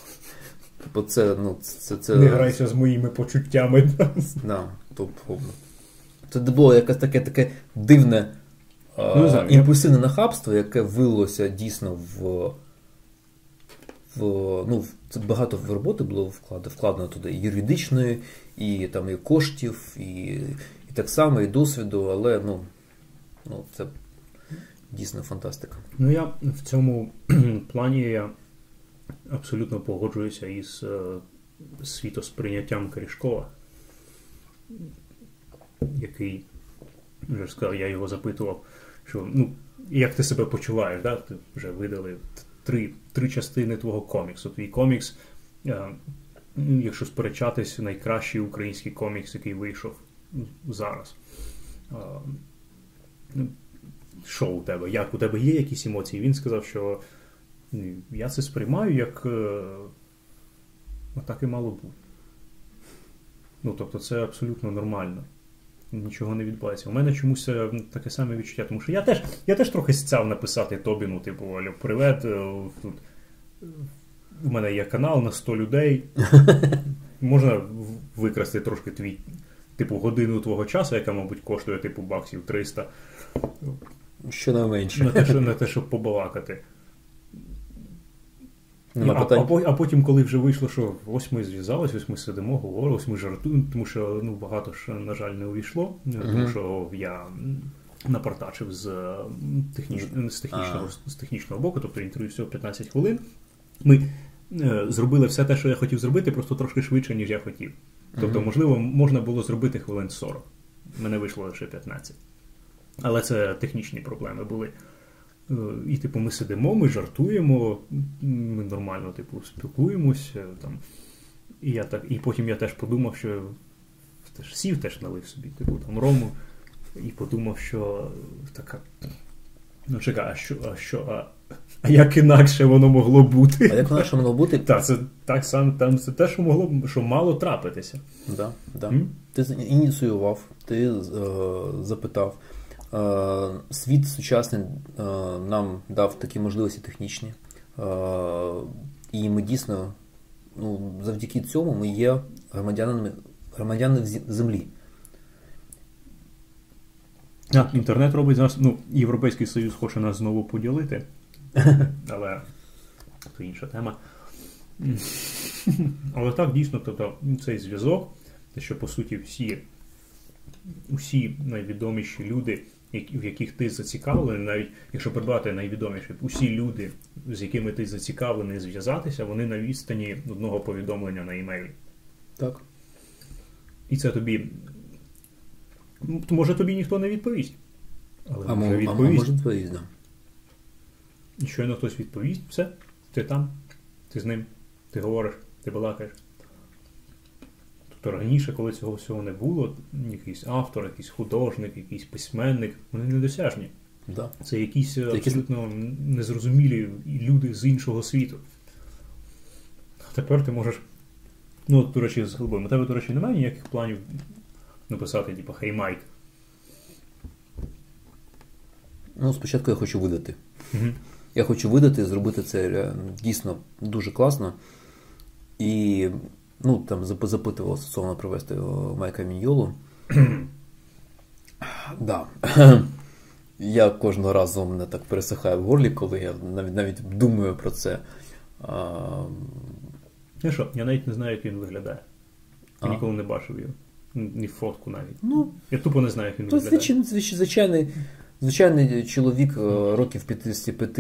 Бо це, ну, це, це, Не грайся з моїми почуттями. Да, тобто, це було якесь таке таке дивне Ну, не знаю, я- нахабство, яке вилилося дійсно в. в ну, це багато в роботи було вкладено, вкладено туди і юридичної, і там і коштів, і, і так само, і досвіду, але ну, ну це дійсно фантастика. Ну я в цьому плані я абсолютно погоджуюся із е, світосприйняттям Корішкова, який вже сказав, я його запитував, що ну, як ти себе почуваєш, да? ти вже видали три, три частини твого коміксу. Твій комікс, е, якщо сперечатись, найкращий український комікс, який вийшов зараз. Е, ну, що у тебе? Як у тебе є якісь емоції? Він сказав, що я це сприймаю як е, так і мало бути. Ну, тобто, це абсолютно нормально. Нічого не відбувається. У мене чомусь е, таке саме відчуття, тому що я теж, я теж трохи сцяв написати Тобіну, типу, Алло, привет. е, Тут е, в мене є канал на 100 людей. Можна викрасти трошки твій, типу, годину твого часу, яка, мабуть, коштує типу баксів 300 Що найменше. на те, що, на те, щоб побалакати. Нема а, питань. а, а потім, коли вже вийшло, що ось ми зв'язались, ось ми сидимо, говоримо, ось ми жартуємо, тому що ну, багато ж, на жаль, не увійшло, тому Мгм. що я напортачив з, е, техніч... з, технічного, з технічного боку, тобто інтерв'ю всього 15 хвилин. Ми е, зробили все те, що я хотів зробити, просто трошки швидше, ніж я хотів. Тобто, можливо, можна було зробити хвилин 40. Мене вийшло лише 15. Але це технічні проблеми були. І, типу, ми сидимо, ми жартуємо, ми нормально, типу, спілкуємося. Там. І, я так, і потім я теж подумав, що теж сів, теж налив собі, типу, там рому, і подумав, що така. Ну, чекай, а що, а що, а, а як інакше воно могло бути? А як інакше могло бути? Так, це так само, там це те, що могло що мало трапитися. Да, да. М? Ти ініціював, ти е, запитав. Е, світ сучасний е, нам дав такі можливості технічні. Е, і ми дійсно, ну, завдяки цьому ми є громадянами, громадянами землі. А, інтернет робить нас, ну, Європейський Союз хоче нас знову поділити, але це інша тема. Але так, дійсно, тобто, цей зв'язок, те, що по суті всі, усі найвідоміші люди, в яких ти зацікавлений, навіть якщо придбати найвідоміші, усі люди, з якими ти зацікавлений зв'язатися, вони на відстані одного повідомлення на імейлі. Так. І це тобі. ну, Може тобі ніхто не відповість. Але А, може мо- а, а може відповість, да. І щойно хтось відповість, все, ти там, ти з ним, ти говориш, ти балакаєш. Тобто раніше, коли цього всього не було, якийсь автор, якийсь художник, якийсь письменник, вони недосяжні. Да. Це якісь е, Якісь- абсолютно незрозумілі люди з іншого світу. А тепер ти можеш. Ну, от, до речі, з голубим. У тебе, до речі, немає ніяких планів написати, типу, хей Майк. Ну, спочатку я хочу видати. Угу. Я хочу видати, зробити це е, дійсно дуже класно. І ну, там запитував стосовно привезти Майка Міньйолу. да. Я кожного разу мене так пересихає в горлі, коли я навіть навіть думаю про це. А, Ну що, я навіть не знаю, як він виглядає. Я А. ніколи не бачив його. Ні фотку навіть. ну, Я тупо не знаю, як він то виглядає. звичайний, звич- звичайний, звичайний чоловік е, років 55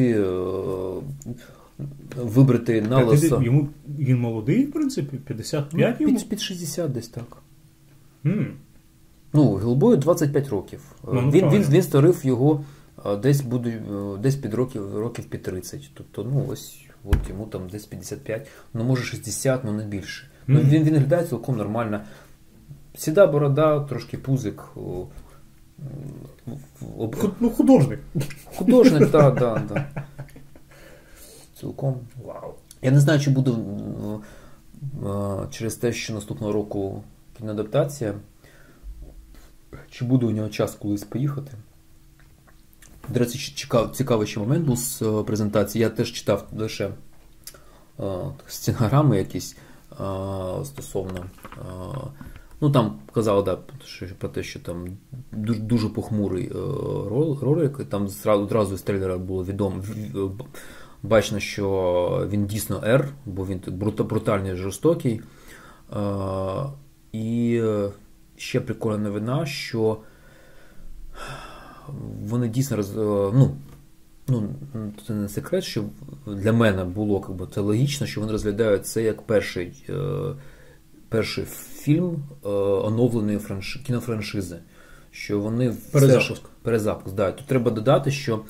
е, вибритий на лисо. йому він молодий, в принципі, 55 Ну, йому. під, під 60 десь так. М. Ну, Гілбою 25 років. Ну, ну, він, він, він старив його десь буде е, десь під років, років під 30. Тобто, ну ось от йому там десь 55, ну може 60, ну не більше. Ну, він, він виглядає цілком нормально. Сіда борода, трошки пузик. об- Ну, художник. Художник, так, так, так. Цілком. Вау. Я не знаю, чи буде е, через те, що наступного року кіноадаптація, чи буде у нього час колись поїхати. До речі, чекав, цікавий ще момент був з е, презентації. Я теж читав лише е, стенограми якісь е, стосовно. е, Ну там казали да, про те, що там дуже, дуже похмурий е, ролик. Там одразу з трейлера було відомо. Бачно, що він дійсно R, бо він брутальний, жорстокий. Е, і ще прикольна новина, що вони дійсно роз, е, ну, ну, це не секрет, що для мене було как би, це логічно, що вони розглядають це як перший, е, перший фільм оновленої франш... кінофраншизи. Що вони Перезапуск. ж- перезапуск, да. Тут треба додати, що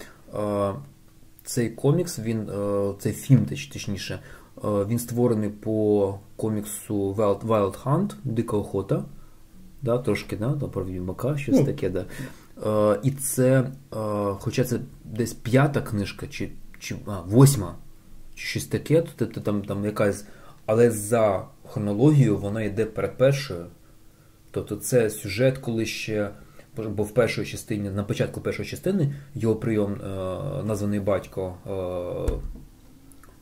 цей комікс, він, е, цей фільм, точніше, е, він створений по коміксу Wild, Wild Hunt, Дика охота. Да, трошки да, про Відьмака, щось Ну. таке. Да. Е, і це, хоча це десь п'ята книжка, чи, чи а, восьма, чи щось таке, то, то, там, там якась. Але за хронологією вона йде перед першою. Тобто це сюжет, коли ще. Бо в першій частині, на початку першої частини, його прийом е, названий батько е,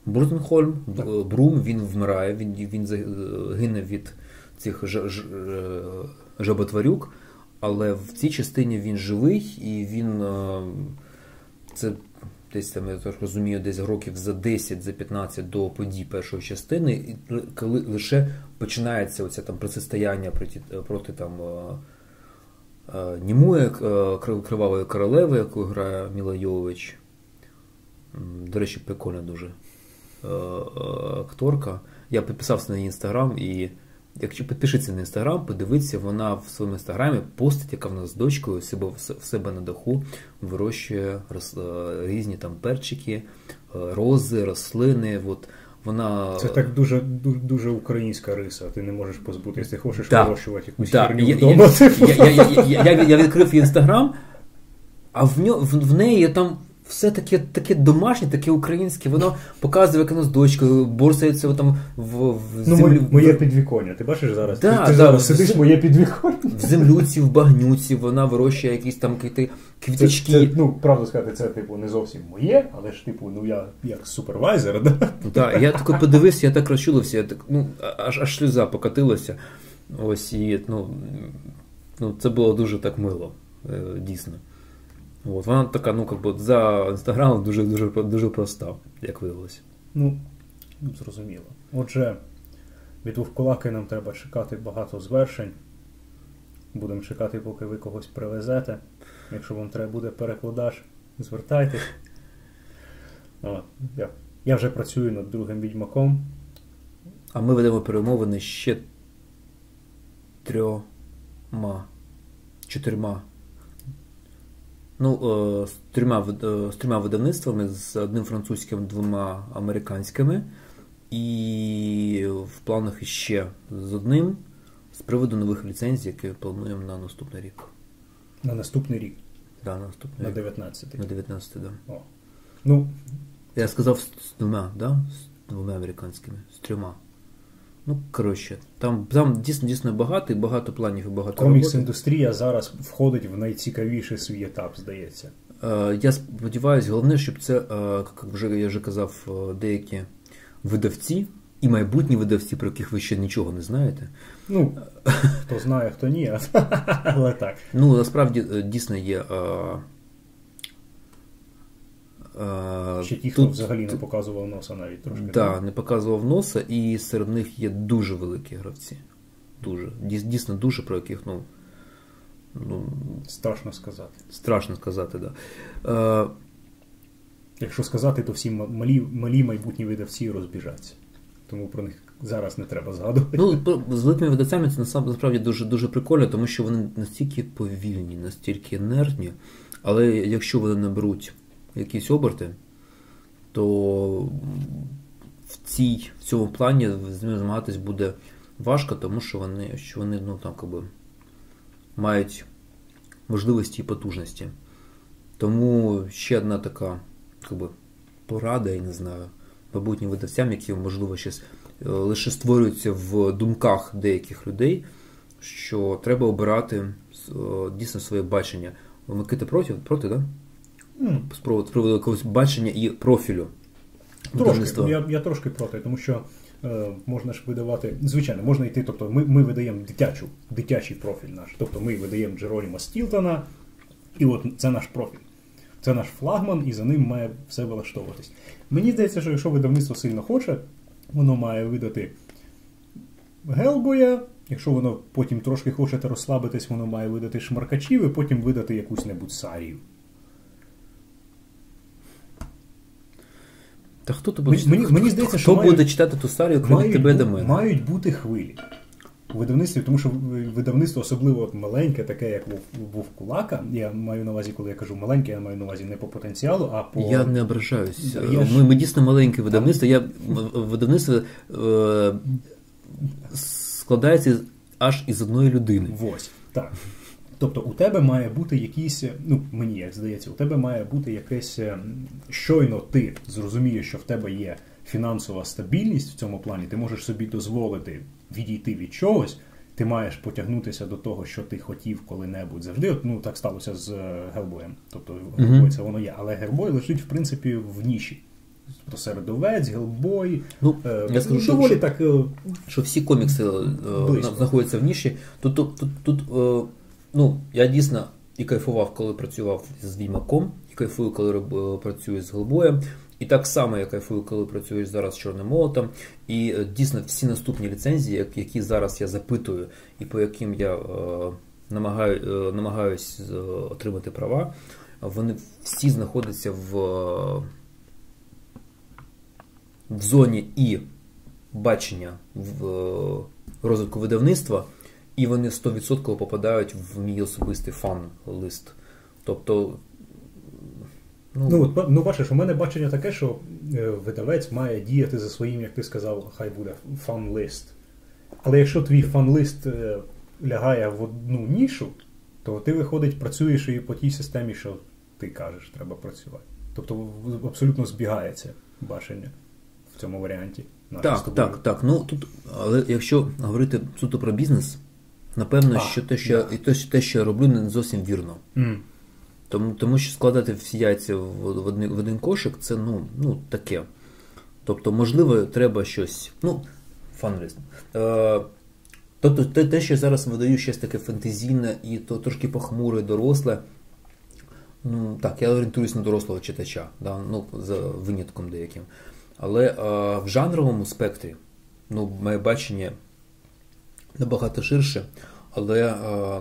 Брутенхольм, Брум, він вмирає, він, він гине від цих ж, ж, е, жаботварюк, але в цій частині він живий і він. е, Це десь там, я так розумію, десь років за 10, за 15 до подій першої частини, і коли лише починається оце там протистояння проти, проти там. Е, Німує е, Кривавої королеви, яку грає Міла Йович. До речі, прикольна дуже е, акторка. Я підписався на її інстаграм, і якщо підпишеться на інстаграм, подивіться, вона в своєму інстаграмі постить, яка в нас з дочкою в себе на даху вирощує різні там перчики, рози, рослини. От вона... Це так дуже дуже українська риса. Ти не можеш позбутися, ти хочеш да. вирощувати якусь да. херню вдома. Я, я, я, я, я відкрив інстаграм, а в, ньо, в, в неї там все таке таке домашнє, таке українське, воно показує, як воно з дочкою, борсається там в, в Ну, моє підвіконня. Ти бачиш зараз? Да, ти ти да, зараз сидиш в- моє підвіконня. В землюці, в багнюці, вона вирощує якісь там квіти- Це, квіточки. це, ну, правду сказати, це типу не зовсім моє, але ж типу, ну я як супервайзер, да? Да, я так подивився, я так розчулився, я так, ну, аж, аж сльоза покатилася. Ось і ну, ну, це було дуже так мило, е, дійсно. От, вона така, ну, как би, за інстаграмом дуже, дуже, дуже проста, як виявилося. Ну, зрозуміло. Отже, від Вовкулаки нам треба чекати багато звершень. Будемо чекати, поки ви когось привезете. Якщо вам треба буде перекладач, звертайтесь. О, я, я вже працюю над другим відьмаком. А ми ведемо перемовини ще трьома, чотирма. Ну, е, з трьома, е, з трьома видавництвами, з одним французьким, двома американськими. І в планах іще з одним з приводу нових ліцензій, які плануємо на наступний рік. На наступний рік, Да, на наступний на рік. 19-й. На 19 да. О. Ну, Я сказав з двома, да? З двома американськими, з трьома. Ну, коротше, там, там дійсно, дійсно багато, і багато планів, і багато комікс-індустрія зараз входить в найцікавіший свій етап, здається. Е, Я сподіваюся, головне, щоб це, е, як вже я вже казав, е, деякі видавці і майбутні видавці, про яких ви ще нічого не знаєте. Ну, хто знає, хто ні, але так. Ну, насправді дійсно є. Ще ті, хто тут- взагалі не показував носа навіть трошки. Да, не показував носа, і серед них є дуже великі гравці. Дуже. Дійсно, дуже, про яких, ну, ну Страшно сказати. страшно сказати, да. Е, Якщо сказати, то всі малі, малі майбутні видавці розбіжаться. Тому про них зараз не треба згадувати. Ну, з великими видавцями це насправді дуже, дуже прикольно, тому що вони настільки повільні, настільки нервні, але якщо вони наберуть якісь оберти, то в, цій, в цьому плані з ними змагатись буде важко, тому що вони, що вони ну, там, якби, мають можливості і потужності. Тому ще одна така якби, порада, я не знаю, майбутнім видавцям, які, можливо, ще е, лише створюються в думках деяких людей, що треба обирати е, дійсно своє бачення. Микита проти, проти, да? М, З приводу- якогось бачення і профілю. Трошки. Я, я трошки проти, тому що е, можна ж видавати. Звичайно, можна йти. Тобто, ми, ми видаємо дитячу, дитячий профіль наш. Тобто ми видаємо Джероніма Стілтона, і от це наш профіль. Це наш флагман, і за ним має все влаштовуватись. Мені здається, що якщо видавництво сильно хоче, воно має видати Гелбоя. Якщо воно потім трошки хоче розслабитись, воно має видати шмаркачів і потім видати якусь небудь сарію. Та хто тебе Мені- мені- мені здається, хто що буде читати ту старію, крім мають, тебе до мене? мають бути хвилі. У видавництві, тому що видавництво особливо от маленьке, таке як Вов- Вовкулака. Я маю на увазі, коли я кажу маленьке, я маю на увазі не по потенціалу, а по Я не ображаюсь. Я ж- Ми, ми дійсно маленьке видавництво. Я, видавництво е, складається аж із одної людини. Ось, так. Тобто у тебе має бути якийсь, ну мені як здається, у тебе має бути якесь е, щойно ти зрозумієш, що в тебе є фінансова стабільність в цьому плані, ти можеш собі дозволити відійти від чогось, ти маєш потягнутися до того, що ти хотів коли-небудь завжди. От, ну так сталося з Гелбоєм. Тобто Гелбой це воно є, але Гелбой лежить в принципі в ніші. Тобто серед овець, Гелбой. Ну, е, я скажу, доволі що- так. е, Що всі комікси е, знаходяться в ніші. Тут, тут, тут, тут е, ну, я дійсно і кайфував, коли працював з Відьмаком, і кайфую, коли е, працюю з Голбоєм. І так само я кайфую, коли працюю зараз з Чорним молотом. І е, дійсно всі наступні ліцензії, які зараз я запитую, і по яким я е, намагаю, е, намагаюсь е, отримати права, вони всі знаходяться в, в зоні і бачення в розвитку видавництва, і вони 100% попадають в мій особистий фан-лист. Тобто. Ну, ну, ну бачиш, у мене бачення таке, що е, видавець має діяти за своїм, як ти сказав, хай буде фан-лист. Але якщо твій фан-лист е, лягає в одну нішу, то ти виходить, працюєш і по тій системі, що ти кажеш, треба працювати. Тобто абсолютно збігається бачення в цьому варіанті. Так, так, так. Ну тут, але якщо говорити суто про бізнес, напевно, а, що те, що yeah. і те, те, що я роблю, не зовсім вірно. Mm. Тому тому що складати всі яйця в, в, один, в один кошик, це ну, ну, таке. Тобто, можливо, треба щось. Ну, фанліст. Е, Тобто, те, те, що я зараз видаю щось таке фантазійне і то трошки похмуре, доросле. Ну, Так, я орієнтуюсь на дорослого читача, да, ну, за винятком деяким. Але а, в жанровому спектрі ну, моє бачення набагато ширше. Але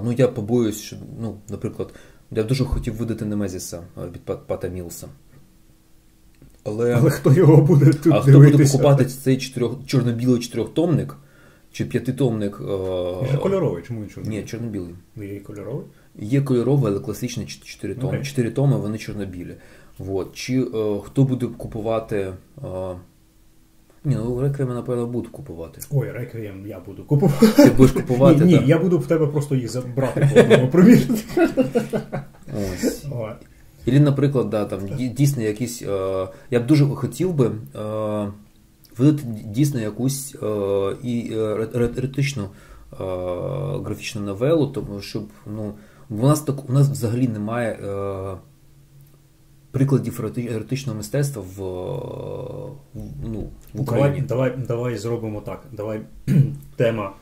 ну, я побоююсь, що, ну, наприклад, я дуже хотів видати Немезіса від Пата Мілса. Але Але хто його буде тут А хто буде купувати цей чотирьох, чорно-білий чотирьохтомник чи п'ятитомник? Він же кольоровий, чому він чорно? Ні, чорно-білий. Ну, є кольоровий? Є кольоровий, але класичний чотири томи. Чотири томи, вони чорно-білі. Вот. Чи е, хто буде купувати. Е, ні, ну реквієм, напевно, буду купувати. Ой, реквієм я буду купувати. Ти будеш купувати? Ні, ні я буду в тебе просто їх забрати по одному примірити. Ось. Ілі, наприклад, да, там дійсно якісь. Е, я б дуже хотів би е, видати дійсно якусь е, і е, еретичну е, графічну новелу, тому щоб ну, у нас так у нас взагалі немає. Е, прикладів еротичного мистецтва в ну, в Україні. Давай давай, давай зробимо так. Давай тема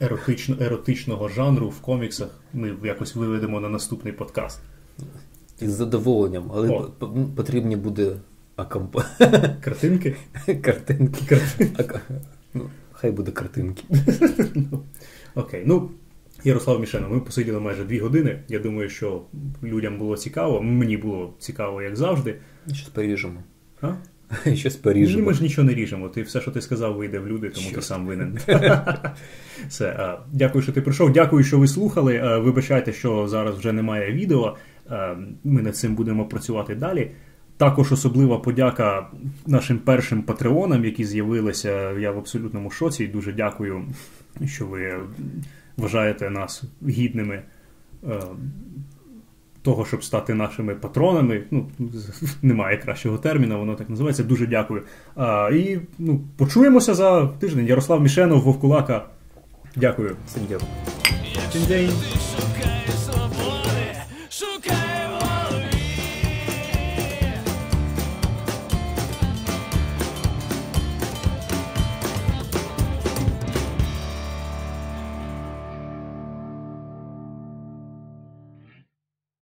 еротично, еротичного жанру в коміксах ми якось виведемо на наступний подкаст. Із задоволенням, але О. потрібні буде акамп... картинки. Картинки. Картинки. Ну, Хай буде картинки. Ну, окей. Ну, Ярослав Мішено, ми посиділи майже дві години. Я думаю, що людям було цікаво. Мені було цікаво, як завжди. Щось поріжемо. А? Щось поріжемо. Ні, ми ж нічого не ріжемо. Ти все, що ти сказав, вийде в люди, тому що? ти сам винен. Все. Дякую, що ти прийшов. Дякую, що ви слухали. Вибачайте, що зараз вже немає відео. Ми над цим будемо працювати далі. Також особлива подяка нашим першим патреонам, які з'явилися. Я в абсолютному шоці. Дуже дякую, що ви вважаєте нас гідними е, того, щоб стати нашими патронами. Ну, Немає кращого терміну, воно так називається. Дуже дякую. А, І ну, почуємося за тиждень. Ярослав Мішенов, Вовкулака. Дякую. Всім дякую.